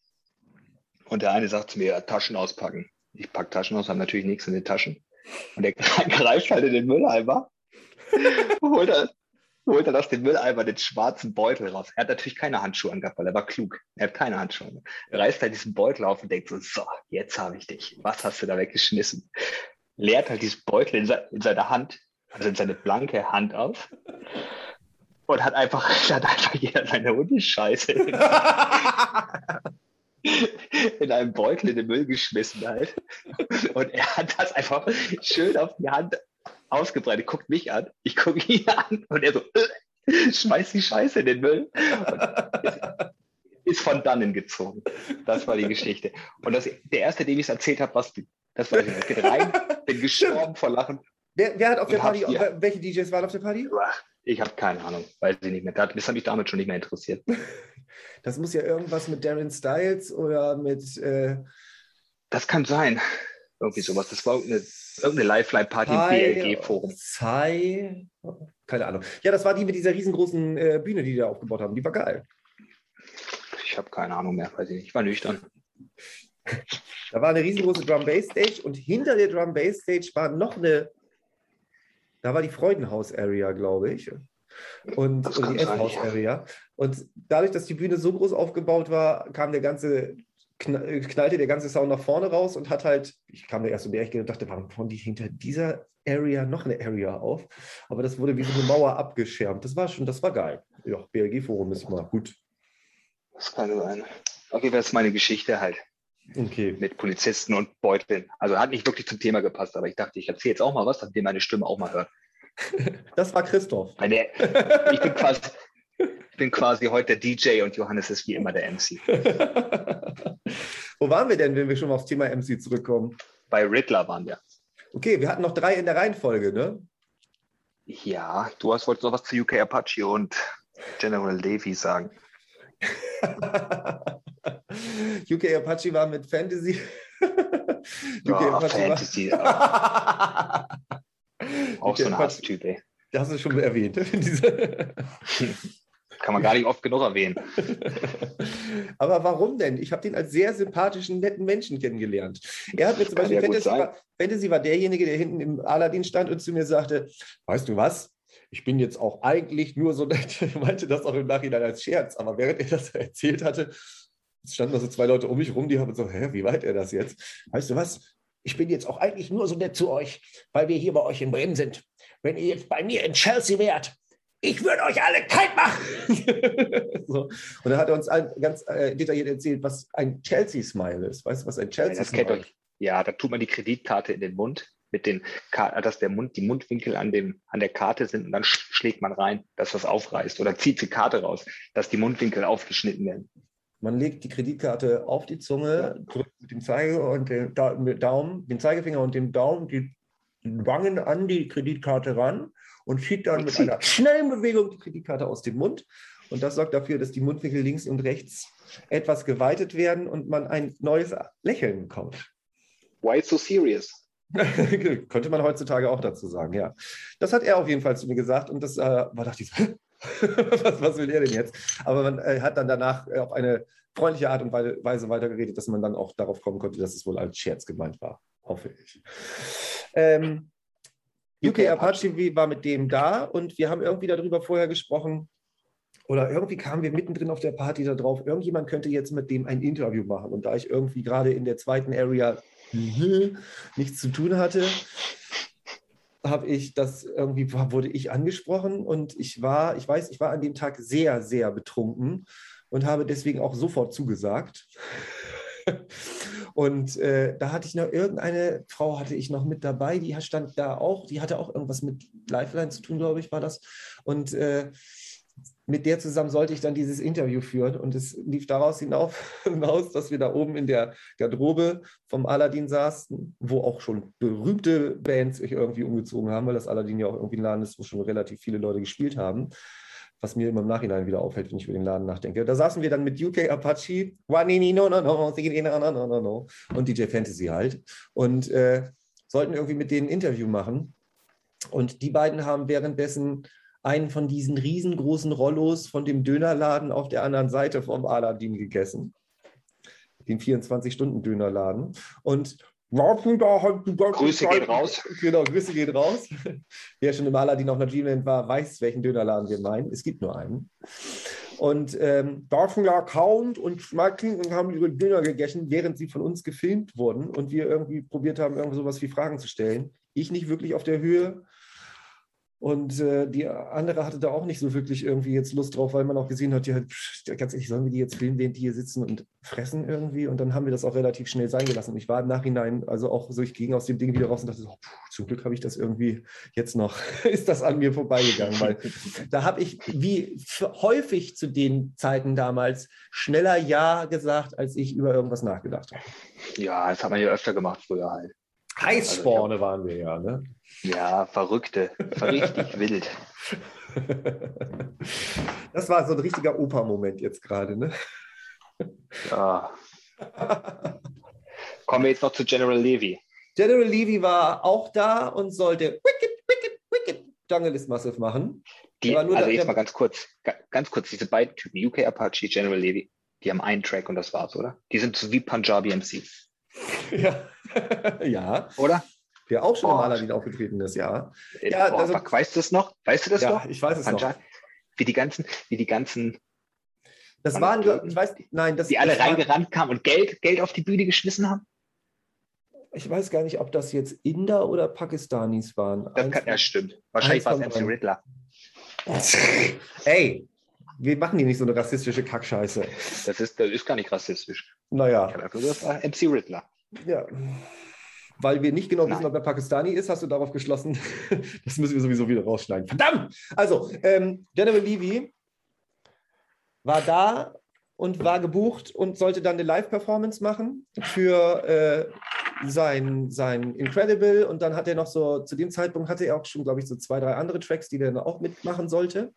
Und der eine sagt zu mir, Taschen auspacken. Ich packe Taschen aus, habe natürlich nichts in den Taschen. Und der greift halt in den Mülleimer, holt er, holt er aus dem Mülleimer den schwarzen Beutel raus. Er hat natürlich keine Handschuhe angehabt, weil er war klug. Er hat keine Handschuhe. Er reißt halt diesen Beutel auf und denkt so, so, jetzt habe ich dich. Was hast du da weggeschmissen? Leert halt dieses Beutel in, se in seiner Hand, also seine blanke Hand auf und hat einfach, hat einfach jeder seine Hundescheiße in, in einem Beutel in den Müll geschmissen halt. Und er hat das einfach schön auf die Hand ausgebreitet, guckt mich an, ich gucke ihn an und er so, äh, schmeißt die Scheiße in den Müll. Ist von dannen gezogen. Das war die Geschichte. Und das, der erste, dem ich es erzählt habe, was das war ich. Rein, bin gestorben vor Lachen Wer, wer hat auf der Party, welche DJs waren auf der Party? Ich habe keine Ahnung, weiß ich nicht mehr. Das hat mich damit schon nicht mehr interessiert. Das muss ja irgendwas mit Darren Styles oder mit. Äh, das kann sein. Irgendwie sowas. Das war irgendeine, irgendeine Lifeline-Party im BLG-Forum. Sai. Keine Ahnung. Ja, das war die mit dieser riesengroßen äh, Bühne, die die da aufgebaut haben. Die war geil. Ich habe keine Ahnung mehr, weiß ich nicht. Ich war nüchtern. Da war eine riesengroße Drum Bass Stage und hinter der Drum Bass Stage war noch eine, da war die Freudenhaus Area, glaube ich. Und, und die S-House Area. Und dadurch, dass die Bühne so groß aufgebaut war, kam der ganze knallte der ganze Sound nach vorne raus und hat halt, ich kam da erst um die Ecke und dachte, warum bauen die hinter dieser Area noch eine Area auf? Aber das wurde wie so eine Mauer abgeschirmt. Das war schon, das war geil. Ja, BLG-Forum ist mal gut. Das kann sein. Okay, das ist meine Geschichte halt. Okay. Mit Polizisten und Beuteln. Also hat nicht wirklich zum Thema gepasst, aber ich dachte, ich erzähle jetzt auch mal was, damit ihr meine Stimme auch mal hört. Das war Christoph. Meine, ich bin quasi, ich bin quasi heute der DJ und Johannes ist wie immer der MC. Wo waren wir denn, wenn wir schon aufs Thema MC zurückkommen? Bei Riddler waren wir. Okay, wir hatten noch drei in der Reihenfolge, ne? Ja, du hast wolltest noch was zu UK Apache und General Levy sagen. UK Apache war mit Fantasy. UK oh, Apache Fantasy. War... Auch so ein Hasstyp, ey. Das hast du schon erwähnt. Kann man gar nicht oft genug erwähnen. Aber warum denn? Ich habe den als sehr sympathischen, netten Menschen kennengelernt. Er hat mir zum Beispiel, Fantasy war, Fantasy war derjenige, der hinten im Aladdin stand und zu mir sagte, weißt du was? Ich bin jetzt auch eigentlich nur so nett. Ich meinte das auch im Nachhinein als Scherz, aber während er das erzählt hatte, standen da so zwei Leute um mich rum, die haben so, hä, wie weit er das jetzt? Weißt du was? Ich bin jetzt auch eigentlich nur so nett zu euch, weil wir hier bei euch in Bremen sind. Wenn ihr jetzt bei mir in Chelsea wärt, ich würde euch alle kalt machen. so. Und dann hat er uns ganz äh, detailliert erzählt, was ein Chelsea-Smile ist. Weißt du, was ein Chelsea-Smile ist? Ja, da tut man die Kreditkarte in den Mund mit den, dass der Mund, die Mundwinkel an dem, an der Karte sind und dann schlägt man rein, dass das aufreißt oder zieht die Karte raus, dass die Mundwinkel aufgeschnitten werden. Man legt die Kreditkarte auf die Zunge, drückt mit dem Zeige und dem Daumen, den Zeigefinger und dem Daumen die Wangen an die Kreditkarte ran und schiebt dann mit einer schnellen Bewegung die Kreditkarte aus dem Mund. Und das sorgt dafür, dass die Mundwinkel links und rechts etwas geweitet werden und man ein neues Lächeln bekommt. Why so serious? Könnte man heutzutage auch dazu sagen, ja. Das hat er auf jeden Fall zu mir gesagt und das äh, war, dachte ich, was, was, will er denn jetzt? Aber man äh, hat dann danach äh, auf eine freundliche Art und Weise weitergeredet, dass man dann auch darauf kommen konnte, dass es wohl als Scherz gemeint war, hoffe ich. Ähm, UK Apache war mit dem da und wir haben irgendwie darüber vorher gesprochen, oder irgendwie kamen wir mittendrin auf der Party da drauf, irgendjemand könnte jetzt mit dem ein Interview machen. Und da ich irgendwie gerade in der zweiten Area. Nichts zu tun hatte, habe ich das irgendwie, wurde ich angesprochen und ich war, ich weiß, ich war an dem Tag sehr, sehr betrunken und habe deswegen auch sofort zugesagt. Und äh, da hatte ich noch irgendeine Frau hatte ich noch mit dabei, die stand da auch, die hatte auch irgendwas mit Lifeline zu tun, glaube ich, war das. Und äh, mit der zusammen sollte ich dann dieses Interview führen und es lief daraus hinaus, dass wir da oben in der Garderobe vom Aladdin saßen, wo auch schon berühmte Bands sich irgendwie umgezogen haben, weil das Aladdin ja auch irgendwie ein Laden ist, wo schon relativ viele Leute gespielt haben, was mir immer im Nachhinein wieder auffällt, wenn ich über den Laden nachdenke. Da saßen wir dann mit UK Apache, no, no, no, no, no, no, und DJ Fantasy halt und äh, sollten irgendwie mit denen ein Interview machen. Und die beiden haben währenddessen einen von diesen riesengroßen Rollos von dem Dönerladen auf der anderen Seite vom Aladdin gegessen. Den 24-Stunden-Dönerladen. Und halt Grüße gehen raus. Genau, Grüße gehen raus. Wer schon im Aladdin auf einer Dreamland war, weiß, welchen Dönerladen wir meinen. Es gibt nur einen. Und ähm, dürfen ja kauen und schmacken und haben ihre Döner gegessen, während sie von uns gefilmt wurden und wir irgendwie probiert haben, irgendwie sowas wie Fragen zu stellen. Ich nicht wirklich auf der Höhe. Und äh, die andere hatte da auch nicht so wirklich irgendwie jetzt Lust drauf, weil man auch gesehen hat, ja, ganz ehrlich, sollen wir die jetzt filmen, während die hier sitzen und fressen irgendwie? Und dann haben wir das auch relativ schnell sein gelassen. Und ich war im Nachhinein, also auch so, ich ging aus dem Ding wieder raus und dachte so, pff, zum Glück habe ich das irgendwie jetzt noch, ist das an mir vorbeigegangen, weil da habe ich wie häufig zu den Zeiten damals schneller Ja gesagt, als ich über irgendwas nachgedacht habe. Ja, das hat man ja öfter gemacht früher halt. Heißsporne also, waren wir ja, ne? Ja, Verrückte, richtig wild. Das war so ein richtiger Opa-Moment jetzt gerade, ne? Ja. Kommen wir jetzt noch zu General Levy. General Levy war auch da und sollte Wicked, Wicked, Wicked Jungle is Massive machen. Die, also der- jetzt mal ganz kurz, ga- ganz kurz, diese beiden Typen, UK Apache, General Levy, die haben einen Track und das war's, oder? Die sind so wie Punjabi MC, Ja. ja, oder? der auch schon im Boah. Aladdin aufgetreten ist, ja. Äh, Ja, Boah, also- weißt du das noch? Weißt du das Ja, noch? ich weiß es noch. Punjabi? Wie die ganzen, wie die ganzen, Das waren, ich weiß, nein, das, die alle das war- reingerannt kamen und Geld, Geld auf die Bühne geschmissen haben? Ich weiß gar nicht, ob das jetzt Inder oder Pakistanis waren. Das kann, ja, stimmt. Wahrscheinlich war es MC. Riddler. Ey, wir machen hier nicht so eine rassistische Kackscheiße. Das ist, das ist gar nicht rassistisch. Naja, das war MC Riddler. ja. Weil wir nicht genau Nein. wissen, ob er Pakistani ist, hast du darauf geschlossen. Das müssen wir sowieso wieder rausschneiden. Verdammt! Also, ähm, General Levy war da und war gebucht und sollte dann eine Live-Performance machen für äh, sein, sein Incredible. Und dann hat er noch so, zu dem Zeitpunkt hatte er auch schon, glaube ich, so zwei, drei andere Tracks, die er dann auch mitmachen sollte.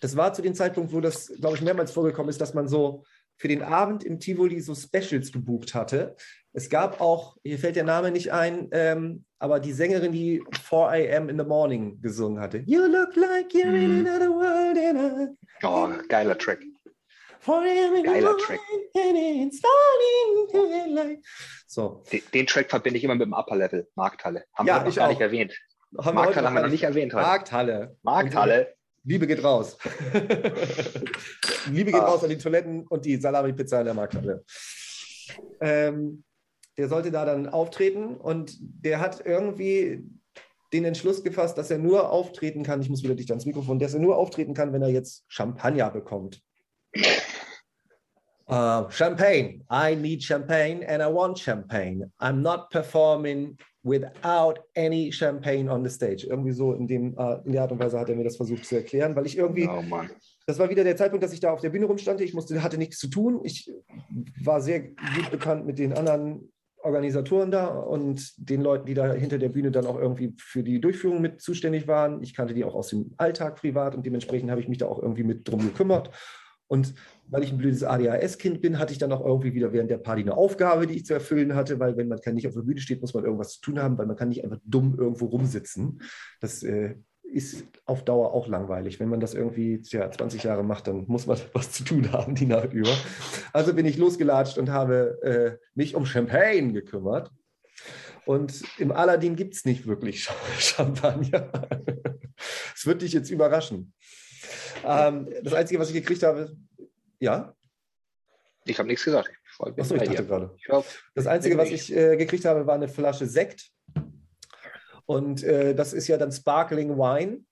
Das war zu dem Zeitpunkt, wo das, glaube ich, mehrmals vorgekommen ist, dass man so für den Abend im Tivoli so Specials gebucht hatte. Es gab auch, hier fällt der Name nicht ein, ähm, aber die Sängerin, die 4 a.m. in the morning gesungen hatte. You look like you're in Mhm. another world and I Oh, geiler Track. 4 a.m. in the Geiler morning Track. and it's starting to light. So, Den, den Track verbinde ich immer mit dem Upper Level, Markthalle. Haben Ja, wir noch gar auch. nicht erwähnt. haben Markthalle haben wir noch nicht erwähnt heute. Markthalle. Markthalle. Liebe geht raus. Liebe geht Ah. raus an die Toiletten und die Salami-Pizza in der Markthalle. Ähm, der sollte da dann auftreten und der hat irgendwie den Entschluss gefasst, dass er nur auftreten kann. Ich muss wieder dicht ans Mikrofon, dass er nur auftreten kann, wenn er jetzt Champagner bekommt. Uh, champagne. I need champagne and I want champagne. I'm not performing without any champagne on the stage. Irgendwie so in, dem, äh, in der Art und Weise hat er mir das versucht zu erklären, weil ich irgendwie, Oh das war wieder der Zeitpunkt, dass ich da auf der Bühne rumstand. Ich musste, hatte nichts zu tun. Ich war sehr gut bekannt mit den anderen Organisatoren da und den Leuten, die da hinter der Bühne dann auch irgendwie für die Durchführung mit zuständig waren. Ich kannte die auch aus dem Alltag privat und dementsprechend habe ich mich da auch irgendwie mit drum gekümmert. Und weil ich ein blödes ADHS-Kind bin, hatte ich dann auch irgendwie wieder während der Party eine Aufgabe, die ich zu erfüllen hatte, weil wenn man nicht auf der Bühne steht, muss man irgendwas zu tun haben, weil man kann nicht einfach dumm irgendwo rumsitzen. Das äh, ist auf Dauer auch langweilig. Wenn man das irgendwie tja, 20 Jahre macht, dann muss man was zu tun haben die Nacht über. Also bin ich losgelatscht und habe äh, mich um Champagne gekümmert. Und im Aladdin gibt es nicht wirklich Champagner. Es wird dich jetzt überraschen. Ähm, das Einzige, was ich gekriegt habe, ja, Ich habe nichts gesagt. Ich achso, ich dachte dir. gerade. Ich Das Einzige, was ich äh, gekriegt habe, war eine Flasche Sekt. Und äh, das ist ja dann Sparkling Wine.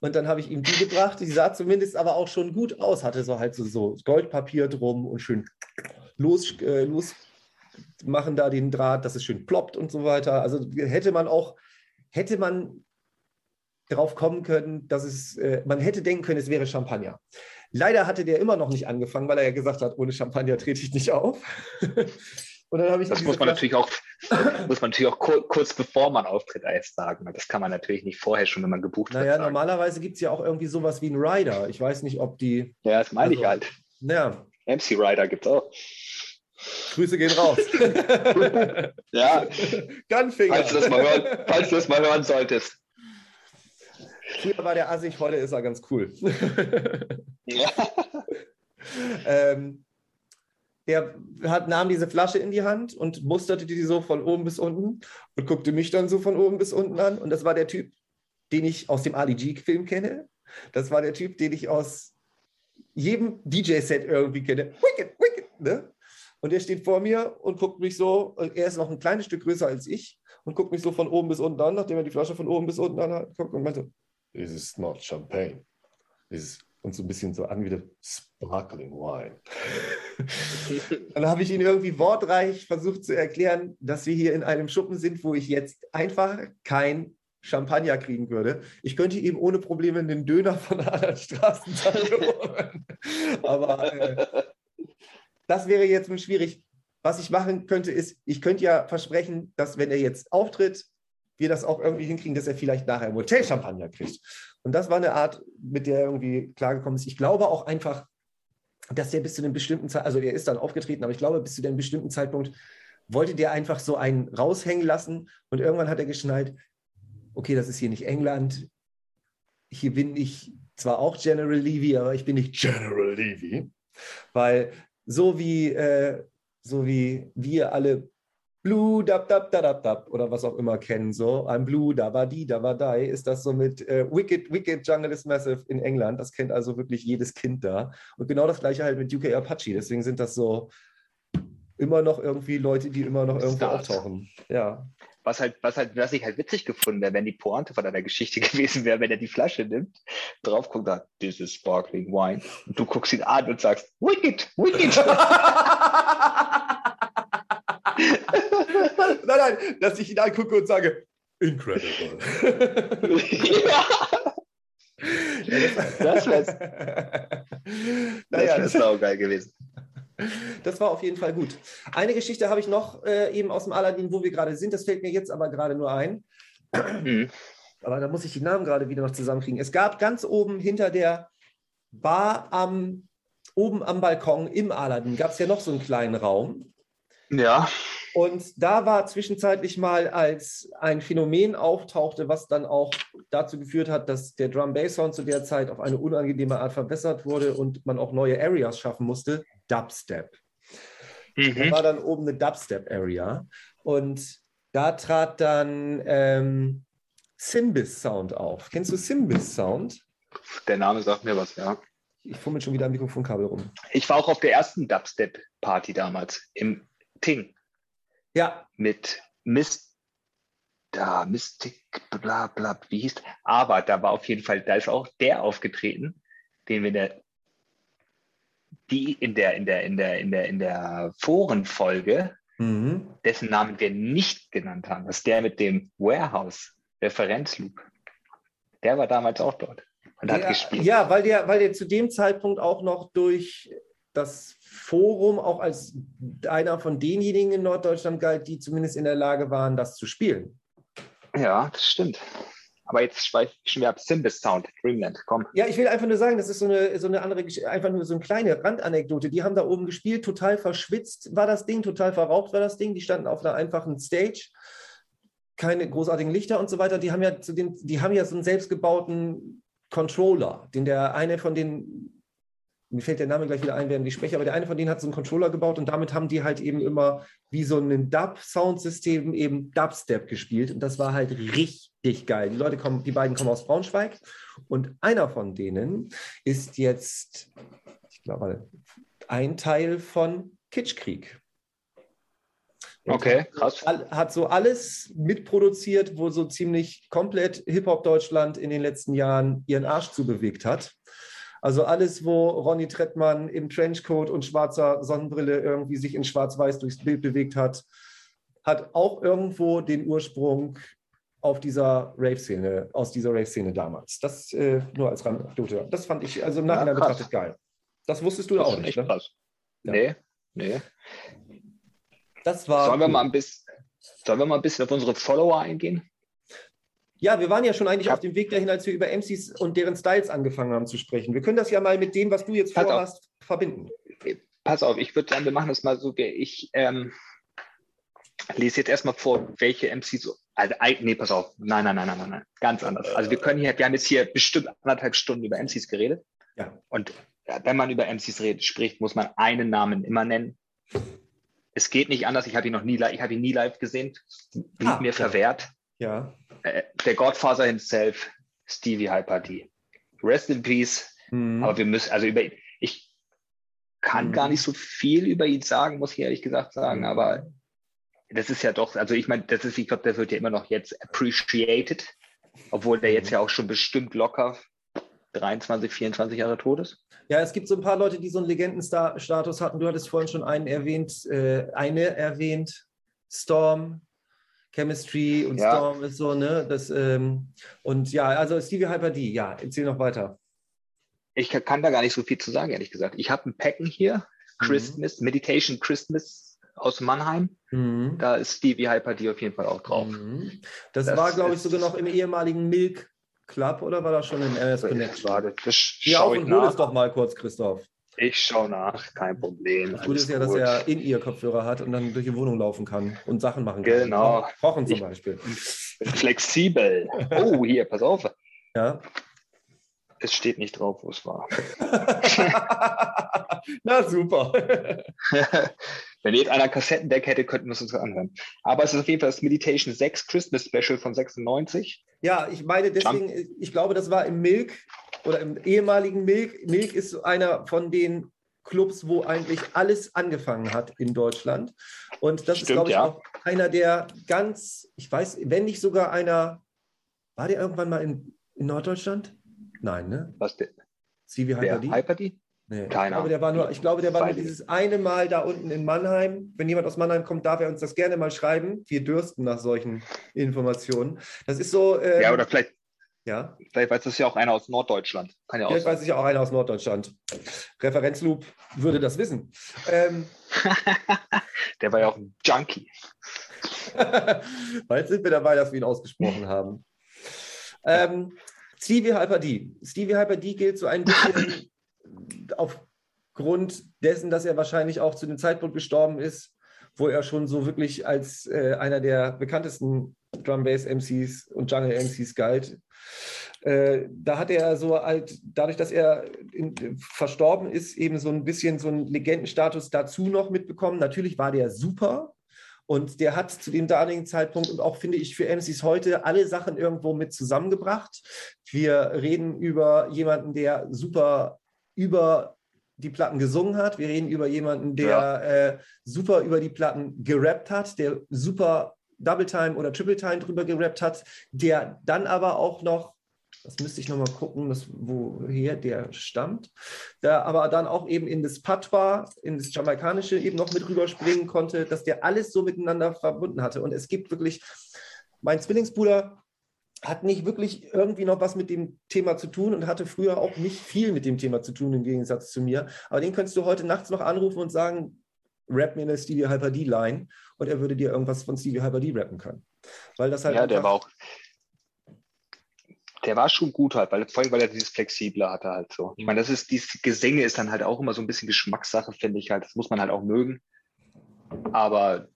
Und dann habe ich ihm die gebracht. Die sah zumindest aber auch schon gut aus. Hatte so halt so, so Goldpapier drum und schön los, äh, los machen da den Draht, dass es schön ploppt und so weiter. Also hätte man auch, hätte man darauf kommen können, dass es, äh, man hätte denken können, es wäre Champagner. Leider hatte der immer noch nicht angefangen, weil er ja gesagt hat, ohne Champagner trete ich nicht auf. und dann habe ich Das muss man natürlich auch, muss man natürlich auch kur kurz bevor man auftritt erst sagen. Das kann man natürlich nicht vorher schon, wenn man gebucht Naja, wird. Sagen. normalerweise gibt es ja auch irgendwie sowas wie einen Rider. Ich weiß nicht, ob die. Ja, das meine ich Also- halt. Naja, MC Rider gibt es auch. Grüße gehen raus. Ja, Gunfinger. falls du das mal hören, falls du das mal hören solltest. Früher war der assig, heute ist er ganz cool. Ja. ähm, der hat, nahm diese Flasche in die Hand und musterte die so von oben bis unten und guckte mich dann so von oben bis unten an. Und das war der Typ, den ich aus dem Ali G-Film kenne. Das war der Typ, den ich aus jedem DJ-Set irgendwie kenne. Wicked, wicked, ne? Und er steht vor mir und guckt mich so, und er ist noch ein kleines Stück größer als ich und guckt mich so von oben bis unten an, nachdem er die Flasche von oben bis unten anguckt und meinte, This is not champagne. Is, und so ein bisschen so angewidert, sparkling wine. Dann habe ich ihn irgendwie wortreich versucht zu erklären, dass wir hier in einem Schuppen sind, wo ich jetzt einfach kein Champagner kriegen würde. Ich könnte ihm ohne Probleme einen Döner von einer anderen Straßenseite holen. Aber äh, das wäre jetzt schwierig. Was ich machen könnte, ist, ich könnte ja versprechen, dass wenn er jetzt auftritt, wir das auch irgendwie hinkriegen, dass er vielleicht nachher im Hotel Champagner kriegt. Und das war eine Art, mit der er irgendwie klargekommen ist. Ich glaube auch einfach, dass der bis zu einem bestimmten Zeitpunkt, also er ist dann aufgetreten, aber ich glaube, bis zu einem bestimmten Zeitpunkt wollte der einfach so einen raushängen lassen und irgendwann hat er geschnallt, okay, das ist hier nicht England, hier bin ich zwar auch General Levy, aber ich bin nicht General Levy, weil so wie, äh, so wie wir alle Blue, dab, dab, dab, dab, oder was auch immer kennen, so ein Blue, da war die, da war die, ist das so mit äh, Wicked, Wicked Jungle is Massive in England. Das kennt also wirklich jedes Kind da. Und genau das gleiche halt mit UK Apache. Deswegen sind das so immer noch irgendwie Leute, die immer noch irgendwo auftauchen. Ja. Was halt, was halt, was ich halt witzig gefunden wäre, wenn die Pointe von deiner Geschichte gewesen wäre, wenn er die Flasche nimmt, drauf guckt, sagt, this is sparkling wine. Und du guckst ihn an und sagst, wicked, wicked. nein, nein, dass ich ihn angucke und sage, incredible. ja, Das wär's. naja, das wäre auch geil gewesen. das war auf jeden Fall gut. Eine Geschichte habe ich noch äh, eben aus dem Aladdin, wo wir gerade sind. Das fällt mir jetzt aber gerade nur ein. Mhm. Aber da muss ich die Namen gerade wieder noch zusammenkriegen. Es gab ganz oben hinter der Bar am, oben am Balkon im Aladdin, gab es ja noch so einen kleinen Raum. Ja, Und da war zwischenzeitlich mal, als ein Phänomen auftauchte, was dann auch dazu geführt hat, dass der Drum-Bass-Sound zu der Zeit auf eine unangenehme Art verbessert wurde und man auch neue Areas schaffen musste, Dubstep. Da mhm. war dann oben eine Dubstep-Area und da trat dann ähm, Simbis-Sound auf. Kennst du Simbis-Sound? der Name sagt mir was, ja. Ich fummel schon wieder am Mikrofonkabel rum. Ich war auch auf der ersten Dubstep-Party damals im Ting Ja, mit Mist, da Mystic, bla bla, wie hieß Aber da war auf jeden Fall, da ist auch der aufgetreten, den wir in der, die in der, in der, in der, in der, in der Forenfolge, mhm. dessen Namen wir nicht genannt haben, das ist der mit dem Warehouse-Referenzloop. Der war damals auch dort und hat ja, gespielt. Ja, weil der, weil der zu dem Zeitpunkt auch noch durch das Forum auch als einer von denjenigen in Norddeutschland galt, die zumindest in der Lage waren, das zu spielen. Ja, das stimmt. Aber jetzt schweife ich schon wieder ab. Sound, Dreamland, komm. Ja, ich will einfach nur sagen, das ist so eine, so eine andere einfach nur so eine kleine Randanekdote. Die haben da oben gespielt, total verschwitzt war das Ding, total verraucht war das Ding. Die standen auf einer einfachen Stage, keine großartigen Lichter und so weiter. Die haben ja zu dem, die haben ja so einen selbstgebauten Controller, den der eine von den mir fällt der Name gleich wieder ein während ich spreche, aber der eine von denen hat so einen Controller gebaut und damit haben die halt eben immer wie so ein Dub-Soundsystem eben Dubstep gespielt und das war halt richtig geil. Die Leute kommen, die beiden kommen aus Braunschweig und einer von denen ist jetzt, ich glaube, ein Teil von Kitschkrieg. Und Okay, krass. Hat so alles mitproduziert, wo so ziemlich komplett Hip-Hop Deutschland in den letzten Jahren ihren Arsch zubewegt hat. Also alles, wo Ronny Trettmann im Trenchcoat und schwarzer Sonnenbrille irgendwie sich in Schwarz-Weiß durchs Bild bewegt hat, hat auch irgendwo den Ursprung auf dieser Rave-Szene, aus dieser Rave-Szene damals. Das äh, nur als Randanekdote. Das fand ich also im Ja, Nachhinein krass. betrachtet geil. Das wusstest du Das auch nicht, ne? krass. Ja. Nee, nee. Das war Sollen wir mal ein bisschen, sollen wir mal ein bisschen auf unsere Follower eingehen? Ja, wir waren ja schon eigentlich Ja. auf dem Weg dahin, als wir über MCs und deren Styles angefangen haben zu sprechen. Wir können das ja mal mit dem, was du jetzt Pass auf. vorhast, verbinden. Pass auf, ich würde sagen, wir machen das mal so, ich ähm, lese jetzt erstmal vor, welche MCs, also, nee, pass auf, nein, nein, nein, nein, nein, nein, ganz anders. Also wir können hier, wir haben jetzt hier bestimmt anderthalb Stunden über MCs geredet. Ja. Und äh, wenn man über MCs redet, spricht, muss man einen Namen immer nennen. Es geht nicht anders. Ich habe ihn noch nie, ich habe ihn nie live gesehen. Blieb Ah, mir ja. verwehrt. Ja. Äh, der Godfather himself, Stevie Hyper D. Rest in Peace. Mhm. Aber wir müssen, also über, ich kann Mhm. gar nicht so viel über ihn sagen, muss ich ehrlich gesagt sagen, aber das ist ja doch, also ich meine, das ist, ich glaube, der wird ja immer noch jetzt appreciated, obwohl der Mhm. jetzt ja auch schon bestimmt locker 23, 24 Jahre tot ist. Ja, es gibt so ein paar Leute, die so einen Legendenstatus hatten. Du hattest vorhin schon einen erwähnt, äh, eine erwähnt, Storm, Chemistry und Ja. Storm ist so, ne? Das, ähm, und ja, also Stevie Hyper D, ja, erzähl noch weiter. Ich kann, da gar nicht so viel zu sagen, ehrlich gesagt. Ich habe ein Packen hier, Mhm. Christmas, Meditation Christmas aus Mannheim. Mhm. Da ist Stevie Hyper D auf jeden Fall auch drauf. Mhm. Das, Das war, glaube ich, sogar noch im ehemaligen Milk Club oder war das schon in MS Connect? Warte, das Ja, auf und hol es nach. doch mal kurz, Christoph. Ich schau nach, kein Problem. Das Gute ist ja, dass gut. er in ihr Kopfhörer hat und dann durch die Wohnung laufen kann und Sachen machen kann. Genau. Kochen zum Ich- Beispiel. Flexibel. Oh, hier, pass auf. Ja. Es steht nicht drauf, wo es war. Na super. Wenn jetzt einer ein Kassettendeck hätte, könnten wir es uns anhören. Aber es ist auf jeden Fall das Meditation 6 Christmas Special von 96. Ja, ich meine deswegen, ich glaube, das war im Milk oder im ehemaligen Milk. Milk ist so einer von den Clubs, wo eigentlich alles angefangen hat in Deutschland. Und das ist, Stimmt, glaube ich, ja. auch einer der ganz, ich weiß, wenn nicht sogar einer, war der irgendwann mal in, in Norddeutschland? Nein, ne? Was der, Stevie der Hyper D? Hyper D? Nee, ich Keine glaube, der war nur, ich glaube, der war nur dieses eine Mal da unten in Mannheim. Wenn jemand aus Mannheim kommt, darf er uns das gerne mal schreiben. Wir dürsten nach solchen Informationen. Das ist so. ähm, Ja, oder vielleicht, ja. vielleicht weiß das ja auch einer aus Norddeutschland. Kann ja Vielleicht weiß ich ja auch einer aus Norddeutschland. Referenzloop würde das wissen. Ähm, Der war ja auch ein Junkie. Bald sind wir dabei, dass wir ihn ausgesprochen haben. Ähm, Stevie Hyper D. Stevie Hyper D gilt so ein bisschen aufgrund dessen, dass er wahrscheinlich auch zu dem Zeitpunkt gestorben ist, wo er schon so wirklich als äh, einer der bekanntesten Drum Bass MCs und Jungle MCs galt. Äh, da hat er so halt, dadurch, dass er in, verstorben ist, eben so ein bisschen so einen Legendenstatus dazu noch mitbekommen. Natürlich war der super, und der hat zu dem damaligen Zeitpunkt und auch, finde ich, für MCs heute alle Sachen irgendwo mit zusammengebracht. Wir reden über jemanden, der super über die Platten gesungen hat. Wir reden über jemanden, der Ja. äh, super über die Platten gerappt hat, der super Double Time oder Triple Time drüber gerappt hat, der dann aber auch noch, das müsste ich nochmal gucken, das, woher der stammt, der aber dann auch eben in das Patois, in das Jamaikanische eben noch mit rüberspringen konnte, dass der alles so miteinander verbunden hatte. Und es gibt wirklich, mein Zwillingsbruder hat nicht wirklich irgendwie noch was mit dem Thema zu tun und hatte früher auch nicht viel mit dem Thema zu tun, im Gegensatz zu mir. Aber den könntest du heute nachts noch anrufen und sagen, rap mir eine Stevie Hyper D-Line und er würde dir irgendwas von Stevie Hyper D rappen können. Weil das halt Ja, der war auch. Der war schon gut halt, weil, vor allem, weil er dieses Flexible hatte halt so. Ich meine, das ist, dieses Gesänge ist dann halt auch immer so ein bisschen Geschmackssache, finde ich halt. Das muss man halt auch mögen. Aber,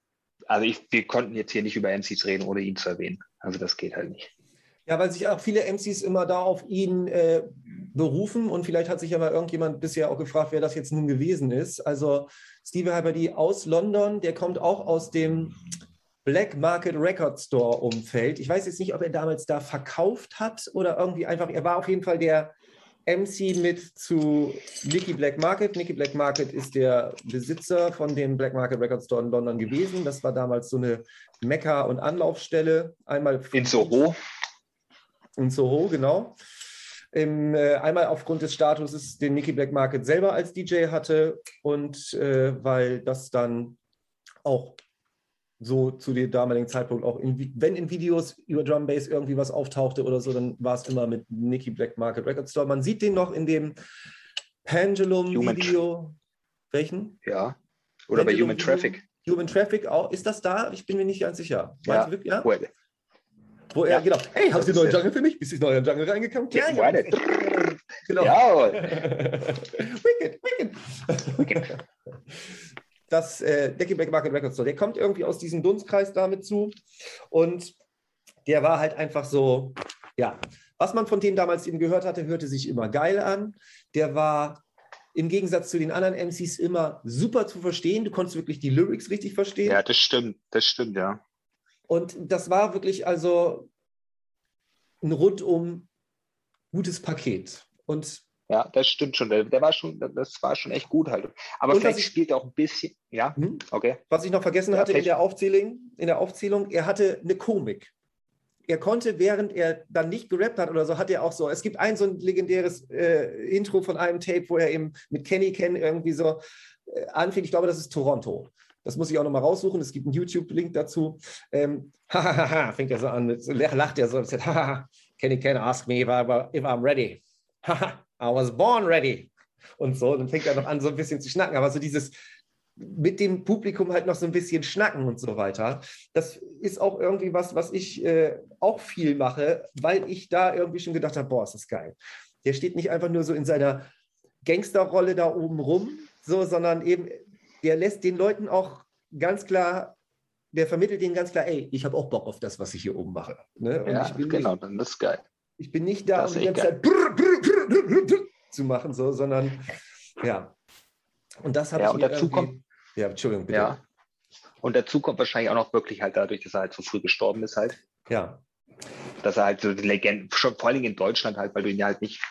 also ich, wir konnten jetzt hier nicht über MCs reden, ohne ihn zu erwähnen. Also das geht halt nicht. Ja, weil sich auch viele MCs immer da auf ihn äh, berufen und vielleicht hat sich ja mal irgendjemand bisher auch gefragt, wer das jetzt nun gewesen ist. Also Steve Hyper D aus London, der kommt auch aus dem Black Market Record Store Umfeld. Ich weiß jetzt nicht, ob er damals da verkauft hat oder irgendwie einfach, er war auf jeden Fall der MC mit zu Nicky Black Market. Nicky Black Market ist der Besitzer von dem Black Market Record Store in London gewesen. Das war damals so eine Mekka- und Anlaufstelle. Einmal In Soho. In Soho, genau. Im, äh, einmal aufgrund des Statuses, den Nicky Black Market selber als DJ hatte und äh, weil das dann auch so zu dem damaligen Zeitpunkt auch, in, wenn in Videos über Drum Bass irgendwie was auftauchte oder so, dann war es immer mit Nicky Black Market Record Store. Man sieht den noch in dem Pendulum-Video. Welchen? Ja. Oder bei Pendulum Human Video. Traffic. Human Traffic auch. Ist das da? Ich bin mir nicht ganz sicher. Ja. Meinst du wirklich? Ja? Wo er, Ja. genau, hey, hast du den neuen Jungle für mich? Bist du in den Jungle reingekommen? Ja. right. Genau. Jawohl. wicked, wicked. Das äh, Decky Black Market Record Store, der kommt irgendwie aus diesem Dunstkreis damit zu und der war halt einfach so, ja, was man von denen damals eben gehört hatte, hörte sich immer geil an. Der war im Gegensatz zu den anderen MCs immer super zu verstehen. Du konntest wirklich die Lyrics richtig verstehen. Ja, das stimmt. Das stimmt, ja. Und das war wirklich also ein rundum gutes Paket. Und Ja, das stimmt schon. Der, der war schon, das war schon echt gut halt. Aber Und vielleicht ich- spielt er auch ein bisschen. Ja, hm, okay. was ich noch vergessen Ja, hatte in der, Aufzählung, in der Aufzählung, er hatte eine Komik. Er konnte, während er dann nicht gerappt hat oder so, hat er auch so, es gibt ein so ein legendäres äh, Intro von einem Tape, wo er eben mit Kenny Ken irgendwie so äh, anfängt. Ich glaube, das ist Toronto. Das muss ich auch nochmal raussuchen. Es gibt einen YouTube-Link dazu. Ähm, hahaha, fängt er so an, lacht er so, und sagt, haha, Kenny Ken ask me if, I, if I'm ready. Haha, I was born ready. Und so, dann fängt er noch an, so ein bisschen zu schnacken. Aber so dieses mit dem Publikum halt noch so ein bisschen schnacken und so weiter. Das ist auch irgendwie was, was ich äh, auch viel mache, weil ich da irgendwie schon gedacht habe, boah, ist das geil. Der steht nicht einfach nur so in seiner Gangsterrolle da oben rum, so, sondern eben, der lässt den Leuten auch ganz klar, der vermittelt denen ganz klar, ey, ich habe auch Bock auf das, was ich hier oben mache. Ne? ja, genau, nicht, dann ist geil. Ich bin nicht da, um die ganze Zeit brr, brr, brr, zu machen, so, sondern ja. Und das habe ja, ich und dazu kommt, Ja, Entschuldigung, bitte. Ja. Und dazu kommt wahrscheinlich auch noch wirklich halt dadurch, dass er halt so früh gestorben ist halt. Ja. Dass er halt so die Legende, schon vor allem in Deutschland halt, weil du ihn ja halt nicht,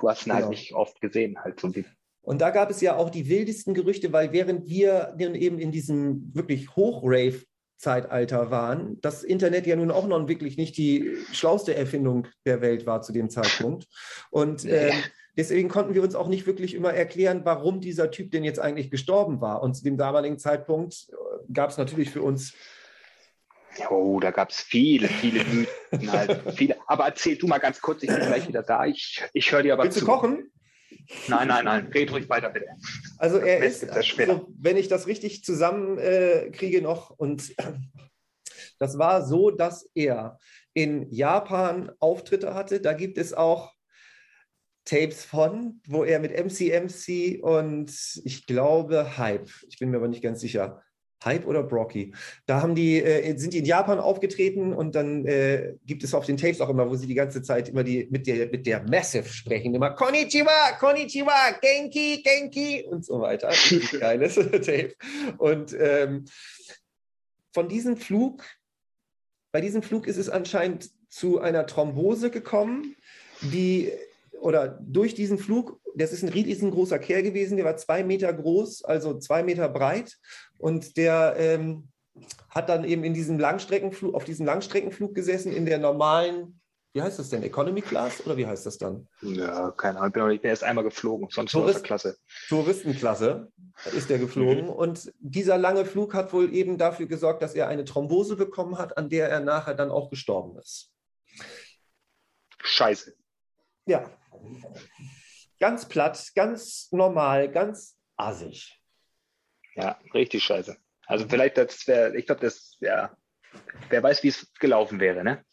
du hast ihn halt genau. halt nicht oft gesehen, halt so wie. Und da gab es ja auch die wildesten Gerüchte, weil während wir eben in diesem wirklich Hochrave Zeitalter waren, das Internet ja nun auch noch wirklich nicht die schlauste Erfindung der Welt war zu dem Zeitpunkt. Und äh, deswegen konnten wir uns auch nicht wirklich immer erklären, warum dieser Typ denn jetzt eigentlich gestorben war. Und zu dem damaligen Zeitpunkt äh, gab es natürlich für uns Oh, da gab es viele, viele Mythen. Halt, viele. Aber erzähl du mal ganz kurz, ich bin gleich wieder da. Ich, ich höre dir aber Willst zu. du kochen? Nein, nein, nein. Red ruhig weiter, bitte. Also er ist, also, wenn ich das richtig zusammenkriege äh, noch, und das war so, dass er in Japan Auftritte hatte. Da gibt es auch Tapes von, wo er mit MCMC und ich glaube Hype, ich bin mir aber nicht ganz sicher, Hype oder Brocky. Da haben die, äh, sind die in Japan aufgetreten und dann äh, gibt es auf den Tapes auch immer, wo sie die ganze Zeit immer die mit der, mit der Massive sprechen, immer Konnichiwa, Konnichiwa, Genki, Genki und so weiter. Geiles Tape. Und ähm, von diesem Flug, bei diesem Flug ist es anscheinend zu einer Thrombose gekommen, die oder durch diesen Flug, das ist ein riesengroßer Kerl gewesen, der war zwei Meter groß, also zwei Meter breit und der ähm, hat dann eben in diesem Langstreckenflug, auf diesem Langstreckenflug gesessen, in der normalen, wie heißt das denn, Economy Class oder wie heißt das dann? Ja, keine Ahnung, ich bin erst einmal geflogen, sonst Tourist, Klasse. Touristenklasse ist der geflogen mhm. und dieser lange Flug hat wohl eben dafür gesorgt, dass er eine Thrombose bekommen hat, an der er nachher dann auch gestorben ist. Scheiße. Ja, Ganz platt, ganz normal, ganz assig. Ja, richtig scheiße. Also vielleicht, das wäre, ich glaube, das wäre, wer weiß, wie es gelaufen wäre, ne?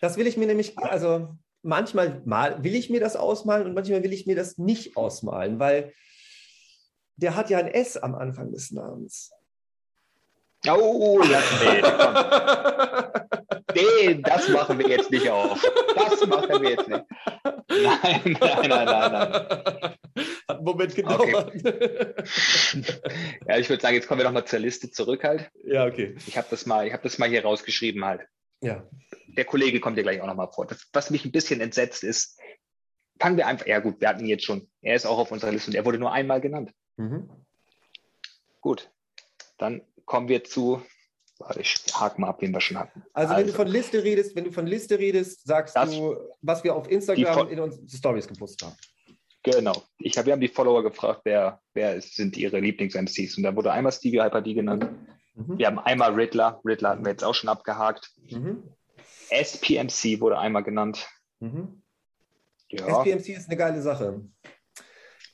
Das will ich mir nämlich, also manchmal mal will ich mir das ausmalen und manchmal will ich mir das nicht ausmalen, weil der hat ja ein S am Anfang des Namens. Oh, ja, nee, nee, das machen wir jetzt nicht auf. Das machen wir jetzt nicht. Nein, nein, nein, nein, nein. Hat einen Moment gedauert. Okay. Ja, ich würde sagen, jetzt kommen wir nochmal zur Liste zurück halt. Ja, okay. Ich habe das, mal, hab das mal hier rausgeschrieben halt. Ja. Der Kollege kommt dir gleich auch nochmal vor. Das, was mich ein bisschen entsetzt ist, fangen wir einfach, ja gut, wir hatten ihn jetzt schon. Er ist auch auf unserer Liste und er wurde nur einmal genannt. Mhm. Gut, dann kommen wir zu Warte, ich hake mal ab, wen wir schon hatten. Also, also, wenn du also von Liste redest, wenn du von Liste redest, sagst du, was wir auf Instagram in unseren Stories gepostet haben. Genau. Ich hab, wir haben die Follower gefragt, wer, wer sind ihre Lieblings-MCs. Und da wurde einmal Stevie Hyper D genannt. Mhm. Wir haben einmal Riddler. Riddler hatten wir jetzt auch schon abgehakt. Mhm. SPMC wurde einmal genannt. Mhm. Ja. SPMC ist eine geile Sache.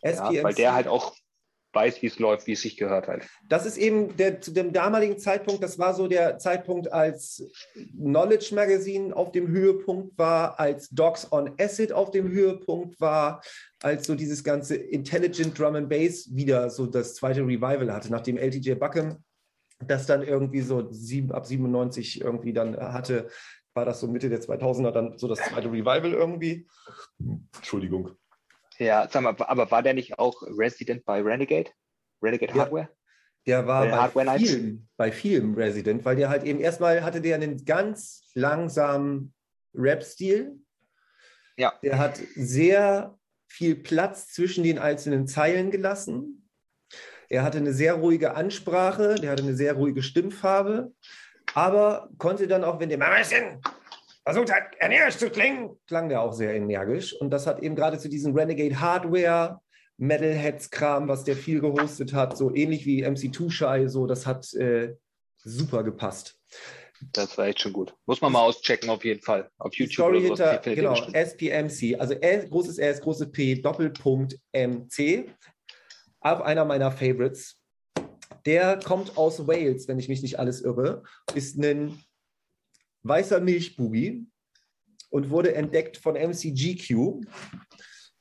Ja, weil der halt auch weiß, wie es läuft, wie es sich gehört halt. Das ist eben der, zu dem damaligen Zeitpunkt, das war so der Zeitpunkt, als Knowledge Magazine auf dem Höhepunkt war, als Dogs on Acid auf dem Höhepunkt war, als so dieses ganze Intelligent Drum and Bass wieder so das zweite Revival hatte, nachdem LTJ Buckham das dann irgendwie so sieben, ab 97 irgendwie dann hatte, war das so Mitte der 2000er dann so das zweite Revival irgendwie. Entschuldigung. Ja, sag mal, aber war der nicht auch Resident bei Renegade? Renegade ja. Hardware? Der war bei, bei vielen, bei vielen Resident, weil der halt eben erstmal hatte der einen ganz langsamen Rap-Stil. Ja. Der hat sehr viel Platz zwischen den einzelnen Zeilen gelassen. Er hatte eine sehr ruhige Ansprache, der hatte eine sehr ruhige Stimmfarbe, aber konnte dann auch, wenn der versucht hat, energisch zu klingen, klang der auch sehr energisch. Und das hat eben gerade zu diesem Renegade Hardware, Metalheads-Kram, was der viel gehostet hat, so ähnlich wie MC2 Shy, so, das hat äh, super gepasst. Das war echt schon gut. Muss man mal auschecken, auf jeden Fall. Auf YouTube. Story hinter, genau, SPMC, also S, großes S, großes P, Doppelpunkt MC. Auch einer meiner Favorites. Der kommt aus Wales, wenn ich mich nicht alles irre. Ist ein weißer Milchbubi und wurde entdeckt von MCGQ.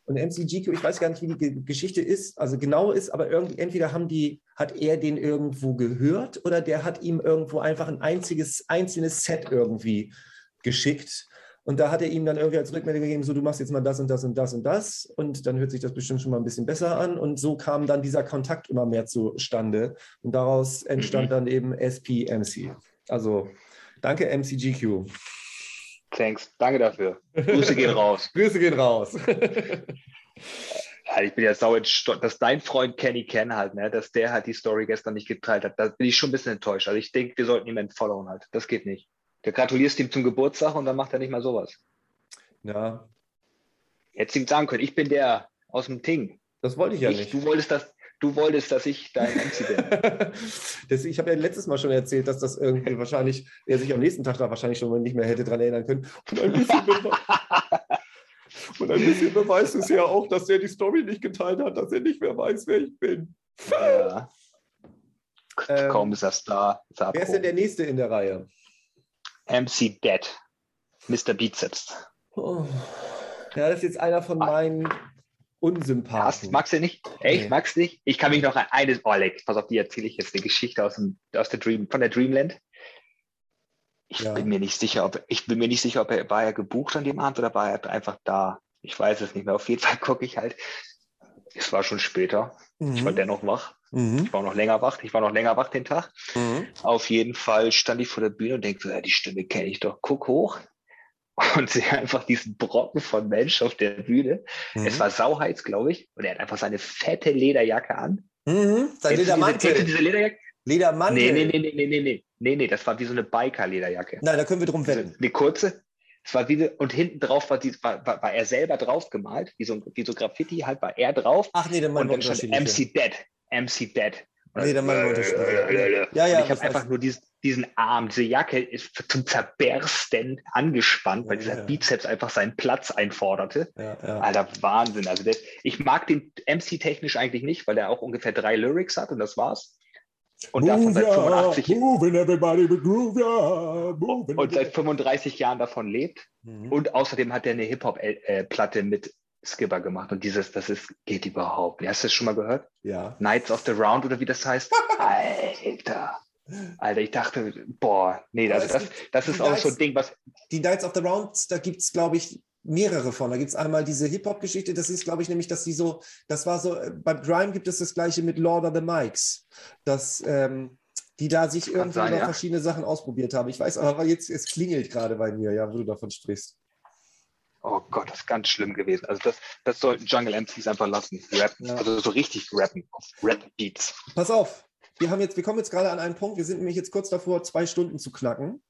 Und MCGQ, ich weiß gar nicht, wie die Geschichte ist, also genau ist, aber irgendwie, entweder haben die, hat er den irgendwo gehört oder der hat ihm irgendwo einfach ein einziges, einzelnes Set irgendwie geschickt. Und da hat er ihm dann irgendwie als Rückmeldung gegeben, so du machst jetzt mal das und das und das und das und dann hört sich das bestimmt schon mal ein bisschen besser an. Und so kam dann dieser Kontakt immer mehr zustande. Und daraus entstand mhm. dann eben SPMC. Also danke MCGQ. Thanks, danke dafür. Grüße gehen raus. Grüße gehen raus. Ich bin ja sauer, dass dein Freund Kenny Ken halt, ne, dass der halt die Story gestern nicht geteilt hat. Da bin ich schon ein bisschen enttäuscht. Also ich denke, wir sollten ihm entfollowen halt. Das geht nicht. Du gratulierst ihm zum Geburtstag und dann macht er nicht mal sowas. Ja. Hättest ihm sagen können, ich bin der aus dem Ting. Das wollte ich ja ich, nicht. Du wolltest, dass, du wolltest, dass ich dein MC bin. das, ich habe ja letztes Mal schon erzählt, dass das irgendwie wahrscheinlich, er sich am nächsten Tag da wahrscheinlich schon nicht mehr hätte dran erinnern können. Und ein bisschen, und ein bisschen beweist es ja auch, dass er die Story nicht geteilt hat, dass er nicht mehr weiß, wer ich bin. Ja. Kaum ähm, ist er da. Ist er wer ist denn der Nächste in der Reihe? MC Dead, Mr. Bizeps. Oh. Ja, das ist jetzt einer von meinen Unsympathen. Hast, magst du nicht? Echt? Nee. Magst du nicht? Ich kann mich noch an eines, oh, Leck, pass auf, die erzähle ich jetzt eine Geschichte aus, dem, aus der Dream, von der Dreamland. Ich ja. bin mir nicht sicher, ob ich bin mir nicht sicher, ob er war er gebucht an dem Abend oder war er einfach da. Ich weiß es nicht mehr. Auf jeden Fall gucke ich halt. Es war schon später. Mhm. Ich war dennoch wach. Mhm. Ich war noch länger wach. Ich war noch länger wach den Tag. Mhm. Auf jeden Fall stand ich vor der Bühne und denke, ja, die Stimme kenne ich doch. Guck hoch und sehe einfach diesen Brocken von Mensch auf der Bühne. Mhm. Es war sauheiß, glaube ich. Und er hat einfach seine fette Lederjacke an. Mhm. Sein Ledermantel. Diese, diese Lederjacke? Ledermantel? Nee, nee, nee, nee, nee, nee, nee. Nee, nee, das war wie so eine Biker-Lederjacke. Nein, da können wir drum wetten. Eine kurze, es war wie, und hinten drauf war, die, war, war, war, er selber drauf gemalt, wie so, wie so Graffiti, halt war er drauf. Ach nee, dann Und dann stand MC Dead, MC Dead. Nee, dann machen wir Ja, ja. Und ich habe einfach nur diesen, diesen Arm, diese Jacke ist zum Zerbersten angespannt, weil dieser ja. Bizeps einfach seinen Platz einforderte. Ja, ja. Alter, Wahnsinn. Also das, ich mag den MC technisch eigentlich nicht, weil er auch ungefähr drei Lyrics hat und das war's. Und davon seit 85 moving everybody with groove, yeah, moving und seit 35 Jahren davon lebt. Mhm. Und außerdem hat er eine Hip-Hop-Platte mit Skipper gemacht. Und dieses, das ist, geht überhaupt. Hast du das schon mal gehört? Ja. Knights of the Round oder wie das heißt? Alter. Alter, ich dachte, boah, nee, also das, das ist auch Knights, so ein Ding, was. Die Knights of the Round, da gibt es, glaube ich, mehrere von. Da gibt es einmal diese Hip-Hop-Geschichte, das ist, glaube ich, nämlich, dass sie so, das war so, äh, beim Grime gibt es das gleiche mit Lord of the Mikes, dass ähm, die da sich irgendwie sein, ja. verschiedene Sachen ausprobiert haben. Ich weiß aber jetzt, es klingelt gerade bei mir, ja, wo du davon sprichst. Oh Gott, das ist ganz schlimm gewesen. Also das, das sollten Jungle MCs einfach lassen. Rappen. Ja. Also so richtig rappen. Rap-Beats. Pass auf. Wir, haben jetzt, wir kommen jetzt gerade an einen Punkt, wir sind nämlich jetzt kurz davor, zwei Stunden zu knacken.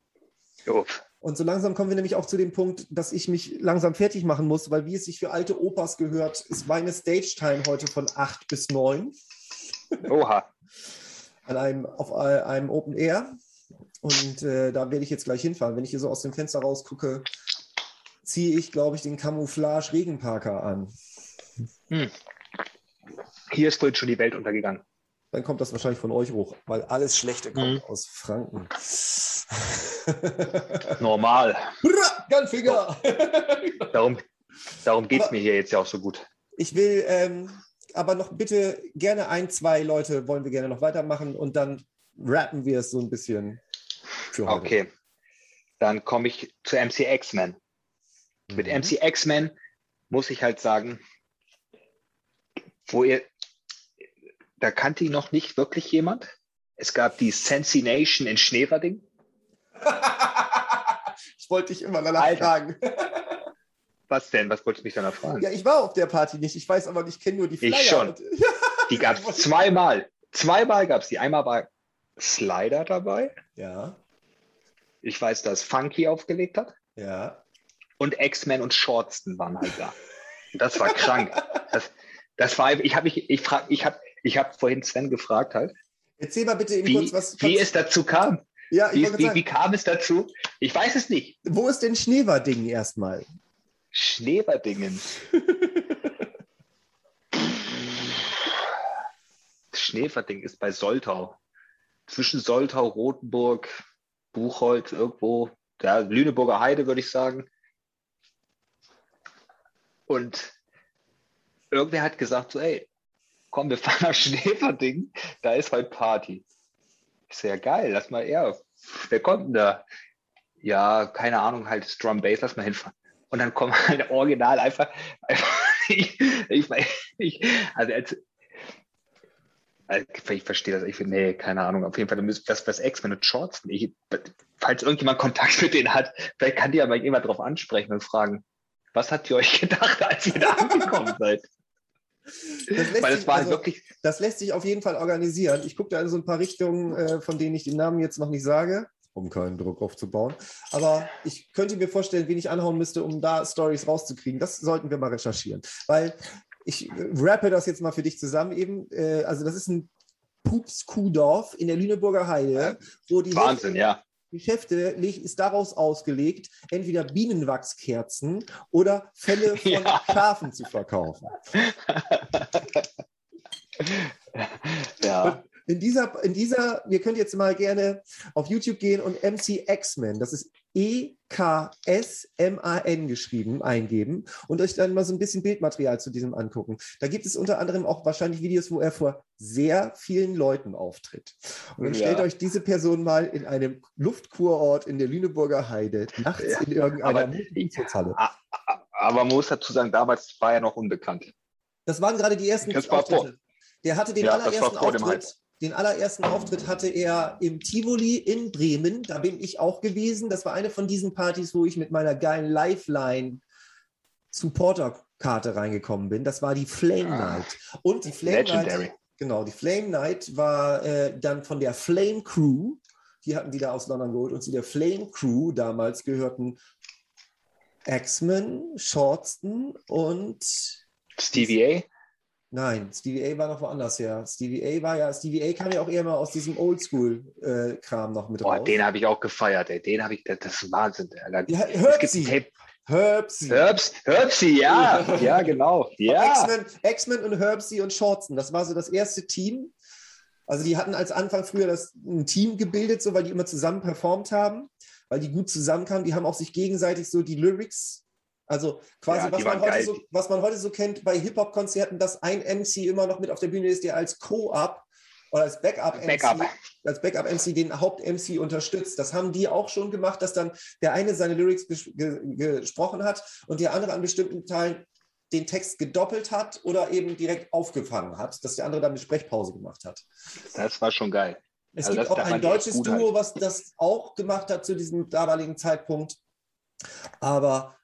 Uff. Und so langsam kommen wir nämlich auch zu dem Punkt, dass ich mich langsam fertig machen muss, weil wie es sich für alte Opas gehört, ist meine Stage-Time heute von 8 bis 9. Oha. An einem, auf einem Open Air. Und äh, da werde ich jetzt gleich hinfahren. Wenn ich hier so aus dem Fenster rausgucke, ziehe ich, glaube ich, den Camouflage-Regenparker an. Hm. Hier ist vorhin schon die Welt untergegangen. Dann kommt das wahrscheinlich von euch hoch, weil alles Schlechte kommt mhm. aus Franken. Normal. Gunfinger! darum darum geht es mir hier jetzt ja auch so gut. Ich will ähm, aber noch bitte gerne ein, zwei Leute wollen wir gerne noch weitermachen und dann rappen wir es so ein bisschen für heute. Okay. Dann komme ich zu MC X-Men. Mhm. Mit MC X-Men muss ich halt sagen, wo ihr, da kannte ich noch nicht wirklich jemand. Es gab die Sensi Nation in Schneverding. ich wollte dich immer danach Alter. fragen. Was denn? Was wolltest du mich danach fragen? Ja, ich war auf der Party nicht. Ich weiß aber, ich kenne nur die Flyer. Ich schon. Die gab es zweimal. Zweimal gab es die. Einmal war Slider dabei. Ja. Ich weiß, dass Funky aufgelegt hat. Ja. Und X-Men und Shortston waren halt da. Das war krank. Das, das war, ich habe mich, ich frag, ich habe, ich habe vorhin Sven gefragt halt. Erzähl mal bitte eben wie, kurz was. Wie es dazu kam. Ja, wie, wie, wie, kam es dazu? Ich weiß es nicht. Wo ist denn Schneverdingen erstmal? Schneverdingen. Schneverding ist bei Soltau. zwischen Soltau, Rothenburg, Buchholz irgendwo, ja, Lüneburger Heide, würde ich sagen. Und irgendwer hat gesagt, so, ey, komm, wir fahren nach Schneeverding, da ist heute Party. Ja geil, lass mal eher. Wer kommt denn da? Ja, keine Ahnung, halt Drum Bass, lass mal hinfahren. Und dann kommen halt original einfach, einfach ich, ich, ich, also als, ich verstehe das, ich finde, nee, keine Ahnung, auf jeden Fall, das, was X-Men Shorts, ich, falls irgendjemand Kontakt mit denen hat, vielleicht kann die ja mal jemand drauf ansprechen und fragen, was habt ihr euch gedacht, als ihr da angekommen seid? Das Weil es war also, wirklich. Das lässt sich auf jeden Fall organisieren. Ich gucke da in so ein paar Richtungen, äh, von denen ich den Namen jetzt noch nicht sage, um keinen Druck aufzubauen. Aber ich könnte mir vorstellen, wen ich anhauen müsste, um da Stories rauszukriegen. Das sollten wir mal recherchieren. Weil ich äh, rappe das jetzt mal für dich zusammen eben. Äh, also, das ist ein Pups-Kuhdorf in der Lüneburger Heide, wo die Wahnsinn, Hälfte, ja. Geschäfte ist daraus ausgelegt, entweder Bienenwachskerzen oder Fälle von ja. Schafen zu verkaufen. ja. In dieser, in dieser, ihr könnt jetzt mal gerne auf YouTube gehen und MC X-Men, das ist E-K-S-M-A-N geschrieben, eingeben und euch dann mal so ein bisschen Bildmaterial zu diesem angucken. Da gibt es unter anderem auch wahrscheinlich Videos, wo er vor sehr vielen Leuten auftritt. Und dann ja. stellt euch diese Person mal in einem Luftkurort in der Lüneburger Heide, nachts ja. in irgendeiner Musikhalle. Aber man muss dazu sagen, damals war er noch unbekannt. Das waren gerade die ersten das. Der hatte den ja, allerersten Auftritt den allerersten Auftritt hatte er im Tivoli in Bremen. Da bin ich auch gewesen. Das war eine von diesen Partys, wo ich mit meiner geilen Lifeline Supporter-Karte reingekommen bin. Das war die Flame ah, Night. Und die Flame Legendary. Night, genau, die Flame Night war äh, dann von der Flame Crew. Die hatten die da aus London geholt. Und zu der Flame Crew damals gehörten X-Men, Shortston und Stevie A. Nein, Stevie A war noch woanders her. Stevie A war ja, Stevie A kam ja auch eher mal aus diesem Oldschool-Kram noch mit Boah, raus. Den habe ich auch gefeiert, ey. Den habe ich, das ist Wahnsinn. Alter. Ja, Herbsy. Herbsy. Herbs, Herbsy, ja, ja, genau. Ja. X-Men und Herbsy und Shortson, das war so das erste Team. Also die hatten als Anfang früher das, ein Team gebildet, so weil die immer zusammen performt haben, weil die gut zusammenkamen. Die haben auch sich gegenseitig so die Lyrics also quasi, ja, was, man heute so, was man heute so kennt bei Hip-Hop-Konzerten, dass ein MC immer noch mit auf der Bühne ist, der als Co-Up oder als Backup-MC Backup. als Backup-MC den Haupt-MC unterstützt. Das haben die auch schon gemacht, dass dann der eine seine Lyrics ges gesprochen hat und der andere an bestimmten Teilen den Text gedoppelt hat oder eben direkt aufgefangen hat, dass der andere dann eine Sprechpause gemacht hat. Das war schon geil. Es also gibt auch ein deutsches Duo, was das auch gemacht hat zu diesem damaligen Zeitpunkt. Aber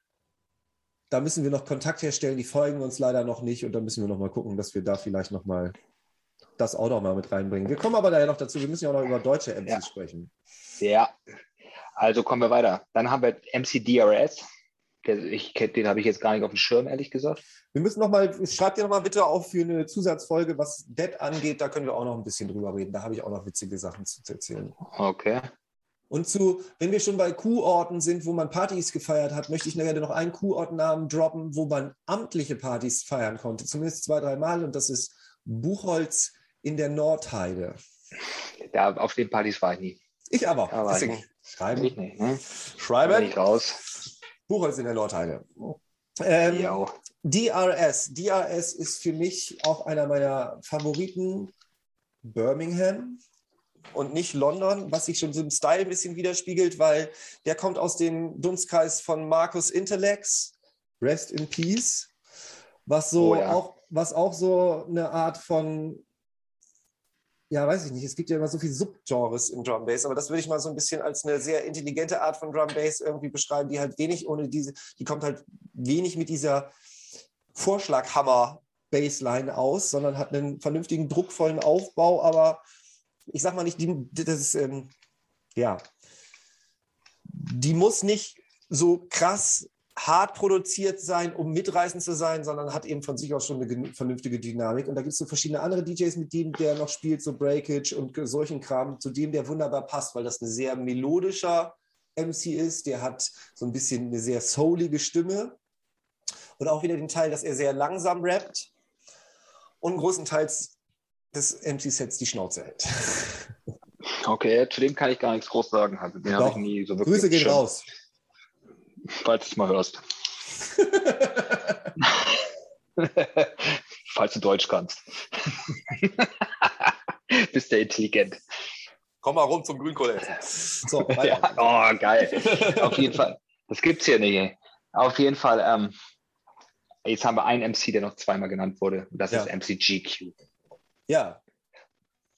da müssen wir noch Kontakt herstellen. Die folgen uns leider noch nicht und da müssen wir noch mal gucken, dass wir da vielleicht noch mal das auch noch mal mit reinbringen. Wir kommen aber daher noch dazu. Wir müssen ja auch noch über deutsche MCs ja. sprechen. Ja, also kommen wir weiter. Dann haben wir MC DRS. Ich, den habe ich jetzt gar nicht auf dem Schirm, ehrlich gesagt. Wir müssen noch mal, schreibt ihr noch mal bitte auf für eine Zusatzfolge, was Dead angeht. Da können wir auch noch ein bisschen drüber reden. Da habe ich auch noch witzige Sachen zu erzählen. Okay. Und zu, wenn wir schon bei Kurorten sind, wo man Partys gefeiert hat, möchte ich nachher noch einen Kurortnamen droppen, wo man amtliche Partys feiern konnte, zumindest zwei, drei Mal. Und das ist Buchholz in der Nordheide. Ja, auf den Partys war ich nie. Ich aber. aber Deswegen schreiben. Ich nicht, ne? Schreiben. Nicht raus. Buchholz in der Nordheide. Ähm, DRS. DRS ist für mich auch einer meiner Favoriten. Birmingham und nicht London, was sich schon so im Style ein bisschen widerspiegelt, weil der kommt aus dem Dunstkreis von Markus Intellects, Rest in Peace, was so oh, ja. auch, was auch so eine Art von, ja, weiß ich nicht, es gibt ja immer so viele Subgenres im Drum Bass, aber das würde ich mal so ein bisschen als eine sehr intelligente Art von Drum Bass irgendwie beschreiben, die halt wenig ohne diese, die kommt halt wenig mit dieser Vorschlaghammer Bassline aus, sondern hat einen vernünftigen, druckvollen Aufbau, aber ich sag mal nicht, die, das ähm, ja, die muss nicht so krass hart produziert sein, um mitreißend zu sein, sondern hat eben von sich aus schon eine vernünftige Dynamik. Und da gibt es so verschiedene andere DJs, mit denen der noch spielt, so Breakage und solchen Kram, zu dem der wunderbar passt, weil das ein sehr melodischer MC ist. Der hat so ein bisschen eine sehr soulige Stimme. Und auch wieder den Teil, dass er sehr langsam rappt und großenteils des MC-Sets die Schnauze hält. Okay, zu dem kann ich gar nichts groß sagen. Also, den habe ich nie so wirklich. Grüße gehen schon- raus. Falls du es mal hörst. Falls du Deutsch kannst. Bist der intelligent. Komm mal rum zum Grünkohle. So. Ja. Oh, geil. Auf jeden Fall. Das gibt's hier nicht. Auf jeden Fall. Ähm, jetzt haben wir einen MC, der noch zweimal genannt wurde. Und das Ja. ist MC GQ. Ja.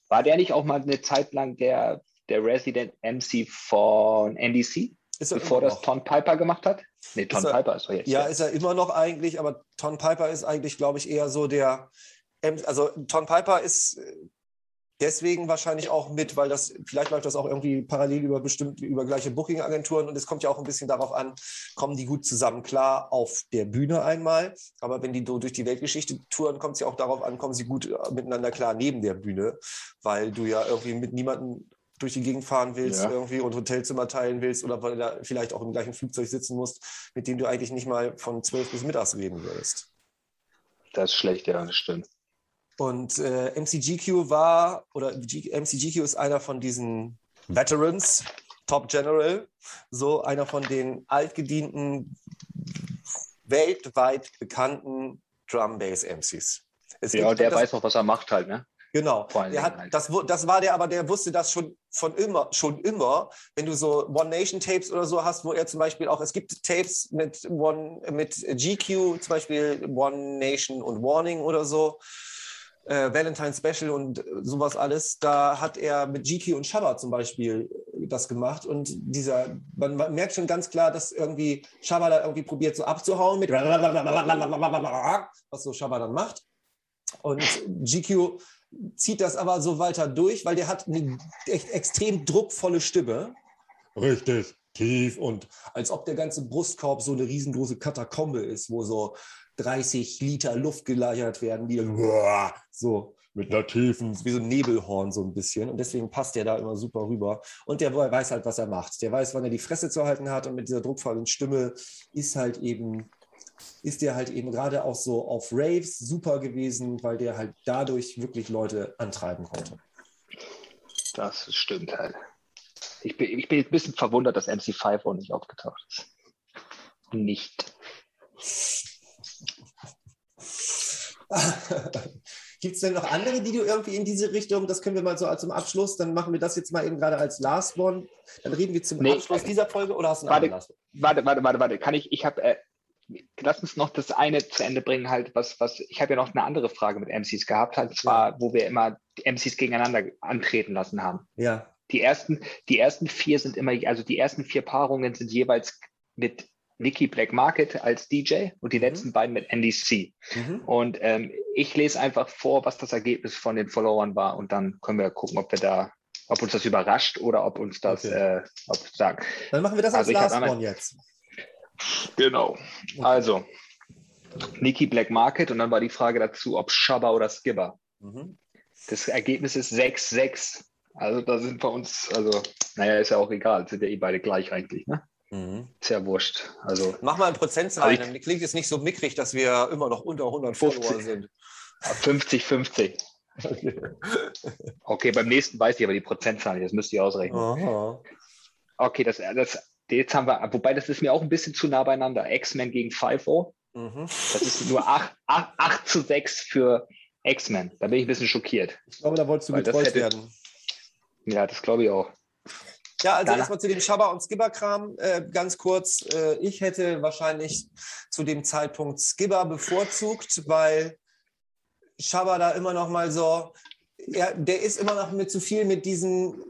War der nicht auch mal eine Zeit lang der, der Resident MC von NDC, Ist er bevor das noch. Ton Piper gemacht hat? Nee, Ton er- Piper ist doch jetzt. Ja, der. ist er immer noch eigentlich, aber Ton Piper ist eigentlich, glaube ich, eher so der. Also Ton Piper ist deswegen wahrscheinlich auch mit, weil das, vielleicht läuft das auch irgendwie parallel über bestimmt über gleiche Booking-Agenturen und es kommt ja auch ein bisschen darauf an, kommen die gut zusammen klar auf der Bühne einmal. Aber wenn die durch die Weltgeschichte touren, kommt es ja auch darauf an, kommen sie gut äh, miteinander klar neben der Bühne, weil du ja irgendwie mit niemandem durch die Gegend fahren willst Ja. irgendwie und Hotelzimmer teilen willst oder weil du da vielleicht auch im gleichen Flugzeug sitzen musst, mit dem du eigentlich nicht mal von 12 bis mittags reden würdest. Das ist schlecht, ja, das stimmt. Und äh, MCGQ war, oder G MCGQ ist einer von diesen Veterans, Top General, so einer von den altgedienten, weltweit bekannten Drum Bass MCs. Es Ja, der weiß auch, was er macht halt, ne? Genau. Hat, halt. das, das war der, aber der wusste das schon von immer, schon immer. Wenn du so One Nation Tapes oder so hast, wo er zum Beispiel auch, es gibt Tapes mit One, mit GQ, zum Beispiel One Nation und Warning oder so. Äh, Valentine Special und sowas alles, da hat er mit GQ und Shabba zum Beispiel das gemacht. Und dieser, man, man merkt schon ganz klar, dass irgendwie Shabba da irgendwie probiert so abzuhauen mit was so Shabba dann macht. Und GQ zieht das aber so weiter durch, weil der hat eine echt extrem druckvolle Stimme. Richtig, tief und als ob der ganze Brustkorb so eine riesengroße Katakombe ist, wo so 30 Liter Luft gelagert werden, die so mit einer tiefen, wie so ein Nebelhorn so ein bisschen. Und deswegen passt der da immer super rüber. Und der weiß halt, was er macht. Der weiß, wann er die Fresse zu halten hat. Und mit dieser druckvollen Stimme ist halt eben ist der halt eben gerade auch so auf Raves super gewesen, weil der halt dadurch wirklich Leute antreiben konnte. Das stimmt halt. Ich bin, ich bin ein bisschen verwundert, dass MC5 auch nicht aufgetaucht ist. Nicht. Gibt es denn noch andere, die du irgendwie in diese Richtung, das können wir mal so als zum Abschluss, dann machen wir das jetzt mal eben gerade als Last One. Dann reden wir zum Nee. Abschluss dieser Folge oder hast du einen Warte. Warte, warte, warte, warte. Kann ich, ich habe, äh, lass uns noch das eine zu Ende bringen, halt, was, was, ich habe ja noch eine andere Frage mit MCs gehabt, halt, zwar, wo wir immer die MCs gegeneinander antreten lassen haben. Ja. Die ersten, die ersten vier sind immer, also die ersten vier Paarungen sind jeweils mit Nicky Black Market als DJ und die Mhm. letzten beiden mit NDC. Mhm. Und ähm, ich lese einfach vor, was das Ergebnis von den Followern war und dann können wir gucken, ob wir da, ob uns das überrascht oder ob uns das, Okay. äh, ob sagen. Dann machen wir das als Also hab Last One jetzt. Genau. Also, Nicky Black Market und dann war die Frage dazu, ob Shabba oder Skibber. Mhm. Das Ergebnis ist 6-6. Also da sind wir uns, also, naja, ist ja auch egal, sind ja eh beide gleich eigentlich, ne? Mhm. Ist ja wurscht. Also Mach mal ein Prozentzahl, dann klingt es nicht so mickrig, dass wir immer noch unter 100 Follower 50. sind. 50-50. Okay, beim nächsten weiß ich aber die Prozentzahl nicht, das müsst ihr ausrechnen. Aha. Okay, das, das, jetzt haben wir, wobei das ist mir auch ein bisschen zu nah beieinander. X-Men gegen 5-0. Mhm. Das ist nur 8, 8, 8 zu 6 für X-Men. Da bin ich ein bisschen schockiert. Ich glaube, da wolltest du Weil hätte- werden. Ja, das glaube ich auch. Ja, also erstmal zu dem Schabber- und Skibber-Kram äh, ganz kurz. Äh, ich hätte wahrscheinlich zu dem Zeitpunkt Skibber bevorzugt, weil Schabber da immer noch mal so, er, der ist immer noch mit zu viel mit diesen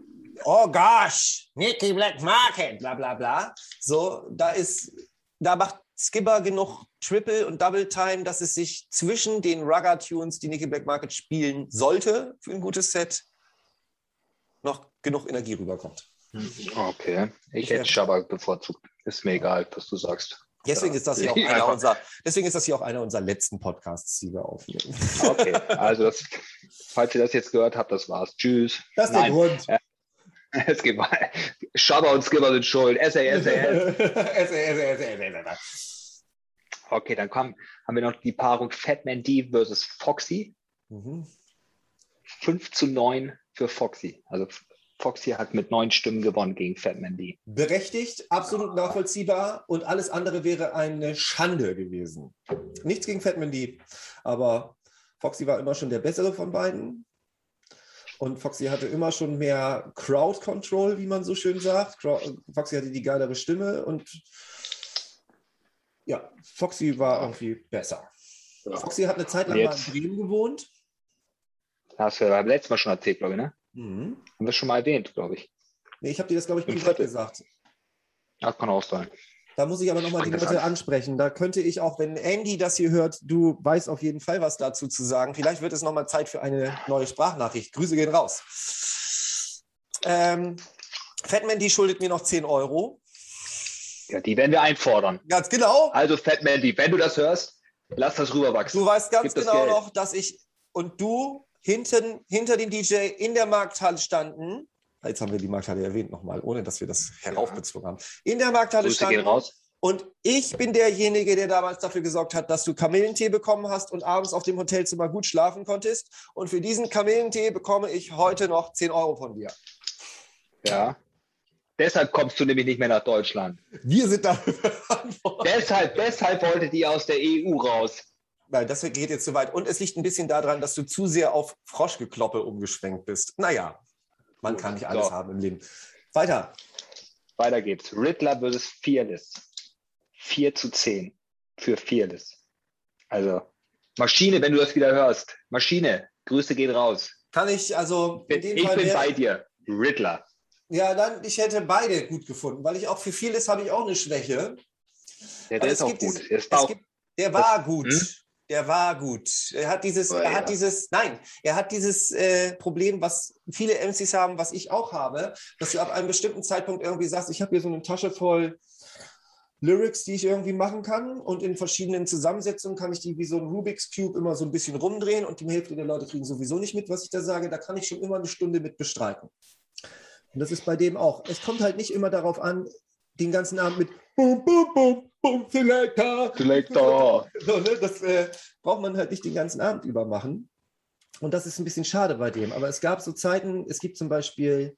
Oh gosh, Nicky Black Market, bla bla bla. So, da ist, da macht Skibber genug Triple und Double Time, dass es sich zwischen den Rugger-Tunes, die Nicky Black Market spielen sollte, für ein gutes Set, noch genug Energie rüberkommt. Okay. Ich hätte Shabba bevorzugt. Ist mir egal, was du sagst. Deswegen ist das hier auch einer unserer, deswegen ist das hier auch einer unserer letzten Podcasts, die wir aufnehmen. Okay, also das, falls ihr das jetzt gehört habt, das war's. Tschüss. Das ist der Nein, Grund. es geht mal. Shabba und Skipper sind schuld. SAS, SAS. Okay, dann kommen, haben wir noch die Paarung Fatman D versus Foxy. Mhm. 5 zu 9 für Foxy. Also Foxy hat mit neun Stimmen gewonnen gegen Fatman Lee. Berechtigt, absolut nachvollziehbar und alles andere wäre eine Schande gewesen. Nichts gegen Fatman Lee, aber Foxy war immer schon der bessere von beiden. Und Foxy hatte immer schon mehr Crowd Control, wie man so schön sagt. Foxy hatte die geilere Stimme und ja, Foxy war irgendwie besser. Foxy hat eine Zeit lang mal in Bremen gewohnt. Hast du beim letzten Mal schon erzählt, glaube ich, ne? Mhm. Haben wir schon mal erwähnt, glaube ich. Nee, ich habe dir das, glaube ich, privat gesagt. Das kann auch sein. Da muss ich aber nochmal die Leute ansprechen. Da könnte ich auch, wenn Andy das hier hört, du weißt auf jeden Fall was dazu zu sagen. Vielleicht wird es nochmal Zeit für eine neue Sprachnachricht. Grüße gehen raus. Ähm, Fatman, die schuldet mir noch 10 Euro. Ja, die werden wir einfordern. Ganz genau. Also Fatman, wenn du das hörst, lass das rüberwachsen. Du weißt ganz Gib genau noch, dass ich und du hinten, hinter dem DJ in der Markthalle standen Jetzt haben wir die Markthalle erwähnt nochmal, ohne dass wir das heraufbezogen haben. In der Markthalle Grüße standen. raus. Und ich bin derjenige, der damals dafür gesorgt hat, dass du Kamillentee bekommen hast und abends auf dem Hotelzimmer gut schlafen konntest. Und für diesen Kamillentee bekomme ich heute noch 10 Euro von dir. Ja. Deshalb kommst du nämlich nicht mehr nach Deutschland. Wir sind da deshalb, deshalb wolltet ihr aus der EU raus. Nein, das geht jetzt zu weit. Und es liegt ein bisschen daran, dass du zu sehr auf Froschgekloppe umgeschwenkt bist. Naja, man kann nicht alles so. haben im Leben. Weiter. Weiter geht's. Riddler versus Fearless. 4 zu 10 für Fearless. Also Maschine, wenn du das wieder hörst. Maschine, Grüße gehen raus. Kann ich, also ich bin wär, bei dir. Riddler. Ja, dann, ich hätte beide gut gefunden, weil ich auch für Fearless habe ich auch eine Schwäche. Ja, der ist auch gut. Dieses, ist auch, gibt, der war das, gut. Hm? Der war gut. Er hat dieses, oh, er ja. hat dieses, nein, er hat dieses äh, Problem, was viele MCs haben, was ich auch habe, dass du ab einem bestimmten Zeitpunkt irgendwie sagst, ich habe hier so eine Tasche voll Lyrics, die ich irgendwie machen kann und in verschiedenen Zusammensetzungen kann ich die wie so ein Rubik's Cube immer so ein bisschen rumdrehen und die Hälfte der Leute kriegen sowieso nicht mit, was ich da sage. Da kann ich schon immer eine Stunde mit bestreiten. Und das ist bei dem auch. Es kommt halt nicht immer darauf an, den ganzen Abend mit Boom, Boom, Boom, Boom, Selector. Selector. So, ne, das äh, braucht man halt nicht den ganzen Abend über machen. Und das ist ein bisschen schade bei dem. Aber es gab so Zeiten, es gibt zum Beispiel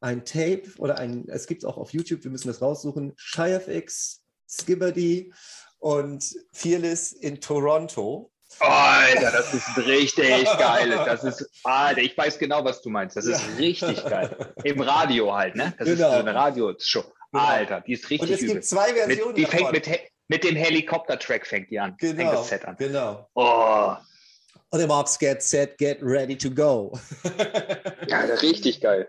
ein Tape oder ein, es gibt auch auf YouTube, wir müssen das raussuchen, ShyFX, Skibberdy und Fearless in Toronto. Alter, das ist richtig geil. Das ist, Alter, ich weiß genau, was du meinst. Das ist ja. richtig geil. Im Radio halt, ne? Das genau. ist so eine Radioshow. Genau. Alter, die ist richtig Und es übel. gibt zwei Versionen mit, Die davon. fängt mit, mit dem Helikopter-Track fängt die an. Genau, fängt das Set an. genau. Oh. Und im Ops Get Set, Get Ready to Go. ja, richtig geil.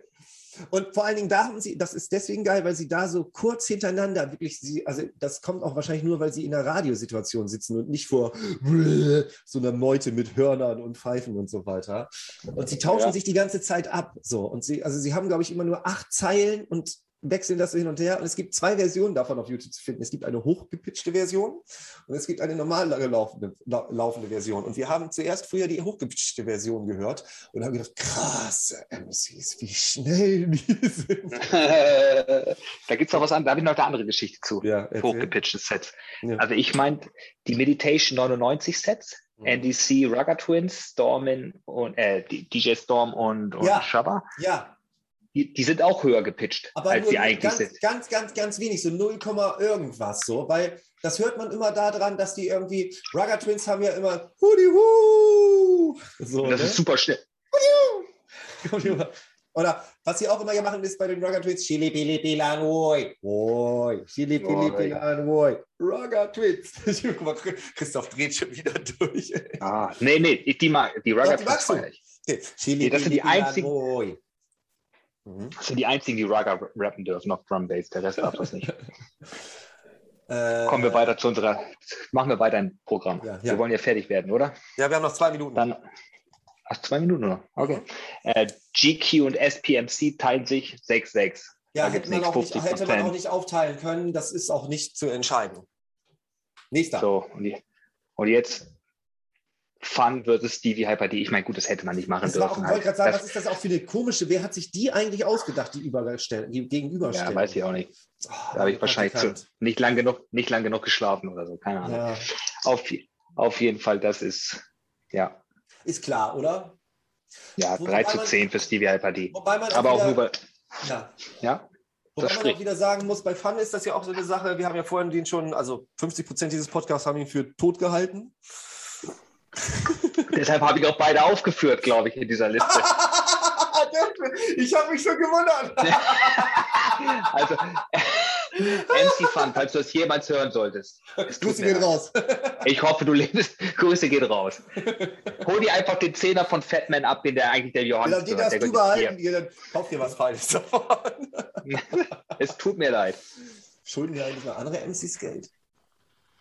Und vor allen Dingen da haben sie, das ist deswegen geil, weil sie da so kurz hintereinander wirklich, sie, also das kommt auch wahrscheinlich nur, weil sie in einer Radiosituation sitzen und nicht vor so einer Meute mit Hörnern und Pfeifen und so weiter. Und sie tauschen ja. sich die ganze Zeit ab. So. Und sie, also sie haben, glaube ich, immer nur acht Zeilen und wechseln das hin und her. Und es gibt zwei Versionen davon auf YouTube zu finden. Es gibt eine hochgepitchte Version und es gibt eine normal laufende, laufende Version. Und wir haben zuerst früher die hochgepitchte Version gehört und haben gedacht, krass, MCs, wie schnell die sind. da gibt es noch was anderes, da habe ich noch eine andere Geschichte zu. Ja, hochgepitchte Sets. Ja. Also ich meine, die Meditation 99 Sets, mhm. NDC Rugger Twins, Stormin und äh, DJ Storm und, und ja. Shabba. Ja, die, die, sind auch höher gepitcht, aber als sie eigentlich ganz, sind. Ganz, ganz, ganz wenig, so 0, irgendwas so, weil das hört man immer daran, dass die irgendwie, Rugger Twins haben ja immer Hudi Hu! So, das ne? ist super schnell. Oder was sie auch immer machen, ist bei den Rugger Twins Chili Pili Pilanoi. Oi, Chili Pili Pilanoi. Rugger Twins. Guck mal, Christoph dreht schon wieder durch. Ah, nee, nee, die, mag, die Rugger Twins feiere ich. Okay. Chili, nee, das sind die einzigen. Mhm. Das sind die einzigen, die Raga rappen dürfen auf Drum Bass. Der Rest darf das nicht. Äh, Kommen wir weiter zu unserer. Machen wir weiter im Programm. Ja, ja. Wir wollen ja fertig werden, oder? Ja, wir haben noch zwei Minuten. Dann. Ach, zwei Minuten, oder? Okay. Mhm. Äh, GQ und SPMC teilen sich 6-6. Ja, hätte man, auch nicht, hätte man auch nicht aufteilen können. Das ist auch nicht zu entscheiden. Nächster. So, und jetzt Fun versus Stevie Hyper D. Ich meine, gut, das hätte man nicht machen das dürfen. Ich wollte gerade sagen, das, was ist das auch für eine komische, wer hat sich die eigentlich ausgedacht, die, die Gegenüberstellung? Ja, weiß ich auch nicht. Oh, da habe ich wahrscheinlich zu, nicht lang genug, nicht lang genug geschlafen oder so, keine Ahnung. Ja. Auf, auf jeden Fall, das ist, ja. Ist klar, oder? Ja, wobei 3 zu 10 für Stevie Hyper D. Wobei man Aber auch, wieder, Ja. Ja? Wobei Das man spricht. auch wieder sagen muss, bei Fun ist das ja auch so eine Sache, wir haben ja vorhin den schon, also 50 Prozent dieses Podcasts haben ihn für tot gehalten. Deshalb habe ich auch beide aufgeführt, glaube ich, in dieser Liste. ich habe mich schon gewundert. Also, MC Fun, falls du das jemals hören solltest. Grüße leid. raus. Ich hoffe, du lebst. Grüße gehen raus. Hol dir einfach den Zehner von Fatman ab, den der eigentlich der Johannes dann den darfst du behalten, ihr, dann kauft ihr was Feines davon. dir. Es tut mir leid. Schulden ja eigentlich mal andere MCs Geld.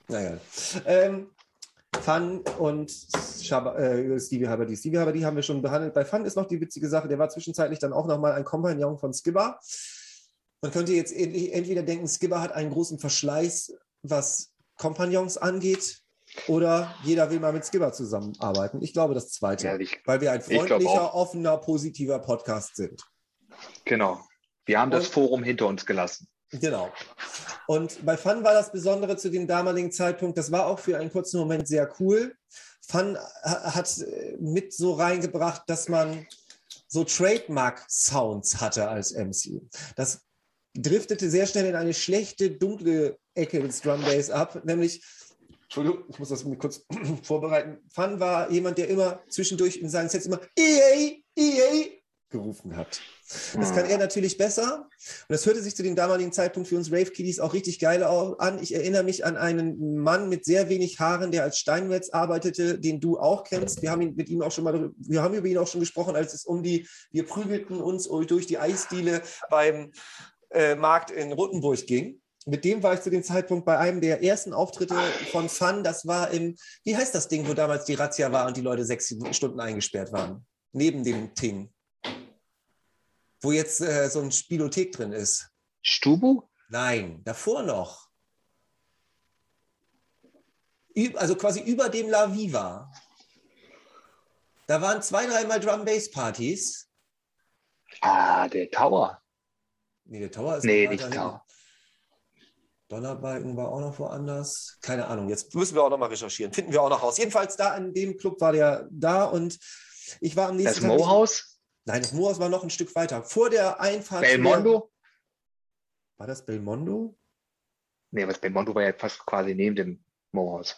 Naja. Ähm, Fun und Shaba, äh, Stevie Haberdy. Stevie Haberdy haben wir schon behandelt. Bei Fun ist noch die witzige Sache, der war zwischenzeitlich dann auch nochmal ein Kompagnon von Skibber. Man könnte jetzt ent- entweder denken, Skibber hat einen großen Verschleiß, was Kompagnons angeht, oder jeder will mal mit Skibber zusammenarbeiten. Ich glaube das Zweite, Ja, ich, weil wir ein freundlicher, offener, positiver Podcast sind. genau. Wir haben das Und- Forum hinter uns gelassen. Genau. Und bei Fun war das Besondere zu dem damaligen Zeitpunkt, das war auch für einen kurzen Moment sehr cool. Fun ha- hat äh, mit so reingebracht, dass man so Trademark-Sounds hatte als MC. Das driftete sehr schnell in eine schlechte, dunkle Ecke des Drum Bass ab, nämlich Entschuldigung, ich muss das kurz vorbereiten. Fun war jemand, der immer zwischendurch in seinen Sets immer EA, EA gerufen hat. Das kann er natürlich besser. Und das hörte sich zu dem damaligen Zeitpunkt für uns Rave Kiddies auch richtig geil an. Ich erinnere mich an einen Mann mit sehr wenig Haaren, der als Steinmetz arbeitete, den du auch kennst. Wir haben ihn mit ihm auch schon mal, wir haben über ihn auch schon gesprochen, als es um die, wir prügelten uns durch die Eisdiele beim äh, Markt in Rottenburg ging. Mit dem war ich zu dem Zeitpunkt bei einem der ersten Auftritte von Fun. Das war im, wie heißt das Ding, wo damals die Razzia war und die Leute sechs Stunden eingesperrt waren? Neben dem Ting wo jetzt äh, so ein Spielothek drin ist. Stubu? Nein, davor noch. Ü also quasi über dem La Viva. Da waren zwei, dreimal Drum-Bass-Partys. Ah, der Tower. Nee, der Tower ist Nee, nicht. Tower. Donnerbalken war auch noch woanders. Keine Ahnung, jetzt müssen wir auch noch mal recherchieren. Finden wir auch noch raus. Jedenfalls da in dem Club war der da und ich war am nächsten Das Tag nicht- Mohaus? Nein, das Mohaus war noch ein Stück weiter. Vor der Einfahrt. Belmondo? War das Belmondo? Nee, was Belmondo war ja fast quasi neben dem Mohaus.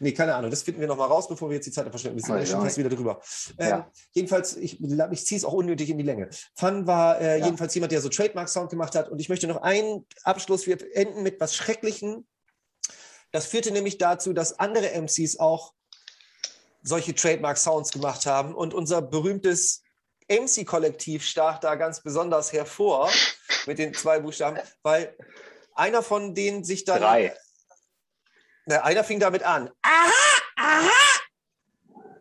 Nee, keine Ahnung. Das finden wir noch mal raus, bevor wir jetzt die Zeit verschwenden. Wir sind Weiß ja schon fast wieder drüber. Ähm, Ja. Jedenfalls, ich, ich ziehe es auch unnötig in die Länge. Fun war äh, Ja. jedenfalls jemand, der so Trademark-Sound gemacht hat. Und ich möchte noch einen Abschluss. Wir enden mit was Schrecklichem. Das führte nämlich dazu, dass andere MCs auch solche Trademark-Sounds gemacht haben. Und unser berühmtes MC-Kollektiv stach da ganz besonders hervor mit den zwei Buchstaben, weil einer von denen sich dann Drei. na, einer fing damit an.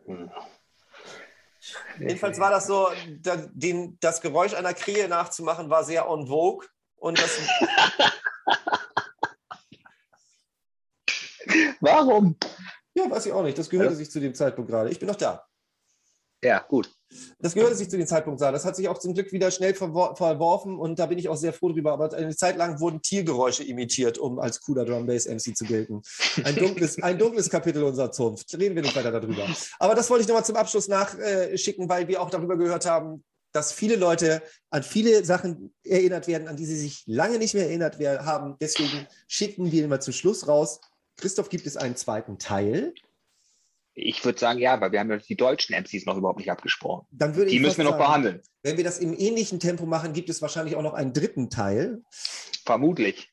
Hm. Jedenfalls war das so, da, den, das Geräusch einer Krähe nachzumachen, war sehr on vogue. Und das, Warum? Ja, weiß ich auch nicht, das gehörte Ja. sich zu dem Zeitpunkt gerade. Ich bin noch da. Ja, gut. Das gehörte sich zu dem Zeitpunkt da. Das hat sich auch zum Glück wieder schnell verwor verworfen und da bin ich auch sehr froh drüber. Aber eine Zeit lang wurden Tiergeräusche imitiert, um als cooler Drum Bass MC zu gelten. Ein dunkles, ein dunkles Kapitel unserer Zunft. Reden wir nicht weiter darüber. Aber das wollte ich nochmal zum Abschluss nachschicken, weil wir auch darüber gehört haben, dass viele Leute an viele Sachen erinnert werden, an die sie sich lange nicht mehr erinnert haben. Deswegen schicken wir immer zum Schluss raus. Christoph, gibt es einen zweiten Teil? Ich würde sagen, ja, weil wir haben ja die deutschen MCs noch überhaupt nicht abgesprochen. Dann würde Die ich müssen wir noch sagen, behandeln. Wenn wir das im ähnlichen Tempo machen, gibt es wahrscheinlich auch noch einen dritten Teil. Vermutlich.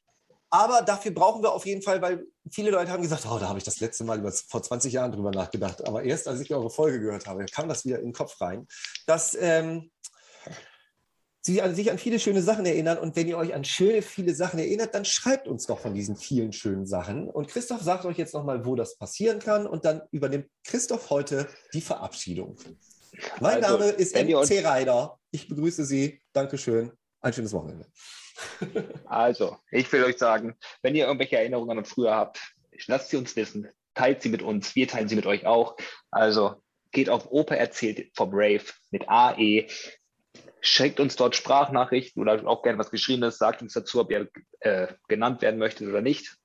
Aber dafür brauchen wir auf jeden Fall, weil viele Leute haben gesagt, oh, da habe ich das letzte Mal über, vor 20 Jahren drüber nachgedacht. Aber erst als ich eure Folge gehört habe, kam das wieder in den Kopf rein, dass ähm, sie an, sich an viele schöne Sachen erinnern. Und wenn ihr euch an schöne, viele Sachen erinnert, dann schreibt uns doch von diesen vielen schönen Sachen. Und Christoph sagt euch jetzt nochmal, wo das passieren kann. Und dann übernimmt Christoph heute die Verabschiedung. Mein Also, Name ist MC Reider. Ich begrüße Sie. Dankeschön. Ein schönes Wochenende. Also, ich will euch sagen, wenn ihr irgendwelche Erinnerungen an früher habt, lasst sie uns wissen. Teilt sie mit uns. Wir teilen sie mit euch auch. Also, geht auf Opa erzählt vom Brave mit AE. Schickt uns dort Sprachnachrichten oder auch gerne was Geschriebenes. Sagt uns dazu, ob ihr äh, genannt werden möchtet oder nicht.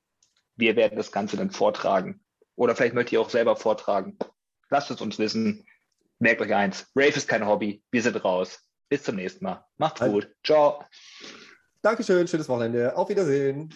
Wir werden das Ganze dann vortragen. Oder vielleicht möchtet ihr auch selber vortragen. Lasst es uns wissen. Merkt euch eins. Rave ist kein Hobby. Wir sind raus. Bis zum nächsten Mal. Macht's gut. Ciao. Dankeschön, schönes Wochenende. Auf Wiedersehen.